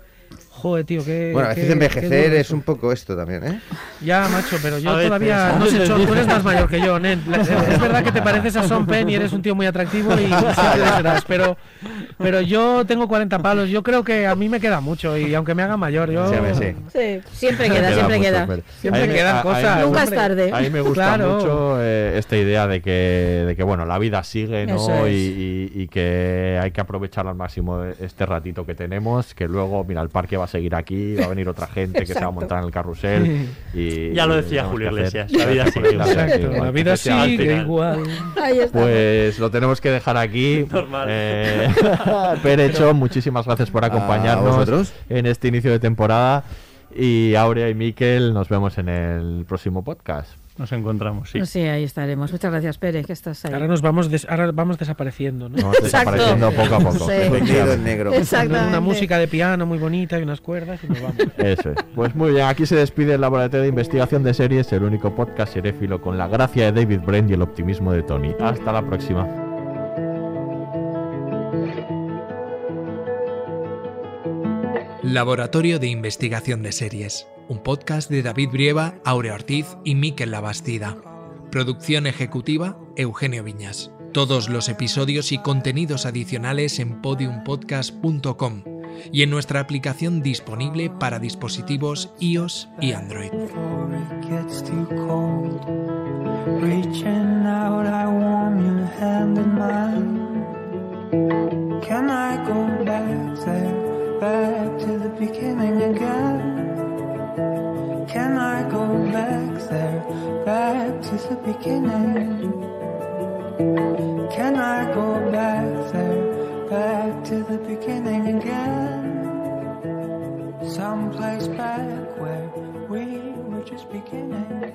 Joder, tío, qué... Bueno, a veces qué envejecer es un poco esto también, ¿eh? Ya, macho, pero yo A todavía no sé, tú eres más mayor que yo, Nen. Es, verdad que te pareces a Son Penn y eres un tío muy atractivo y siempre lo serás, pero, pero yo tengo 40 palos, yo creo que a mí me queda mucho y aunque me haga mayor, yo... Sí, a ver, sí. Sí, siempre queda, siempre queda. Siempre a mí me- quedan a- cosas. me Nunca es tarde. A mí me gusta Claro. mucho eh, esta idea de que, de que, bueno, la vida sigue, ¿no? Y, y- y que hay que aprovechar al máximo este ratito que tenemos, que luego, mira, el parque va a seguir aquí, va a venir otra gente que se va a montar en el carrusel. Y, Ya lo decía Julio Iglesias, la vida sigue igual. Exacto, la vida Al sigue final. igual. Ahí está. Pues lo tenemos que dejar aquí. Normal. Eh, Perecho, muchísimas gracias por acompañarnos en este inicio de temporada. Y Aurea y Miquel, nos vemos en el próximo podcast. Nos encontramos, sí. Sí, ahí estaremos. Muchas gracias, Pérez, que estás ahí. Ahora nos vamos, des- ahora vamos desapareciendo, ¿no? Vamos desapareciendo poco a poco. Sí. En negro. Una música de piano muy bonita y unas cuerdas y nos vamos. Eso es. Pues muy bien, aquí se despide el Laboratorio de Investigación de Series, el único podcast seréfilo con la gracia de David Brent y el optimismo de Tony. Hasta la próxima. Laboratorio de Investigación de Series, un podcast de David Brieva, Aurea Ortiz y Miquel Labastida. Producción ejecutiva, Eugenio Viñas. Todos los episodios y contenidos adicionales en podiumpodcast.com y en nuestra aplicación disponible para dispositivos iOS y Android. Can I go back there, back to the beginning? Can I go back there, back to the beginning again? Someplace back where we were just beginning.